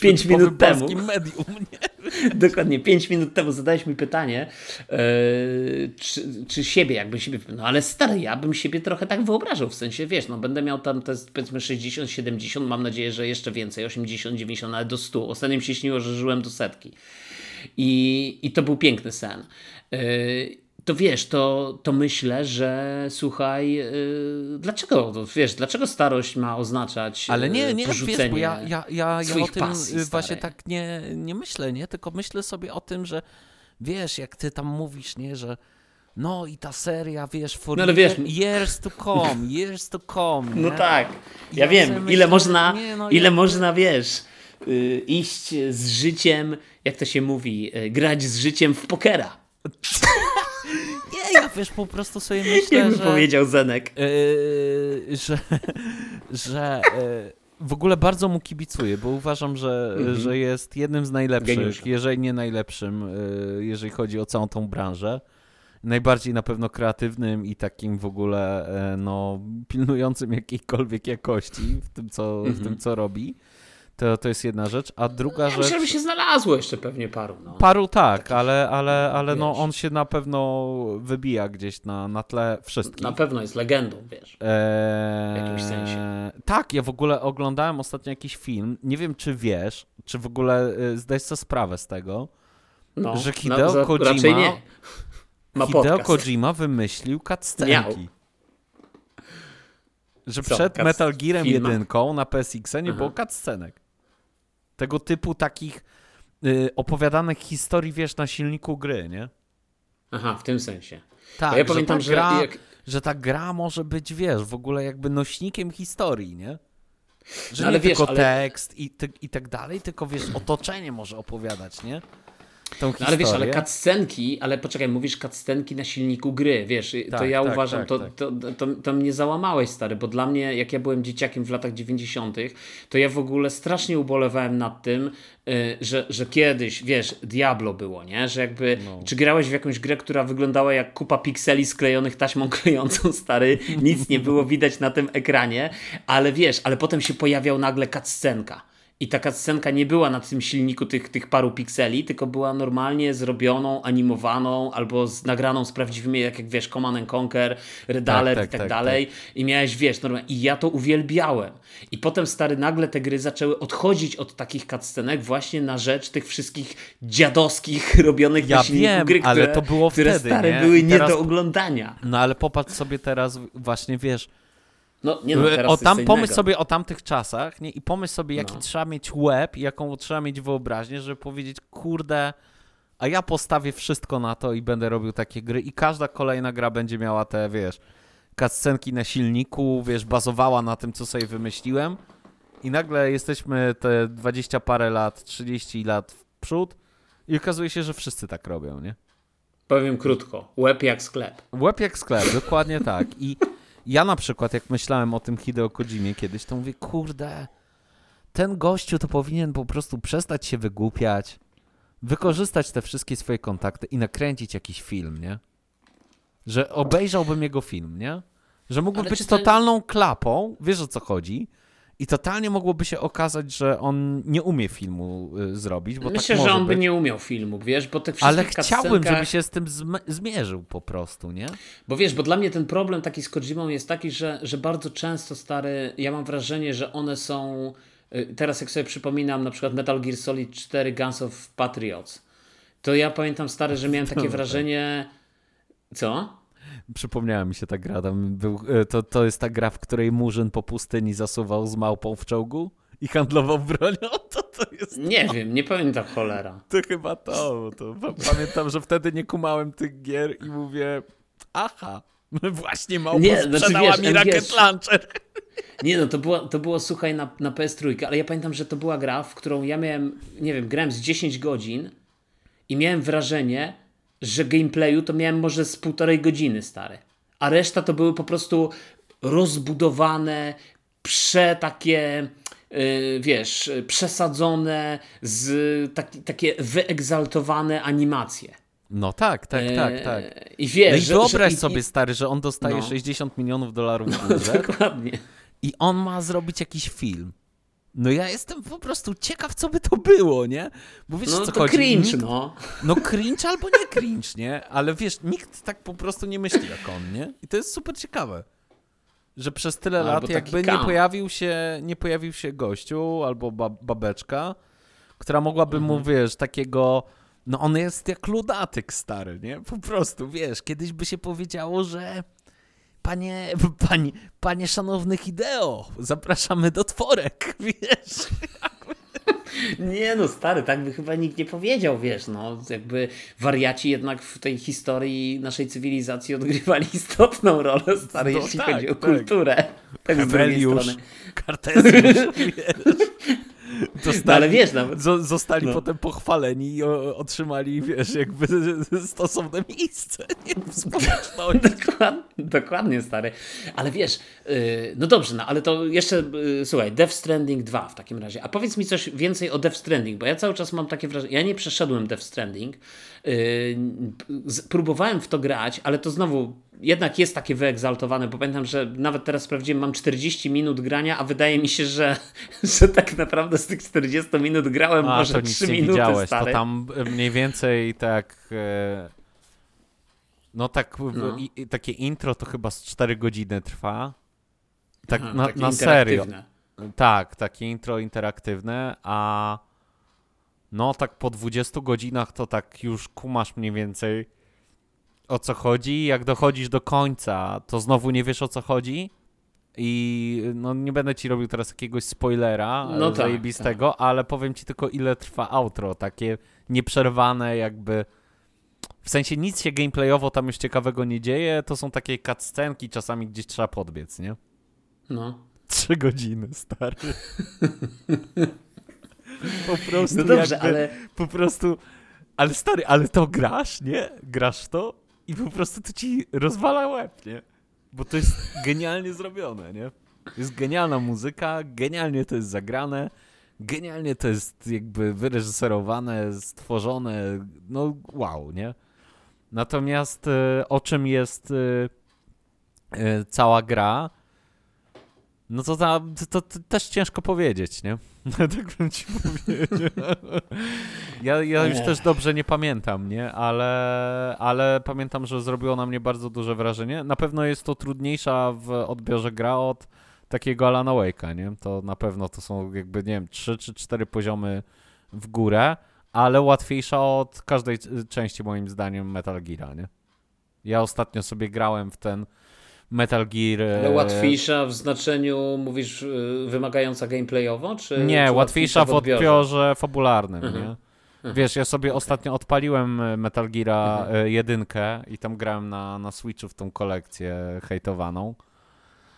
pięć typowym minut temu. medium, nie? Dokładnie, 5 minut temu zadałeś mi pytanie, yy, czy, czy siebie, jakbym siebie. No ale stary, ja bym siebie trochę tak wyobrażał. W sensie, wiesz, no będę miał tam te powiedzmy 60, 70, mam nadzieję, że jeszcze więcej, 80, 90, ale do 100. Ostatnio mi się śniło, że żyłem do setki. I, i to był piękny sen. Yy, to wiesz, to, to myślę, że słuchaj, yy, dlaczego, to wiesz, dlaczego starość ma oznaczać Ale nie, yy, nie, porzucenie wiesz, bo ja, ja, ja, ja o tym pasji, y, właśnie stary. tak nie, nie myślę, nie? Tylko myślę sobie o tym, że wiesz, jak ty tam mówisz, nie, że no i ta seria, wiesz, for No ale wiesz- years to come, years to come, No nie? tak. Ja Ja wiem, ile myślę, można, nie, no ile ja- można, wiesz, y, iść z życiem, jak to się mówi, y, grać z życiem w pokera. Nie, ja wiesz, po prostu sobie myślę, Jakby że... powiedział Zenek. Yy, że, że yy, w ogóle bardzo mu kibicuję, bo uważam, że, Mhm. że jest jednym z najlepszych, Geniuszem. jeżeli nie najlepszym, yy, jeżeli chodzi o całą tą branżę. Najbardziej na pewno kreatywnym i takim w ogóle yy, no, pilnującym jakiejkolwiek jakości w tym, co, w Mhm. tym, co robi. To, to jest jedna rzecz. A druga Ja rzecz. myślę, że by się znalazło jeszcze pewnie paru. No. Paru tak, ale, ale, ale no, on się na pewno wybija gdzieś na, na tle wszystkich. Na pewno jest legendą, wiesz. Eee, W jakimś sensie. Tak, ja w ogóle oglądałem ostatnio jakiś film. Nie wiem, czy wiesz, czy w ogóle y, zdajesz sobie sprawę z tego, No, że Hideo za- Kojima- Raczej nie. Ma Hideo podcast. Kojima wymyślił cutscenki. że Co, przed Metal Gearem filmach? 1 na PSX nie było cutscenek. Tego typu takich y, opowiadanych historii, wiesz, na silniku gry, nie? Aha, w tym sensie. Tak, ja pamiętam, ta że gra, jak- że ta gra może być, wiesz, w ogóle jakby nośnikiem historii, nie? Że No ale nie wiesz, tylko ale- tekst i, ty, i tak dalej, tylko wiesz, otoczenie może opowiadać, nie? Tą No historię. ale wiesz, ale cutscenki, ale poczekaj, mówisz cutscenki na silniku gry, wiesz, i to Tak, ja tak, uważam, tak, to, tak. To, to, to mnie załamałeś, stary, bo dla mnie, jak ja byłem dzieciakiem w latach 90., to ja w ogóle strasznie ubolewałem nad tym, y, że, że kiedyś, wiesz, Diablo było, nie? Że jakby, No. czy grałeś w jakąś grę, która wyglądała jak kupa pikseli sklejonych taśmą klejącą, stary, nic nie było widać na tym ekranie, ale wiesz, ale potem się pojawiał nagle cutscenka. I taka scenka nie była na tym silniku tych, tych paru pikseli, tylko była normalnie zrobioną, animowaną albo z, nagraną z prawdziwymi, jak, jak wiesz, Command and Conquer, Red Tak, Alert tak, i tak, tak, dalej. I miałeś, wiesz, normalnie. I ja to uwielbiałem. I potem, stary, nagle te gry zaczęły odchodzić od takich cutscenek właśnie na rzecz tych wszystkich dziadowskich robionych Ja na silniku wiem, gry, ale które, to było które wtedy, stare nie? były nie teraz- do oglądania. No ale popatrz sobie teraz, właśnie wiesz, No, nie no, teraz o tam pomyśl innego. sobie o tamtych czasach, nie? I pomyśl sobie, jaki No. trzeba mieć łeb i jaką trzeba mieć wyobraźnię, żeby powiedzieć, kurde, a ja postawię wszystko na to i będę robił takie gry i każda kolejna gra będzie miała te, wiesz, cutscenki na silniku, wiesz, bazowała na tym, co sobie wymyśliłem i nagle jesteśmy te 20 parę lat, 30 lat w przód i okazuje się, że wszyscy tak robią, nie? Powiem krótko, łeb jak sklep. Łeb jak sklep, dokładnie tak. I ja na przykład, jak myślałem o tym Hideo Kojimie kiedyś, to mówię, kurde, ten gościu to powinien po prostu przestać się wygłupiać, wykorzystać te wszystkie swoje kontakty i nakręcić jakiś film, nie? Że obejrzałbym jego film, nie? Że mógłby Ale być to- totalną klapą, wiesz o co chodzi, i totalnie mogłoby się okazać, że on nie umie filmu y, zrobić, bo Myślę, tak może że on by być. nie umiał filmu, wiesz, bo tych Ale wszystkich chciałbym, cutscenkach- żeby się z tym zm- zmierzył po prostu, nie? Bo wiesz, bo dla mnie ten problem taki z Kojimą jest taki, że, że bardzo często stary, ja mam wrażenie, że one są. y, Teraz jak sobie przypominam na przykład Metal Gear Solid 4 Guns of Patriots, to ja pamiętam stary, że miałem takie tak. wrażenie. Co? Przypomniała mi się ta gra. Tam był, e, to, to jest ta gra, w której Murzyn po pustyni zasuwał z małpą w czołgu i handlował bronią. To, to jest. Nie wiem, nie pamiętam cholera. To chyba to. to pa- pamiętam, że wtedy nie kumałem tych gier i mówię, aha, właśnie małpa Nie, znaczy sprzedała wiesz, mi Rocket Launcher. Nie no, to było, to było słuchaj na, na PS3, ale ja pamiętam, że to była gra, w którą ja miałem, nie wiem, grałem z 10 godzin i miałem wrażenie, że gameplayu to miałem może z półtorej godziny stare. A reszta to były po prostu rozbudowane, prze takie, yy, wiesz, przesadzone, z taki, takie wyegzaltowane animacje. No tak, tak, tak, tak. Eee, I wiesz, No i że, wyobraź że, i- sobie, stary, że on dostaje No. 60 milionów dolarów w budżet Dokładnie. i on ma zrobić jakiś film. No ja jestem po prostu ciekaw, co by to było, nie? Bo wiesz, No co to chodzi? cringe, Nikt- no. No cringe albo nie cringe, nie? Ale wiesz, nikt tak po prostu nie myśli jak on, nie? I to jest super ciekawe. Że przez tyle Albo lat jakby nie pojawił się, nie pojawił się gościu albo ba babeczka, która mogłaby mu, wiesz, takiego... No on jest jak ludatyk stary, nie? Po prostu, wiesz, kiedyś by się powiedziało, że panie, panie, panie szanowny Hideo, zapraszamy do tworek, wiesz? Nie no, stary, tak by chyba nikt nie powiedział, wiesz, no, jakby wariaci jednak w tej historii naszej cywilizacji odgrywali istotną rolę, stary, No jeśli tak, chodzi o tak. kulturę. Tak z drugiej Heweliusz, strony. Kartezjusz, wiesz. Dostali, No ale wiesz, nawet, zo- zostali No. potem pochwaleni i o, otrzymali, wiesz, jakby stosowne miejsce nie? w społeczności. Dokładnie, dokładnie, stary. Ale wiesz, yy, no dobrze, no ale to jeszcze, yy, słuchaj, Death Stranding 2 w takim razie. A powiedz mi coś więcej o Death Stranding, bo ja cały czas mam takie wrażenie, ja nie przeszedłem Death Stranding, próbowałem w to grać, ale to znowu jednak jest takie wyegzaltowane, bo pamiętam, że nawet teraz sprawdziłem, mam 40 minut grania, a wydaje mi się, że, że tak naprawdę z tych 40 minut grałem A, może to nic 3 nie minuty, widziałeś, stary. to tam mniej więcej tak... e, No tak, No. I, takie intro to chyba z 4 godziny trwa. Tak Aha, na, na serio. Tak, takie intro interaktywne, a no tak po 20 godzinach to tak już kumasz mniej więcej o co chodzi. Jak dochodzisz do końca, to znowu nie wiesz o co chodzi. I no, nie będę ci robił teraz jakiegoś spoilera No tak, zajebistego, ale powiem ci tylko ile trwa outro, takie nieprzerwane jakby... W sensie nic się gameplayowo tam już ciekawego nie dzieje, to są takie cutscenki, czasami gdzieś trzeba podbiec, nie? No. Trzy godziny, stary. po prostu No dobrze, jakby, ale Po prostu... Ale stary, ale to grasz, nie? Grasz to i po prostu to ci rozwala łeb, nie? Bo to jest genialnie zrobione, nie? Jest genialna muzyka, genialnie to jest zagrane, genialnie to jest jakby wyreżyserowane, stworzone, no wow, nie? Natomiast e, o czym jest e, e, cała gra, no to, ta, to, to też ciężko powiedzieć, nie? tak bym ci powiedział. ja, ja już też dobrze nie pamiętam, nie? Ale, ale pamiętam, że zrobiło na mnie bardzo duże wrażenie. Na pewno jest to trudniejsza w odbiorze gra od takiego Alana Wake'a, nie? To na pewno to są jakby, nie wiem, trzy czy cztery poziomy w górę, ale łatwiejsza od każdej części moim zdaniem Metal Gear'a, nie? Ja ostatnio sobie grałem w ten Metal Gear... ale e, łatwiejsza w znaczeniu, mówisz, y, wymagająca gameplayowo, czy Nie, czy łatwiejsza w odbiorze fabularnym, Mhm. nie? Wiesz, ja sobie ostatnio odpaliłem e, Metal Gear'a Mhm. e, jedynkę i tam grałem na, na Switchu w tą kolekcję hejtowaną.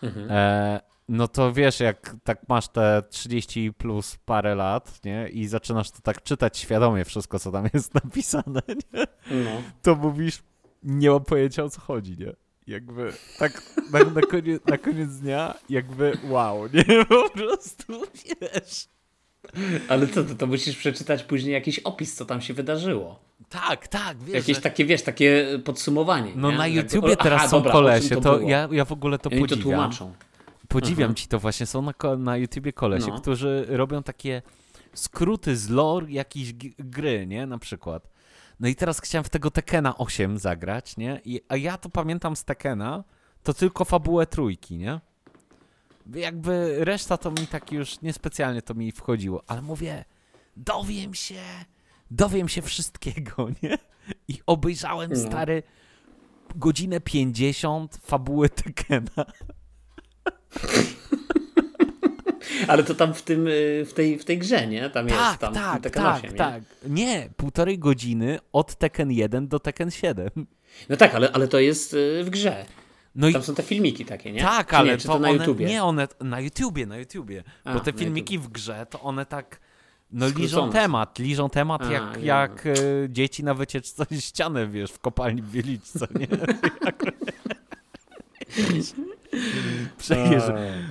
Mhm. E, no to wiesz, jak tak masz te 30 plus parę lat, nie? I zaczynasz to tak czytać świadomie wszystko, co tam jest napisane, nie? No. To mówisz, nie mam pojęcia o co chodzi, nie? Jakby tak na, na, koniec, na koniec dnia, jakby wow, nie? Po prostu, wiesz... Ale co, to, to musisz przeczytać później jakiś opis, co tam się wydarzyło. Tak, tak, wiesz. Jakieś że- takie, wiesz, takie podsumowanie. No nie? na Jakby- YouTubie aha, teraz są dobra, kolesie, to, było? ja, ja w ogóle to I Oni to podziwiam. tłumaczą. Podziwiam Mhm. ci to właśnie, są na, na YouTubie kolesie, No. którzy robią takie skróty z lore jakiejś gry, nie, na przykład. No i teraz chciałem w tego Tekena 8 zagrać, nie, I, a ja to pamiętam z Tekena, to tylko fabułę trójki, nie. Jakby reszta to mi tak już niespecjalnie to mi wchodziło, ale mówię, dowiem się, dowiem się wszystkiego, nie? I obejrzałem, No. stary, godzinę 50 fabuły Tekena. Ale to tam w tym, y, w tej, w tej grze, nie? Tam jest Tak, tam tak, Tekken tak, 8, nie? tak. Nie, półtorej godziny od Tekken 1 do Tekken 7. No tak, ale, ale to jest y, w grze. No i Tam są te filmiki takie, nie? tak, Czy ale nie, to, to, na one, YouTubie? nie one, na YouTubie, na YouTubie. A, bo te filmiki w grze, to one tak, no Skrócone liżą temat, liżą temat A, jak, jak e, dzieci na wycieczce z ściany, wiesz, w kopalni w Wieliczce, nie? Przecież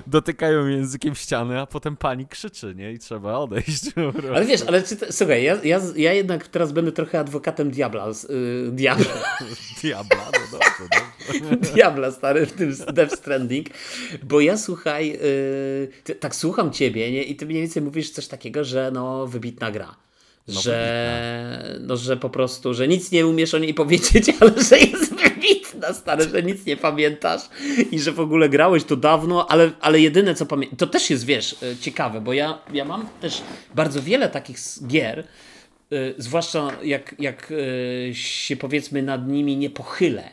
dotykają językiem ściany, a potem pani krzyczy, nie? I trzeba odejść. Ale wiesz, ale czy słuchaj, ja, ja, ja jednak teraz będę trochę adwokatem diabla. Y, diabla, Diabla, no dobrze, dobrze. diabla stary w tym Death Stranding, bo ja słuchaj, y, ty, tak słucham ciebie nie? i ty mniej więcej mówisz coś takiego, że no wybitna gra. No, że, no, że po prostu, że nic nie umiesz o niej powiedzieć, ale że jest wybitna, stary, że nic nie pamiętasz i że w ogóle grałeś to dawno, ale, ale jedyne co pamiętam, to też jest, wiesz, y, ciekawe, bo ja, ja mam też bardzo wiele takich gier, y, zwłaszcza jak, jak y, się powiedzmy nad nimi nie pochylę.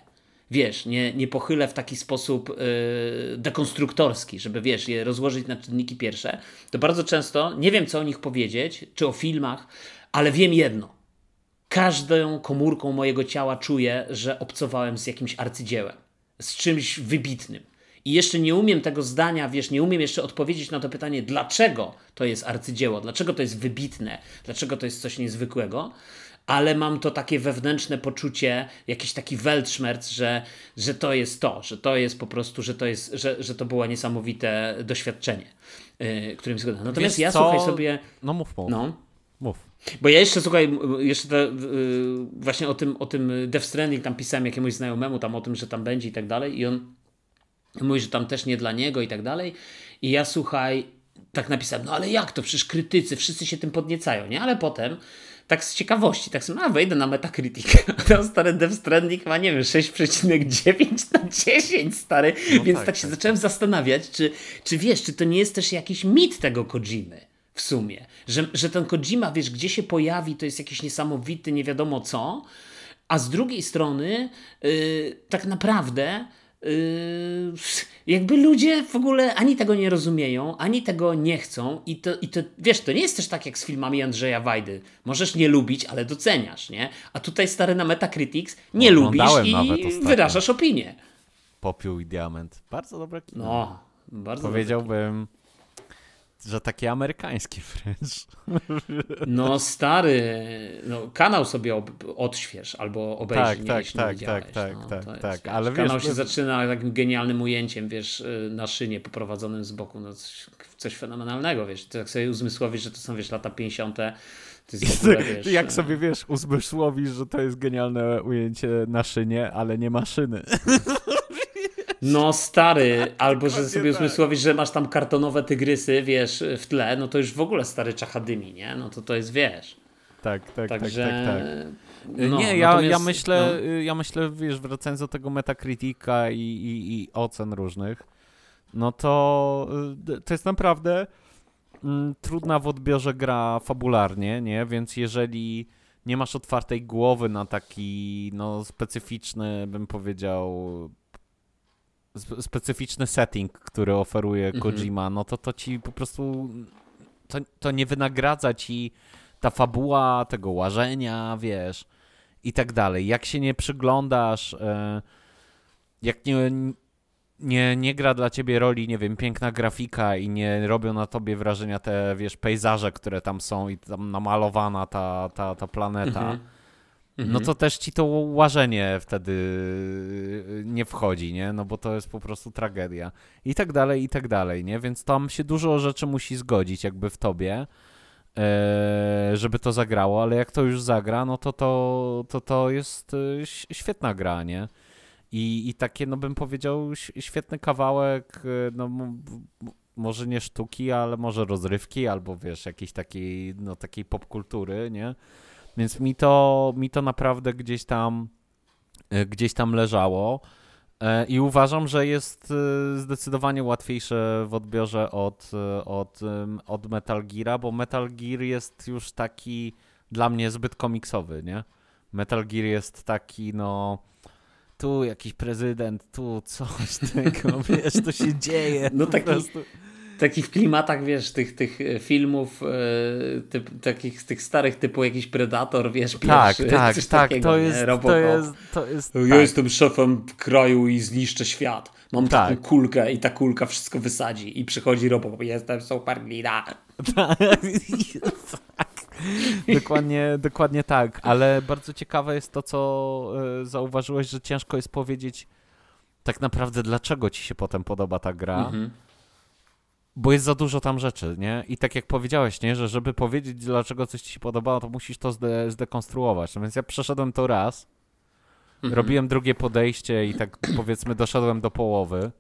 Wiesz, nie, nie pochylę w taki sposób y, dekonstruktorski, żeby wiesz, je rozłożyć na czynniki pierwsze, to bardzo często nie wiem, co o nich powiedzieć, czy o filmach, ale wiem jedno. Każdą komórką mojego ciała czuję, że obcowałem z jakimś arcydziełem, z czymś wybitnym. I jeszcze nie umiem tego zdania, wiesz, nie umiem jeszcze odpowiedzieć na to pytanie, dlaczego to jest arcydzieło, dlaczego to jest wybitne, dlaczego to jest coś niezwykłego, ale mam to takie wewnętrzne poczucie, jakiś taki weltschmerz, że, że to jest to, że to jest po prostu, że to, jest, że, że to było niesamowite doświadczenie, yy, którym zgoda. Natomiast Wiesz ja co? słuchaj sobie, No mów, mów. no, Mów. bo ja jeszcze, słuchaj, jeszcze te, y, właśnie o tym, o tym Death Stranding tam pisałem jakiemuś znajomemu tam o tym, że tam będzie i tak dalej i on mówi, że tam też nie dla niego i tak dalej i ja, słuchaj, tak napisałem, no ale jak to, przecież krytycy, wszyscy się tym podniecają, nie? Ale potem tak z ciekawości, tak sobie, a wejdę na Metacritic, a tam stary Death Stranding ma, nie wiem, 6,9 na 10, stary, No więc tak, tak, się tak. zacząłem zastanawiać, czy, czy wiesz, czy to nie jest też jakiś mit tego Kojimy w sumie, że, że ten Kojima, wiesz, gdzie się pojawi, to jest jakiś niesamowity, nie wiadomo co, a z drugiej strony yy, tak naprawdę Yy, jakby ludzie w ogóle ani tego nie rozumieją, ani tego nie chcą i to, i to, wiesz, to nie jest też tak jak z filmami Andrzeja Wajdy. Możesz nie lubić, ale doceniasz, nie? A tutaj stary na Metacritics nie lubisz i wyrażasz opinię. Popiół i diament. Bardzo dobre kino. No, bardzo Powiedziałbym że takie amerykańskie wręcz. No stary, no, kanał sobie ob odśwież albo obejrzyj, tak, tak, tak, tak, tak, no, tak, jest, tak, wiesz, ale Kanał wiesz, się zaczyna takim genialnym ujęciem, wiesz, y, na szynie poprowadzonym z boku, no coś, coś fenomenalnego, wiesz, to jak sobie uzmysłowisz, że to są, wiesz, lata 50., to jest w ogóle, wiesz... Jak y, sobie, wiesz, uzmysłowisz, że to jest genialne ujęcie na szynie, ale nie maszyny. No stary, albo że sobie tak. uzmysłowisz, że masz tam kartonowe tygrysy, wiesz, w tle, no to już w ogóle stary czachadymi, nie? No to to jest, wiesz. Tak, tak, tak Także... tak, tak, tak. No, nie, ja, ja myślę, no. ja myślę, wiesz, wracając do tego Metacritica i, i, i ocen różnych, no to y, to jest naprawdę mm, trudna w odbiorze gra fabularnie, nie? Więc jeżeli nie masz otwartej głowy na taki, no, specyficzny, bym powiedział, specyficzny setting, który oferuje mhm. Kojima, no to to ci po prostu to, to nie wynagradza ci ta fabuła tego łażenia, wiesz, i tak dalej. Jak się nie przyglądasz, e, jak nie, nie, nie gra dla ciebie roli, nie wiem, piękna grafika i nie robią na tobie wrażenia te, wiesz, pejzaże, które tam są i tam namalowana ta, ta, ta planeta, mhm Mhm. no to też ci to łażenie wtedy y, nie wchodzi, nie? No bo to jest po prostu tragedia. I tak dalej, i tak dalej, nie? Więc tam się dużo rzeczy musi zgodzić jakby w tobie, e, żeby to zagrało, ale jak to już zagra, no to to, to, to jest y, świetna gra, nie? I, I takie, no bym powiedział, świetny kawałek, y, no może nie sztuki, ale może rozrywki, albo wiesz, jakiejś takiej, no takiej popkultury, nie? Więc mi to, mi to naprawdę gdzieś tam, e, gdzieś tam leżało. E, I uważam, że jest e, zdecydowanie łatwiejsze w odbiorze od, od, od Metal Geara, bo Metal Gear jest już taki dla mnie zbyt komiksowy, nie? Metal Gear jest taki, no tu jakiś prezydent, tu coś tego, wiesz, to się dzieje. No taki, prostu taki w klimatach, wiesz, tych, tych e, filmów, e, typ, takich tych starych typu jakiś Predator, wiesz, tak, pierwszy, tak, tak, takiego, to, jest, to jest, to jest, Ja tak. jestem szefem kraju i zniszczę świat. Mam tak. taką kulkę i ta kulka wszystko wysadzi i przychodzi Robocop, jestem super glina. tak. dokładnie, dokładnie tak, ale bardzo ciekawe jest to, co e, zauważyłeś, że ciężko jest powiedzieć tak naprawdę, dlaczego ci się potem podoba ta gra. Mhm bo jest za dużo tam rzeczy, nie? I tak jak powiedziałeś, nie? Że żeby powiedzieć, dlaczego coś ci się podobało, to musisz to zde zdekonstruować. No więc ja przeszedłem to raz, mhm. robiłem drugie podejście i tak powiedzmy doszedłem do połowy.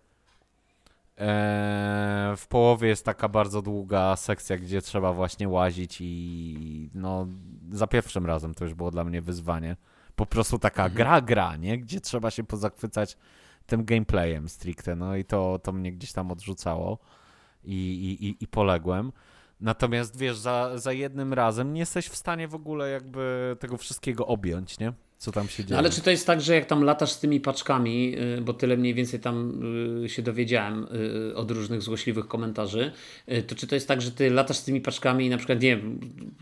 Eee, w połowie jest taka bardzo długa sekcja, gdzie trzeba właśnie łazić i no za pierwszym razem to już było dla mnie wyzwanie. Po prostu taka mhm. gra, gra, nie? Gdzie trzeba się pozachwycać tym gameplayem stricte, no i to, to mnie gdzieś tam odrzucało i, i, i poległem. Natomiast wiesz, za, za jednym razem nie jesteś w stanie w ogóle jakby tego wszystkiego objąć, nie? Co tam się dzieje. No ale czy to jest tak, że jak tam latasz z tymi paczkami, y, bo tyle mniej więcej tam y, się dowiedziałem y, od różnych złośliwych komentarzy, to czy to jest tak, że ty latasz z tymi paczkami i na przykład, nie wiem,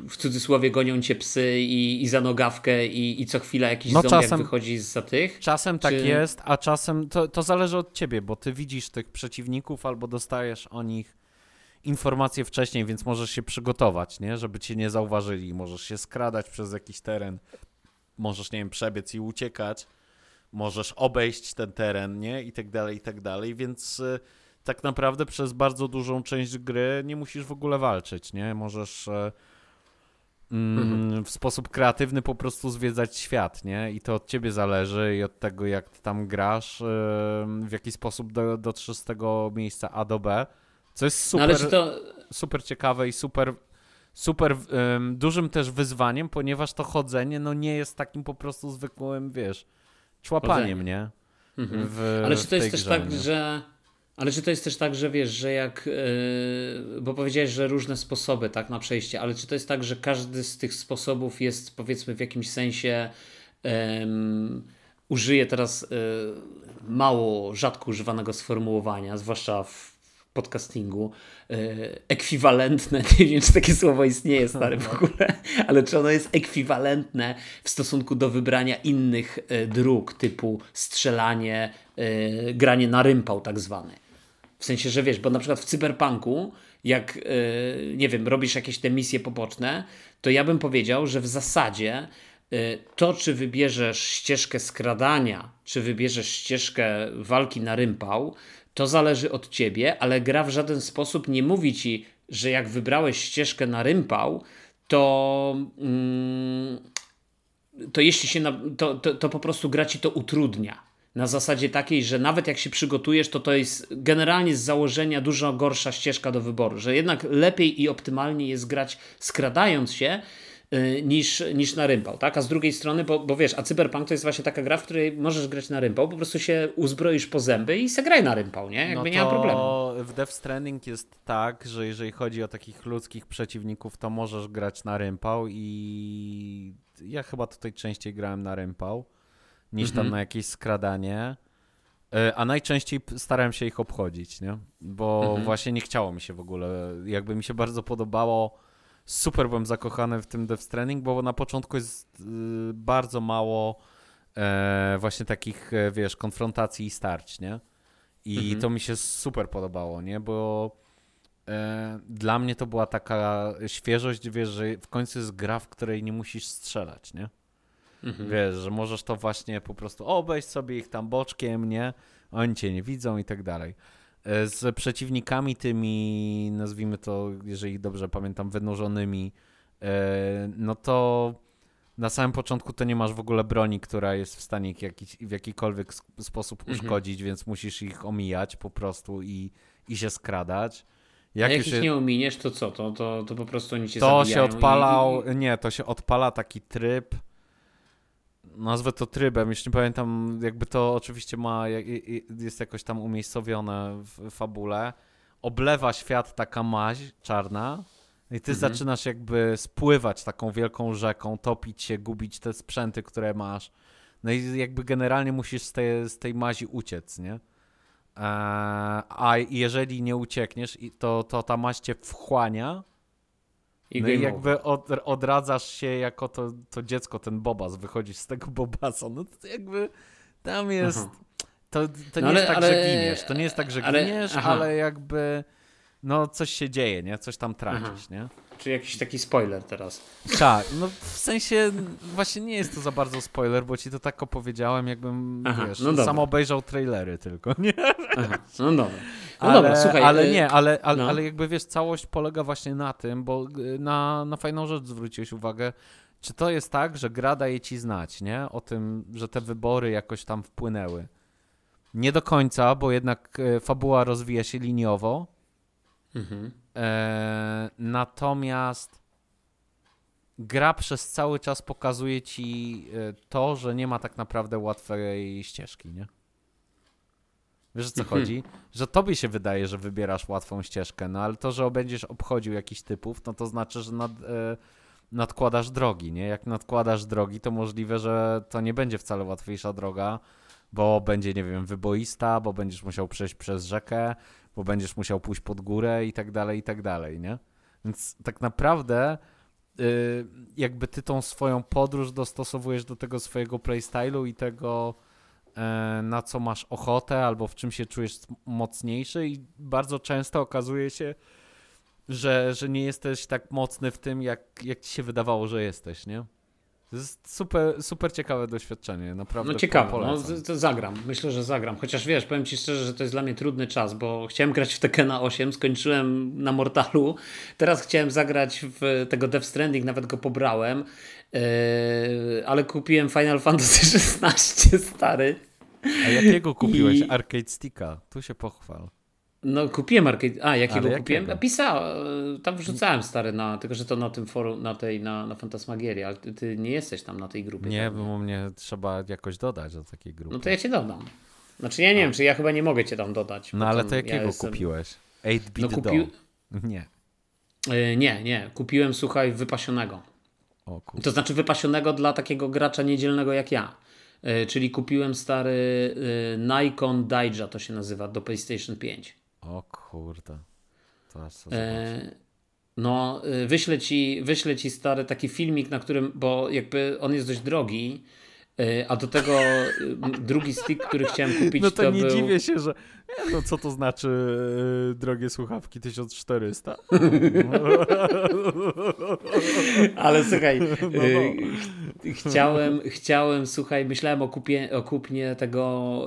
w cudzysłowie gonią cię psy i, i za nogawkę i, i co chwila jakiś no czasem, wychodzi za tych? Czasem tak czy... tak jest, a czasem to, to zależy od ciebie, bo ty widzisz tych przeciwników albo dostajesz o nich informacje wcześniej, więc możesz się przygotować, nie? Żeby cię nie zauważyli. Możesz się skradać przez jakiś teren, możesz, nie wiem, przebiec i uciekać, możesz obejść ten teren, nie? I tak dalej, i tak dalej, więc y, tak naprawdę przez bardzo dużą część gry nie musisz w ogóle walczyć, nie? Możesz y, mm, w sposób kreatywny po prostu zwiedzać świat, nie? I to od ciebie zależy i od tego, jak ty tam grasz, y, w jaki sposób do, dotrzesz z tego miejsca A do B co jest super, no to... super ciekawe i super, super um, dużym też wyzwaniem, ponieważ to chodzenie no nie jest takim po prostu zwykłym, wiesz, człapaniem, chodzenie. nie? Mhm. W, Ale czy to jest też grze, tak, nie? że... Ale czy to jest też tak, że wiesz, że jak, yy, bo powiedziałeś, że różne sposoby, tak, na przejście, ale czy to jest tak, że każdy z tych sposobów jest powiedzmy w jakimś sensie yy, użyję teraz y, mało rzadko używanego sformułowania, zwłaszcza w podcastingu, y, ekwiwalentne, nie wiem czy takie słowo istnieje stary w ogóle, ale czy ono jest ekwiwalentne w stosunku do wybrania innych y, dróg typu strzelanie, y, granie na rympał tak zwane. W sensie, że wiesz, bo na przykład w cyberpunku, jak nie wiem, robisz jakieś te misje poboczne, to ja bym powiedział, że w zasadzie to, czy wybierzesz ścieżkę skradania, czy wybierzesz ścieżkę walki na rympał, to zależy od ciebie, ale gra w żaden sposób nie mówi ci, że jak wybrałeś ścieżkę na rympał, to. Mm, to jeśli się. Na, to, to, to po prostu gra ci to utrudnia na zasadzie takiej, że nawet jak się przygotujesz, to to jest generalnie z założenia dużo gorsza ścieżka do wyboru, że jednak lepiej i optymalnie jest grać skradając się, niż, niż na rympał, tak? A z drugiej strony, bo, bo wiesz, a Cyberpunk to jest właśnie taka gra, w której możesz grać na rympał, po prostu się uzbroisz po zęby i zagraj na rympał, nie? Jakby no nie ma problemu. W Death Stranding jest tak, że jeżeli chodzi o takich ludzkich przeciwników, to możesz grać na rympał i ja chyba tutaj częściej grałem na rympał niż tam na jakieś skradanie. E, A najczęściej starałem się ich obchodzić, nie? Bo właśnie nie chciało mi się w ogóle. Jakby mi się bardzo podobało. Super byłem zakochany w tym Death Stranding, bo na początku jest y, bardzo mało e, właśnie takich, e, wiesz, konfrontacji i starć, nie? I to mi się super podobało, nie? Bo e, dla mnie to była taka świeżość, wiesz, że w końcu jest gra, w której nie musisz strzelać, nie? Wiesz, że możesz to właśnie po prostu obejść sobie ich tam boczkiem, nie? Oni cię nie widzą i tak dalej. E, Z przeciwnikami tymi, nazwijmy to, jeżeli dobrze pamiętam, wynurzonymi, e, no to na samym początku to nie masz w ogóle broni, która jest w stanie jakiś, w jakikolwiek sposób uszkodzić, więc musisz ich omijać po prostu i, i się skradać. Jak jak już ich je- nie ominiesz, to co? To, to, to po prostu oni cię to się odpalał, i- nie, to się odpala taki tryb, nazwę to trybem, już nie pamiętam, jakby to oczywiście ma, jest jakoś tam umiejscowione w fabule, oblewa świat taka maź czarna i ty Mhm. zaczynasz jakby spływać taką wielką rzeką, topić się, gubić te sprzęty, które masz, no i jakby generalnie musisz z tej, z tej mazi uciec, nie? Eee, a jeżeli nie uciekniesz, to, to ta maź cię wchłania, I no i jakby od, odradzasz się jako to, to dziecko, ten bobas, wychodzisz z tego bobasa, no to jakby tam jest... Aha. To, to nie No ale- jest tak, ale- że giniesz, to nie jest tak, że ale- giniesz, aha. ale jakby no coś się dzieje, nie? Coś tam tracisz, nie? Czy jakiś taki spoiler teraz? Tak, no w sensie właśnie nie jest to za bardzo spoiler, bo ci to tak opowiedziałem, jakbym, Aha, wiesz, no sam obejrzał trailery tylko, nie? Aha, no dobra. No ale, dobra, słuchaj. ale y, nie, ale, ale, no. ale jakby wiesz, całość polega właśnie na tym, bo y, na, na fajną rzecz zwróciłeś uwagę, czy to jest tak, że gra daje ci znać, nie? O tym, że te wybory jakoś tam wpłynęły. Nie do końca, bo jednak e, fabuła rozwija się liniowo. Mhm. E, natomiast gra przez cały czas pokazuje ci e, to, że nie ma tak naprawdę łatwej ścieżki, nie? Wiesz o co Mhm. chodzi? Że tobie się wydaje, że wybierasz łatwą ścieżkę, no ale to, że będziesz obchodził jakiś typów, no to znaczy, że nad, e, nadkładasz drogi, nie? Jak nadkładasz drogi, to możliwe, że to nie będzie wcale łatwiejsza droga, bo będzie, nie wiem, wyboista, bo będziesz musiał przejść przez rzekę, bo będziesz musiał pójść pod górę i tak dalej, i tak dalej, nie? Więc tak naprawdę y, jakby ty tą swoją podróż dostosowujesz do tego swojego playstylu i tego, e, na co masz ochotę, albo w czym się czujesz mocniejszy i bardzo często okazuje się, że, że nie jesteś tak mocny w tym, jak, jak ci się wydawało, że jesteś, nie? To jest super, super ciekawe doświadczenie, naprawdę No ciekawe, no, to zagram. Myślę, że zagram. Chociaż wiesz, powiem ci szczerze, że to jest dla mnie trudny czas, bo chciałem grać w Tekena 8, skończyłem na Mortalu. Teraz chciałem zagrać w tego Death Stranding, nawet go pobrałem. Yy, ale kupiłem Final Fantasy XVI stary. A jakiego kupiłeś? I- Arcade Sticka? Tu się pochwal. No kupiłem arcade. A, jakiego Ale kupiłem? jakiego? Pisałem, tam wrzucałem stary na, tylko że to na tym forum, na tej, na, na Fantasmagierii, ale ty, ty nie jesteś tam na tej grupie. Nie, tak? bo mnie trzeba jakoś dodać do takiej grupy. No to ja cię dodam. Znaczy ja nie wiem, czy ja chyba nie mogę cię tam dodać. No ale to ja jakiego jestem- kupiłeś? 8-bit No, Doll. Nie. Yy, nie, nie. Kupiłem, słuchaj, wypasionego. O. To znaczy wypasionego dla takiego gracza niedzielnego jak ja. E, czyli kupiłem stary e, Nikon Daija, to się nazywa, do PlayStation 5. O kurde. To aż E, no, e, wyślę ci, wyślę ci stary taki filmik, na którym, bo jakby on jest dość drogi, a do tego e, drugi stick, który chciałem kupić, No to, to nie był... dziwię się, że. No co to znaczy e, drogie słuchawki 1400? Ale słuchaj, No, y, ch- chciałem, chciałem, słuchaj, myślałem o, kupie, o kupnie tego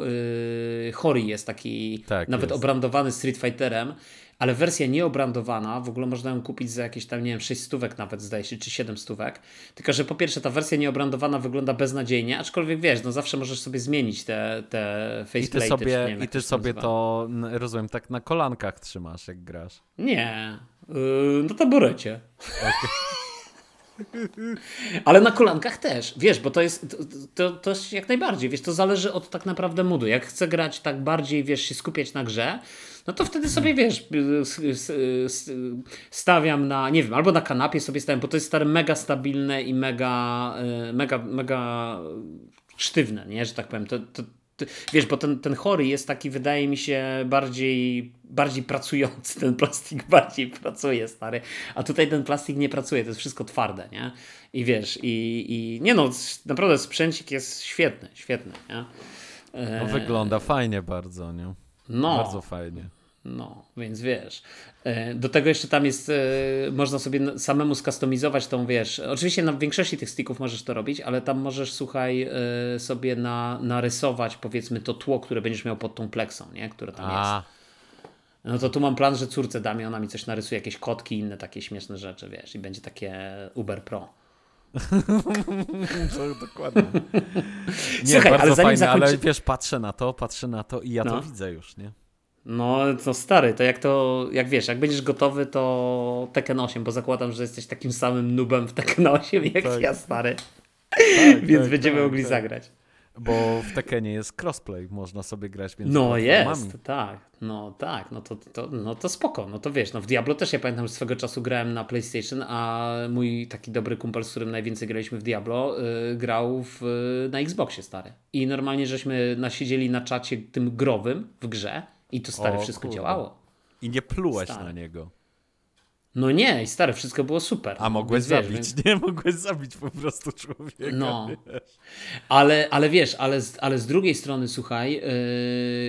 y, Hori jest taki Tak, nawet jest. obrandowany Street Fighterem, ale wersja nieobrandowana, w ogóle można ją kupić za jakieś tam, nie wiem, 6 stówek nawet zdaje się, czy 7 stówek. Tylko, że po pierwsze ta wersja nieobrandowana wygląda beznadziejnie, aczkolwiek wiesz, no zawsze możesz sobie zmienić te, te I faceplate'y. ty czy sobie, wiem, i ty to sobie to, rozumiem, tak na kolankach trzymasz, jak grasz. Nie, yy, na taborecie. Ale na kolankach też, wiesz, bo to jest, to, to, to jest jak najbardziej, wiesz, to zależy od tak naprawdę moodu. Jak chcę grać tak bardziej, wiesz, się skupiać na grze, no to wtedy sobie, wiesz, s- s- s- stawiam na, nie wiem, albo na kanapie sobie stawiam, bo to jest stare mega stabilne i mega, y, mega, mega sztywne, nie, że tak powiem. To, to, to, wiesz, bo ten, ten chory jest taki, wydaje mi się, bardziej, bardziej pracujący. Ten plastik bardziej pracuje, stary. A tutaj ten plastik nie pracuje, to jest wszystko twarde, nie? I wiesz, i, i nie no, naprawdę sprzęcik jest świetny, świetny, nie? No, wygląda fajnie bardzo, nie? No, Bardzo fajnie. No, więc wiesz. e, Do tego jeszcze tam jest, e, można sobie samemu skustomizować tą, wiesz, oczywiście na większości tych sticków możesz to robić, ale tam możesz, słuchaj, e, sobie na, narysować powiedzmy to tło, które będziesz miał pod tą pleksą, nie? Które tam jest. A, No to tu mam plan, że córce dam i ona mi coś narysuje, jakieś kotki i inne takie śmieszne rzeczy, wiesz, i będzie takie Uber Pro. to dokładnie. Nie, Słuchaj, bardzo ale zanim fajnie, ale zakończy- wiesz, patrzę na to, patrzę na to i ja No. to widzę już, nie? No, to stary, to jak to, jak wiesz, jak będziesz gotowy, to Tekken 8, bo zakładam, że jesteś takim samym nubem w Tekken 8 jak Tak. ja, stary. Tak, Więc tak, będziemy tak, mogli tak. zagrać. Bo w Tekkenie jest crossplay, można sobie grać między No jest, tak, no tak, no to, to, no to spoko, no to wiesz, no w Diablo też ja pamiętam, że swego czasu grałem na PlayStation, a mój taki dobry kumpel, z którym najwięcej graliśmy w Diablo, y, grał w, na Xboxie, stary. I normalnie żeśmy nasiedzieli na czacie tym growym w grze i to, stary, O, wszystko kurde. działało. I nie plułeś Stary. na niego. No nie, i stary, wszystko było super. A mogłeś Więc wiesz, zabić, więc- nie? Mogłeś zabić po prostu człowieka. No. wiesz. Ale, ale wiesz, ale z, ale z drugiej strony, słuchaj, yy,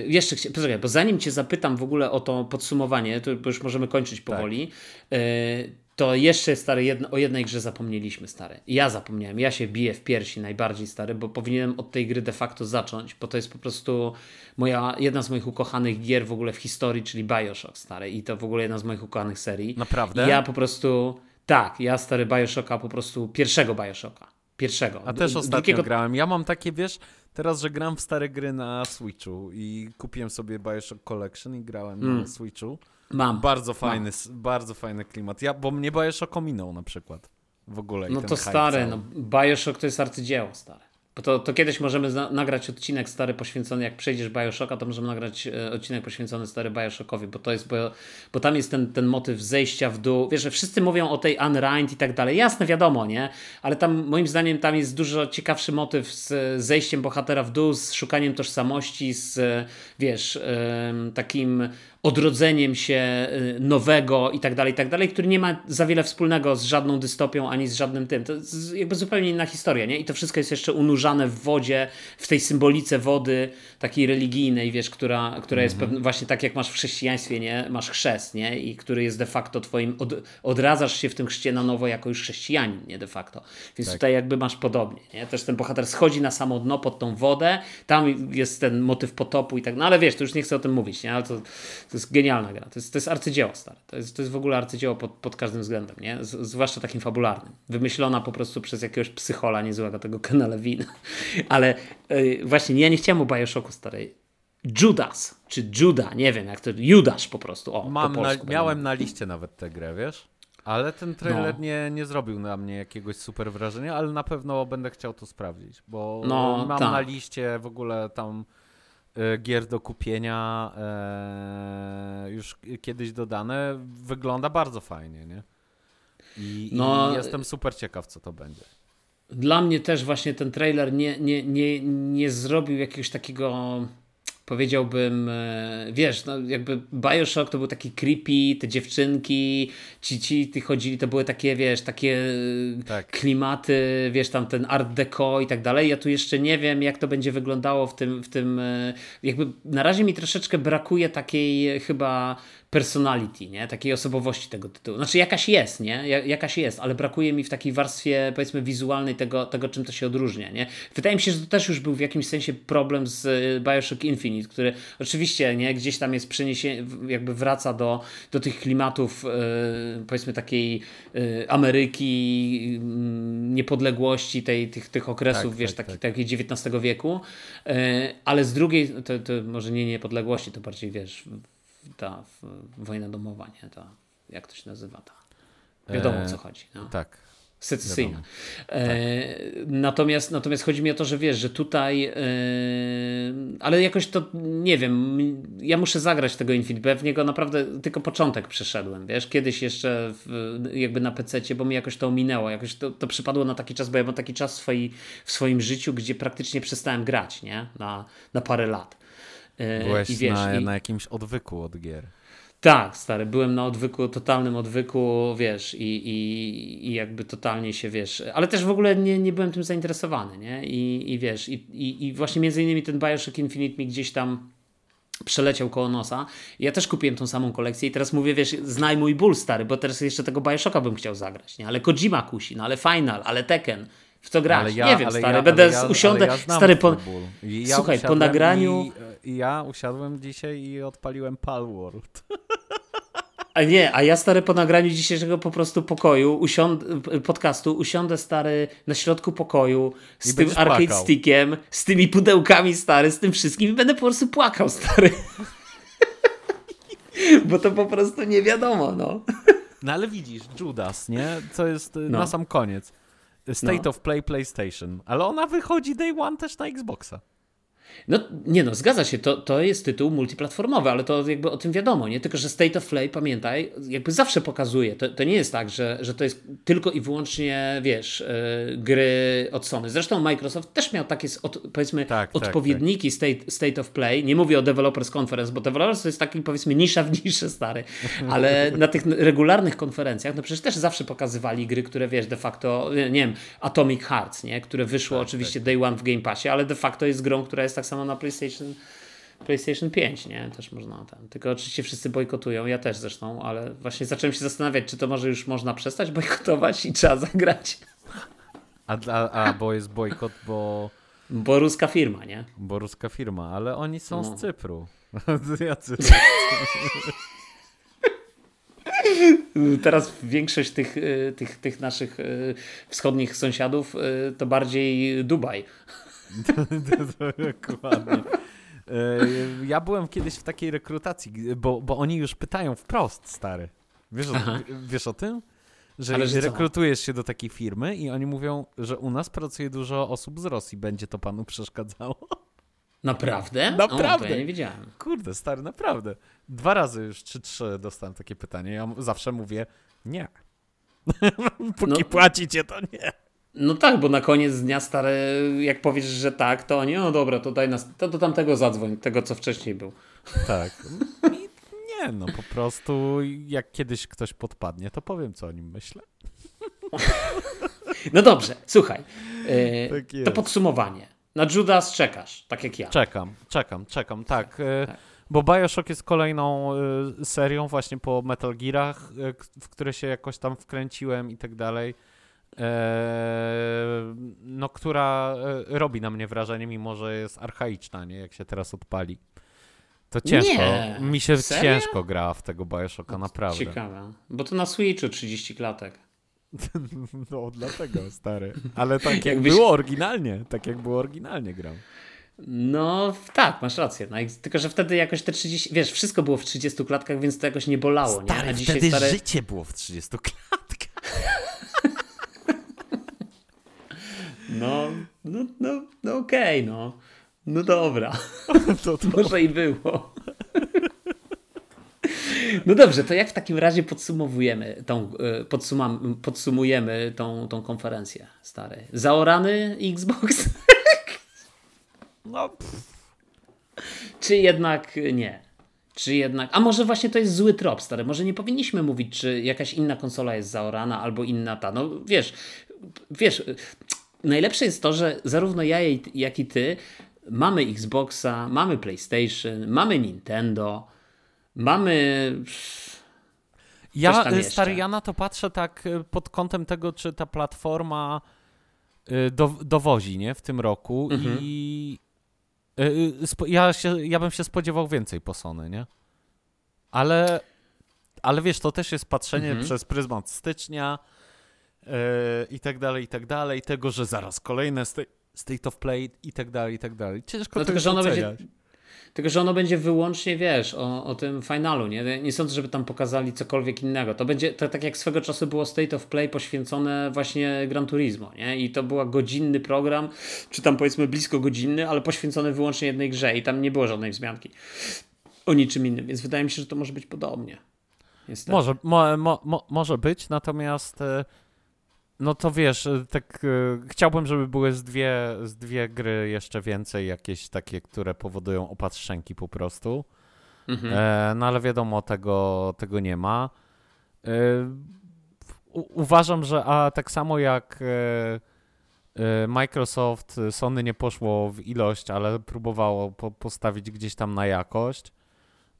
jeszcze chcia, poczekaj, bo zanim cię zapytam w ogóle o to podsumowanie, to bo już możemy kończyć powoli, yy, to jeszcze, stary, jedno, o jednej grze zapomnieliśmy, stary. Ja zapomniałem, ja się biję w piersi najbardziej, stary, bo powinienem od tej gry de facto zacząć, bo to jest po prostu moja, jedna z moich ukochanych gier w ogóle w historii, czyli Bioshock, stary, i to w ogóle jedna z moich ukochanych serii. Naprawdę? I ja po prostu, tak, ja stary Bioshocka, po prostu pierwszego Bioshocka. Pierwszego. A też ostatnio drugiego- grałem. Ja mam takie, wiesz, teraz, że gram w stare gry na Switchu i kupiłem sobie Bioshock Collection i grałem Mm. na Switchu. Mam. Bardzo fajny, s- bardzo fajny klimat. Ja, bo mnie Bioshock ominął na przykład. W ogóle. No to stary, cały. no Bioshock to jest arcydzieło, stare. Bo to, to kiedyś możemy nagrać odcinek stary poświęcony, jak przejdziesz Bioshocka, to możemy nagrać e, odcinek poświęcony stary Bioshockowi, bo to jest, bo, bo tam jest ten, ten motyw zejścia w dół. Wiesz, że wszyscy mówią o tej Unrind i tak dalej. Jasne, wiadomo, nie? Ale tam moim zdaniem tam jest dużo ciekawszy motyw z e, zejściem bohatera w dół, z szukaniem tożsamości, z e, wiesz, em, takim odrodzeniem się y, nowego i tak dalej, i tak dalej, który nie ma za wiele wspólnego z żadną dystopią ani z żadnym tym. To jest jakby zupełnie inna historia, nie? I to wszystko jest jeszcze unurzane w wodzie, w tej symbolice wody takiej religijnej, wiesz, która, która jest pewna, właśnie tak jak masz w chrześcijaństwie, nie? Masz chrzest, nie? I który jest de facto twoim, od, odradzasz się w tym chrzcie na nowo jako już chrześcijanin, nie? De facto. Więc tutaj jakby masz podobnie, nie? Też ten bohater schodzi na samo dno pod tą wodę, tam jest ten motyw potopu i tak, no ale wiesz, to już nie chcę o tym mówić, nie? Ale to, to jest genialna gra. To jest, to jest arcydzieło, stare. To jest, to jest w ogóle arcydzieło pod, pod każdym względem, nie? Z, zwłaszcza takim fabularnym. Wymyślona po prostu przez jakiegoś psychola niezłego, tego Kena Lewina. Ale yy, właśnie, ja nie chciałem o Bioshocku starej. Judas, czy Juda, nie wiem jak to, Judasz po prostu, o, Mam po na, polsku. miałem na liście nawet tę grę, wiesz? Ale ten trailer No. nie, nie zrobił na mnie jakiegoś super wrażenia, ale na pewno będę chciał to sprawdzić, bo No, mam tak. na liście w ogóle tam e, gier do kupienia e, już kiedyś dodane. Wygląda bardzo fajnie, nie? I, No, i jestem super ciekaw, co to będzie. Dla mnie też właśnie ten trailer nie, nie, nie, nie zrobił jakiegoś takiego powiedziałbym, e, wiesz, no jakby Bioshock to był taki creepy, te dziewczynki, ci, ci ty chodzili, to były takie, wiesz, takie tak. klimaty, wiesz, tam ten art deco i tak dalej. Ja tu jeszcze nie wiem, jak to będzie wyglądało w tym, w tym e, jakby na razie mi troszeczkę brakuje takiej chyba personality, nie? Takiej osobowości tego tytułu. Znaczy jakaś jest, nie? Jakaś jest, ale brakuje mi w takiej warstwie powiedzmy wizualnej tego, tego czym to się odróżnia, nie? Wydaje mi się, że to też już był w jakimś sensie problem z y, Bioshock Infinite, który oczywiście, nie? Gdzieś tam jest przeniesienie, jakby wraca do, do tych klimatów yy, powiedzmy takiej yy, Ameryki, yy, niepodległości, tej, tych, tych okresów, tak, wiesz, tak, taki, tak. XIX wieku, y, ale z drugiej, to, to może nie niepodległości, to bardziej, wiesz, ta wojna domowa, nie? Ta, jak to się nazywa? Ta, wiadomo o co chodzi. No. Tak. Secesyjna. E, natomiast, natomiast chodzi mi o to, że wiesz, że tutaj, e, ale jakoś to nie wiem, ja muszę zagrać tego Infinite, bo ja w niego naprawdę tylko początek przeszedłem, wiesz, kiedyś jeszcze w, jakby na PC, bo mi jakoś to ominęło, jakoś to, to przypadło na taki czas, bo ja mam taki czas w, swoi, w swoim życiu, gdzie praktycznie przestałem grać, nie, na, na parę lat. E, Byłeś I wiesz, na, i... na jakimś odwyku od gier. Tak, stary, byłem na odwyku, totalnym odwyku, wiesz, i, i, i jakby totalnie się, wiesz, ale też w ogóle nie, nie byłem tym zainteresowany, nie? I, i wiesz, i, i, i właśnie między innymi ten Bioshock Infinite mi gdzieś tam przeleciał koło nosa. Ja też kupiłem tą samą kolekcję i teraz mówię, wiesz, znaj mój ból, stary, bo teraz jeszcze tego Bioshocka bym chciał zagrać, nie? Ale Kojima kusi, no ale Final, ale Tekken, w co grać. Ja, nie wiem, stary, ja, będę ja, usiądę, ja stary, po, słuchaj, po nagraniu... I, ja usiadłem dzisiaj i odpaliłem Palworld. A nie, a ja stary po nagraniu dzisiejszego po prostu pokoju, usiąd, podcastu, usiądę stary na środku pokoju z I tym arcade płakał. stickiem, z tymi pudełkami stary, z tym wszystkim i będę po prostu płakał stary. Bo to po prostu nie wiadomo, no. No ale widzisz, Judas, nie? Co jest no. na sam koniec. State no. of Play PlayStation, ale ona wychodzi day one też na Xboxa. No nie no, zgadza się, to, to jest tytuł multiplatformowy, ale to jakby o tym wiadomo, nie? Tylko, że State of Play, pamiętaj, jakby zawsze pokazuje, to, to nie jest tak, że, że to jest tylko i wyłącznie, wiesz, yy, gry od Sony. Zresztą Microsoft też miał takie, od, powiedzmy, tak, tak odpowiedniki tak, tak. State, State of Play. Nie mówię o Developers Conference, bo Developers to jest taki, powiedzmy, nisza w niszy, stary. Ale na tych regularnych konferencjach, no przecież też zawsze pokazywali gry, które, wiesz, de facto, nie wiem, Atomic Hearts, nie? Które wyszło tak, oczywiście tak. day one w Game Passie, ale de facto jest grą, która jest tak samo na PlayStation, PlayStation 5, nie? Też można ten. Tylko oczywiście wszyscy bojkotują, ja też zresztą, ale właśnie zacząłem się zastanawiać, czy to może już można przestać bojkotować i trzeba zagrać. A, a, a bo jest bojkot, bo. Bo ruska firma, nie? Bo ruska firma, ale oni są no. z Cypru. Jacy. Teraz większość tych, y, tych, tych naszych y, wschodnich sąsiadów y, to bardziej Dubaj. Dokładnie. E, ja byłem kiedyś w takiej rekrutacji, bo, bo oni już pytają wprost, stary. Wiesz, o, wiesz o tym? Że, że rekrutujesz się do takiej firmy i oni mówią, że u nas pracuje dużo osób z Rosji. Będzie to panu przeszkadzało? Naprawdę? Naprawdę. O, ja nie wiedziałem. Kurde, stary, naprawdę. Dwa razy już, czy trzy dostałem takie pytanie. Ja zawsze mówię nie. Póki no. płacicie, to nie. No tak, bo na koniec dnia stare, jak powiesz, że tak, to oni, no dobra, to daj nas, to do tamtego zadzwoń, tego co wcześniej był. Tak. I nie, no po prostu jak kiedyś ktoś podpadnie, to powiem, co o nim myślę. No dobrze, słuchaj. Yy, tak to podsumowanie. Na Judas czekasz, tak jak ja. Czekam, czekam, czekam, tak. Yy, tak. Bo Bioshock jest kolejną y, serią właśnie po Metal Gearach, w które się jakoś tam wkręciłem i tak dalej. Eee, no, która e, robi na mnie wrażenie, mimo że jest archaiczna, nie? Jak się teraz odpali. To ciężko. Nie. Mi się Serio? ciężko gra w tego Bioshocka, naprawdę. Ciekawe. Bo to na Switchu 30 klatek. No, dlatego, stary. Ale tak jak Jakbyś... było oryginalnie. Tak jak było oryginalnie grał. No tak, masz rację. No, tylko, że wtedy jakoś te 30, wiesz, wszystko było w 30 klatkach, więc to jakoś nie bolało. Stary, nie? A dzisiaj wtedy stare... życie było w 30 klatkach. No, no, no, no okej, okay, no. No dobra. To, to. Może i było. No dobrze, to jak w takim razie podsumowujemy tą, e, podsumam, podsumujemy tą, tą konferencję, stary? Zaorany Xbox? No, pff. Czy jednak nie? Czy jednak. A może właśnie to jest zły trop, stary? Może nie powinniśmy mówić, czy jakaś inna konsola jest zaorana albo inna ta. No wiesz, wiesz, najlepsze jest to, że zarówno ja, jak i ty mamy Xboxa, mamy PlayStation, mamy Nintendo, mamy. Ja, jeszcze. stary, ja na to patrzę tak y, pod kątem tego, czy ta platforma y, do, dowozi, nie, w tym roku Mhm. i y, y, ja, się, ja bym się spodziewał więcej po Sony, nie? Ale, ale wiesz, to też jest patrzenie Mhm. przez pryzmat stycznia y, i tak dalej, i tak dalej, tego, że zaraz kolejne sta- State of Play i tak dalej, i tak dalej. Ciężko No jest że ono będzie-. Tylko, że ono będzie wyłącznie, wiesz, o, o tym finalu, nie? Nie sądzę, żeby tam pokazali cokolwiek innego. To będzie to tak jak swego czasu było State of Play poświęcone właśnie Gran Turismo, nie? I to był godzinny program, czy tam powiedzmy blisko godzinny, ale poświęcony wyłącznie jednej grze i tam nie było żadnej wzmianki o niczym innym, więc wydaje mi się, że to może być podobnie. Niestety. Może, mo, mo, mo, może być, natomiast e, no to wiesz, e, tak e, chciałbym, żeby były z dwie, z dwie gry jeszcze więcej, jakieś takie, które powodują opad szczęki po prostu. Mhm. E, no ale wiadomo, tego, tego nie ma. E, u, uważam, że a tak samo jak e, e, Microsoft, Sony nie poszło w ilość, ale próbowało po, postawić gdzieś tam na jakość.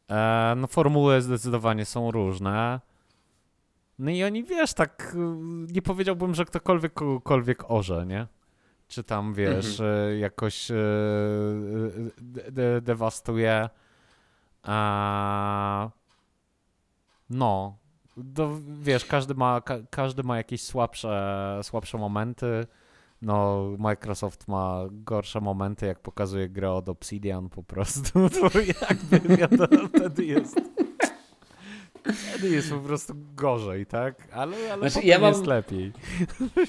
E, no formuły zdecydowanie są różne. No i oni, wiesz, tak y, nie powiedziałbym, że ktokolwiek kogokolwiek orze, nie? Czy tam, wiesz, y, jakoś y, y, de- de- dewastuje. A... No, do, wiesz, każdy ma, ka, każdy ma jakieś słabsze, słabsze momenty. No, Microsoft ma gorsze momenty, jak pokazuje grę od Obsidian po prostu. To jakby wiadomo, wtedy jest. Wtedy jest po prostu gorzej, tak? Ale, ale Znaczy, ja mam- jest lepiej.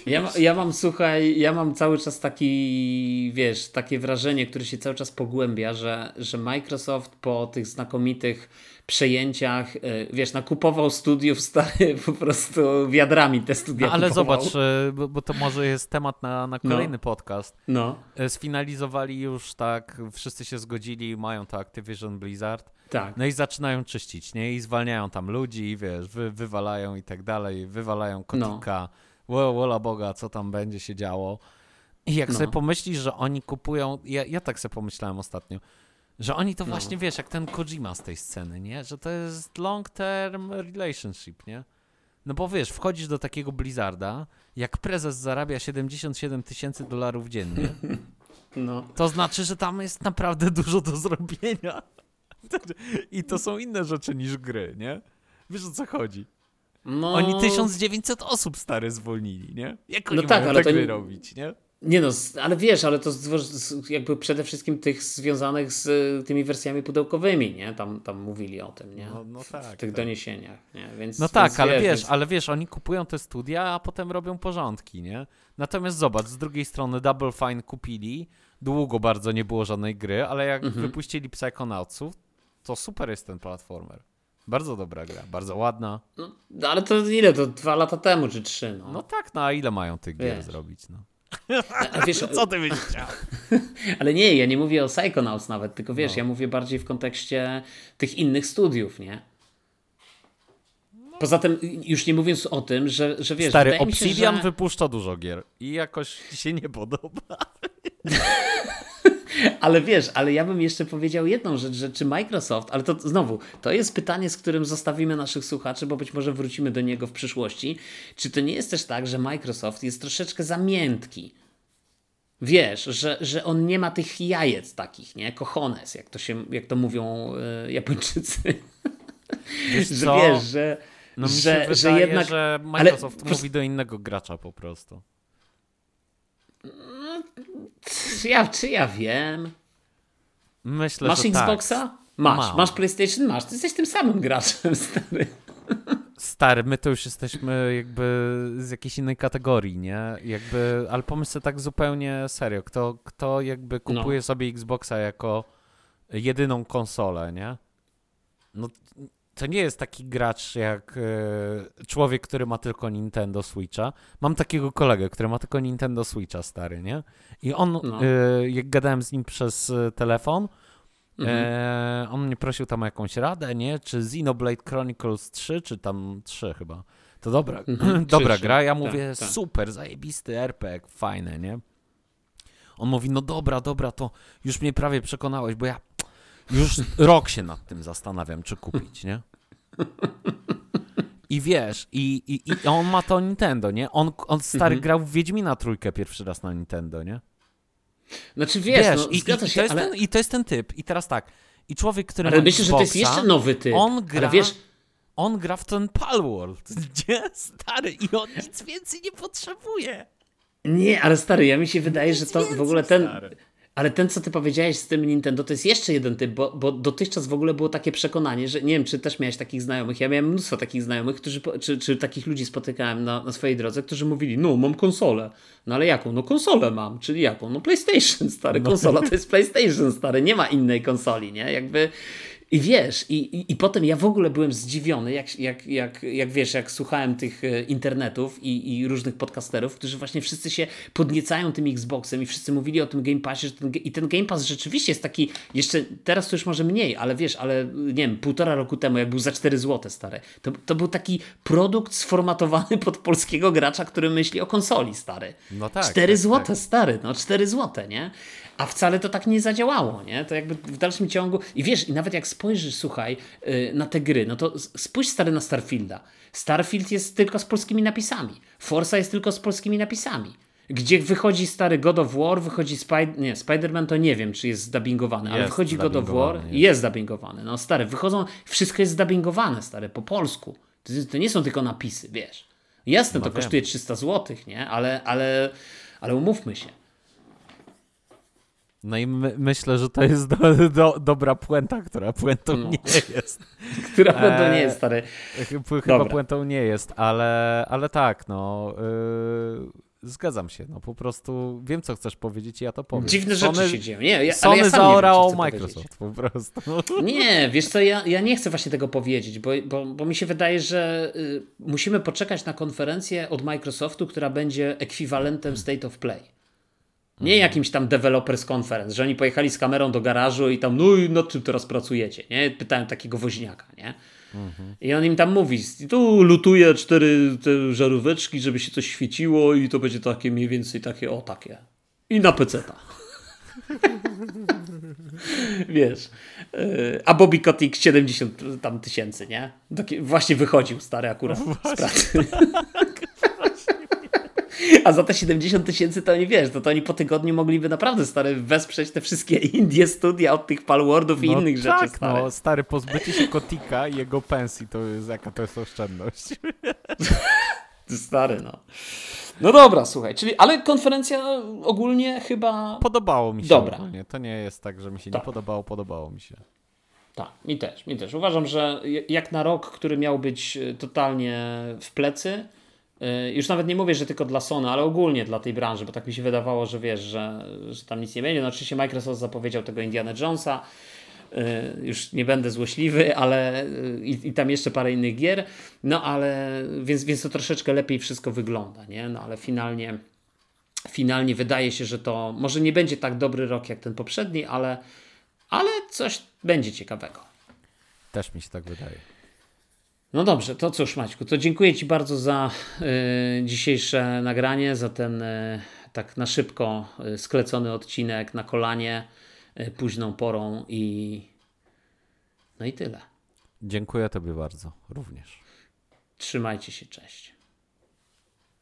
Ja, ma- ja mam, słuchaj, ja mam cały czas taki, wiesz, takie wrażenie, które się cały czas pogłębia, że, że Microsoft po tych znakomitych przejęciach, e, wiesz, nakupował studiów stary po prostu wiadrami te studia No, ale kupował. zobacz, e, bo, to może jest temat na, na No. kolejny podcast. No, E, Sfinalizowali już tak, wszyscy się zgodzili, mają to Activision Blizzard. Tak. No i zaczynają czyścić, nie? I zwalniają tam ludzi, wiesz, wy, wywalają i tak dalej, wywalają kotika. No. Wola Boga, co tam będzie się działo. I jak No. sobie pomyślisz, że oni kupują, ja, ja tak sobie pomyślałem ostatnio, że oni to No. właśnie, wiesz, jak ten Kojima z tej sceny, nie? Że to jest long term relationship, nie? No bo wiesz, wchodzisz do takiego Blizzarda, jak prezes zarabia 77 tysięcy dolarów dziennie, No. to znaczy, że tam jest naprawdę dużo do zrobienia. I to są inne rzeczy niż gry, nie? Wiesz o co chodzi? No, Oni 1900 osób stare zwolnili, nie? Jak oni No tak, ale te to gry nie- robić, nie? Nie no, ale wiesz, ale to jakby przede wszystkim tych związanych z y, tymi wersjami pudełkowymi, nie? Tam, tam mówili o tym, nie? No, no w tak, tych tak. doniesieniach, nie? Więc, No tak, więc ale wiesz, więc- ale wiesz, oni kupują te studia, a potem robią porządki, nie? Natomiast zobacz, z drugiej strony Double Fine kupili, długo bardzo nie było żadnej gry, ale jak Mhm. wypuścili Psychonautsów, to super jest ten platformer. Bardzo dobra gra, bardzo ładna. No, ale to ile? To dwa lata temu czy trzy, no. No tak, no a ile mają tych gier Wiesz. zrobić, no? A wiesz, Co ty byś chciał? ale nie, ja nie mówię o Psychonauts nawet, tylko wiesz, No. ja mówię bardziej w kontekście tych innych studiów, nie? Poza tym, już nie mówiąc o tym, że, że wiesz, Stary, mi się, Obsidian że... wypuszcza dużo gier i jakoś ci się nie podoba. Ale wiesz, ale ja bym jeszcze powiedział jedną rzecz, że czy Microsoft, ale to znowu, to jest pytanie, z którym zostawimy naszych słuchaczy, bo być może wrócimy do niego w przyszłości. Czy to nie jest też tak, że Microsoft jest troszeczkę za miętki? Wiesz, że, że on nie ma tych jajec takich, nie? Cojones, jak to, się, jak to mówią e, Japończycy. Wiesz że wiesz, że, No mi że, się wydaje, że jednak... że ale Microsoft pos- mówi do innego gracza po prostu. Ja, czy ja wiem? Myślę, Masz że Xboxa? Masz. Mam. Masz PlayStation? Masz. Ty jesteś tym samym graczem, stary. tak. Stary, my to już jesteśmy jakby z jakiejś innej kategorii, nie? Jakby, ale pomyśl sobie tak zupełnie serio. Kto, kto jakby No. kupuje sobie Xboxa jako jedyną konsolę, nie? No to nie jest taki gracz jak e, człowiek, który ma tylko Nintendo Switcha. Mam takiego kolegę, który ma tylko Nintendo Switcha stary, nie? I on, No. e, jak gadałem z nim przez e, telefon, Mhm. on mnie prosił tam o jakąś radę, nie? Czy Xenoblade Chronicles 3, czy tam 3 chyba. To dobra, Mhm. dobra gra. Ja tak, mówię, tak. super, zajebisty RPG, fajne, nie? On mówi, no dobra, dobra, to już mnie prawie przekonałeś, bo ja już rok się nad tym zastanawiam, czy kupić, nie? I wiesz, i, i, i on ma to Nintendo, nie? On, on stary Mhm. grał w Wiedźmina trójkę pierwszy raz na Nintendo, nie? Znaczy wiesz, Wiesz, no, i, zgadza i, się, to jest ale, ten, i to jest ten typ. I teraz tak, i człowiek, który ale ma myślę, że to jest Xboxa, jeszcze nowy typ. on gra, Ale wiesz, on gra w ten Palworld, gdzie stary i on nic więcej nie potrzebuje. nie, ale stary, ja mi się wydaje, że Nic to w ogóle ten... stary. Ale ten, co ty powiedziałeś z tym Nintendo, to jest jeszcze jeden typ, bo, bo dotychczas w ogóle było takie przekonanie, że nie wiem, czy też miałeś takich znajomych. Ja miałem mnóstwo takich znajomych, którzy, czy, czy takich ludzi spotykałem na, na swojej drodze, którzy mówili, no mam konsolę. No ale jaką? No konsolę mam, czyli jaką? No PlayStation, stary, konsola to jest PlayStation, stary, nie ma innej konsoli, nie? Jakby... I wiesz, i, i, i potem ja w ogóle byłem zdziwiony, jak, jak, jak, jak wiesz, jak słuchałem tych e, internetów i, i różnych podcasterów, którzy właśnie wszyscy się podniecają tym Xboxem i wszyscy mówili o tym Game Passie, że ten, i ten Game Pass rzeczywiście jest taki, jeszcze teraz to już może mniej, ale wiesz, ale nie wiem, półtora roku temu, jak był za 4 zł stary, to, to był taki produkt sformatowany pod polskiego gracza, który myśli o konsoli, stary. No tak, 4 tak, złote, tak. stary, no 4 złote, nie? A wcale to tak nie zadziałało, nie? To jakby w dalszym ciągu. I wiesz, i nawet jak spojrzysz, słuchaj, yy, na te gry, no to spójrz stary na Starfielda. Starfield jest tylko z polskimi napisami. Forza jest tylko z polskimi napisami. Gdzie wychodzi stary God of War, wychodzi Spider... Nie, Spider-Man to nie wiem, czy jest zdubbingowany, ale wychodzi God of War i jest zdubbingowany. No stary, wychodzą, wszystko jest zdubbingowane, stary, po polsku. To, to nie są tylko napisy, wiesz. Jasne, to wiem. kosztuje 300 zł, nie? Ale, ale, ale umówmy się. No i my, myślę, że to jest do, do, dobra puenta, która puentą No. nie jest. Która to nie Eee, jest, stary. Ch- Chyba Dobra. puentą nie jest, ale, ale tak, no. Yy, zgadzam się, no po prostu wiem, co chcesz powiedzieć i ja to powiem. Dziwne Sony, rzeczy się dzieją. Nie, ja, ale Sony ja co chcę Microsoft po prostu. Nie, wiesz co, ja, ja nie chcę właśnie tego powiedzieć, bo, bo, bo mi się wydaje, że y, musimy poczekać na konferencję od Microsoftu, która będzie ekwiwalentem State of Play. Nie jakimś tam developers conference, że oni pojechali z kamerą do garażu i tam, no i nad czym teraz pracujecie, nie? Pytałem takiego woźniaka, nie? I on im tam mówi, tu lutuję cztery te żaróweczki, żeby się coś świeciło i to będzie takie mniej więcej takie, o takie. I na peceta. Wiesz. yy, A Bobby Kotick 70 tam tysięcy, nie? Taki, właśnie wychodził stary akurat z pracy. A za te 70 tysięcy to oni wiesz, to, to oni po tygodniu mogliby naprawdę stary wesprzeć te wszystkie Indie studia od tych Palwardów i No innych tak, rzeczy stary. no stary, pozbycie się Kotika i jego pensji, to jest jaka to jest oszczędność. Stary, no. No dobra, słuchaj, czyli, ale konferencja ogólnie chyba... Podobało mi się Dobra. ogólnie. To nie jest tak, że mi się Tak. nie podobało, podobało mi się. Tak, mi też, mi też. Uważam, że jak na rok, który miał być y, totalnie w plecy, już nawet nie mówię, że tylko dla Sony, ale ogólnie dla tej branży, bo tak mi się wydawało, że wiesz, że, że tam nic nie będzie. No oczywiście Microsoft zapowiedział tego Indiana Jonesa, y, już nie będę złośliwy, ale y, i, i tam jeszcze parę innych gier, no ale więc, więc to troszeczkę lepiej wszystko wygląda, nie? No ale finalnie finalnie wydaje się, że to może nie będzie tak dobry rok jak ten poprzedni, ale, ale coś będzie ciekawego. Też mi się tak wydaje. No dobrze, to cóż Maćku, to dziękuję Ci bardzo za y, dzisiejsze nagranie, za ten y, tak na szybko y, sklecony odcinek na kolanie y, późną porą i no i tyle. Dziękuję Tobie bardzo, również. Trzymajcie się, cześć.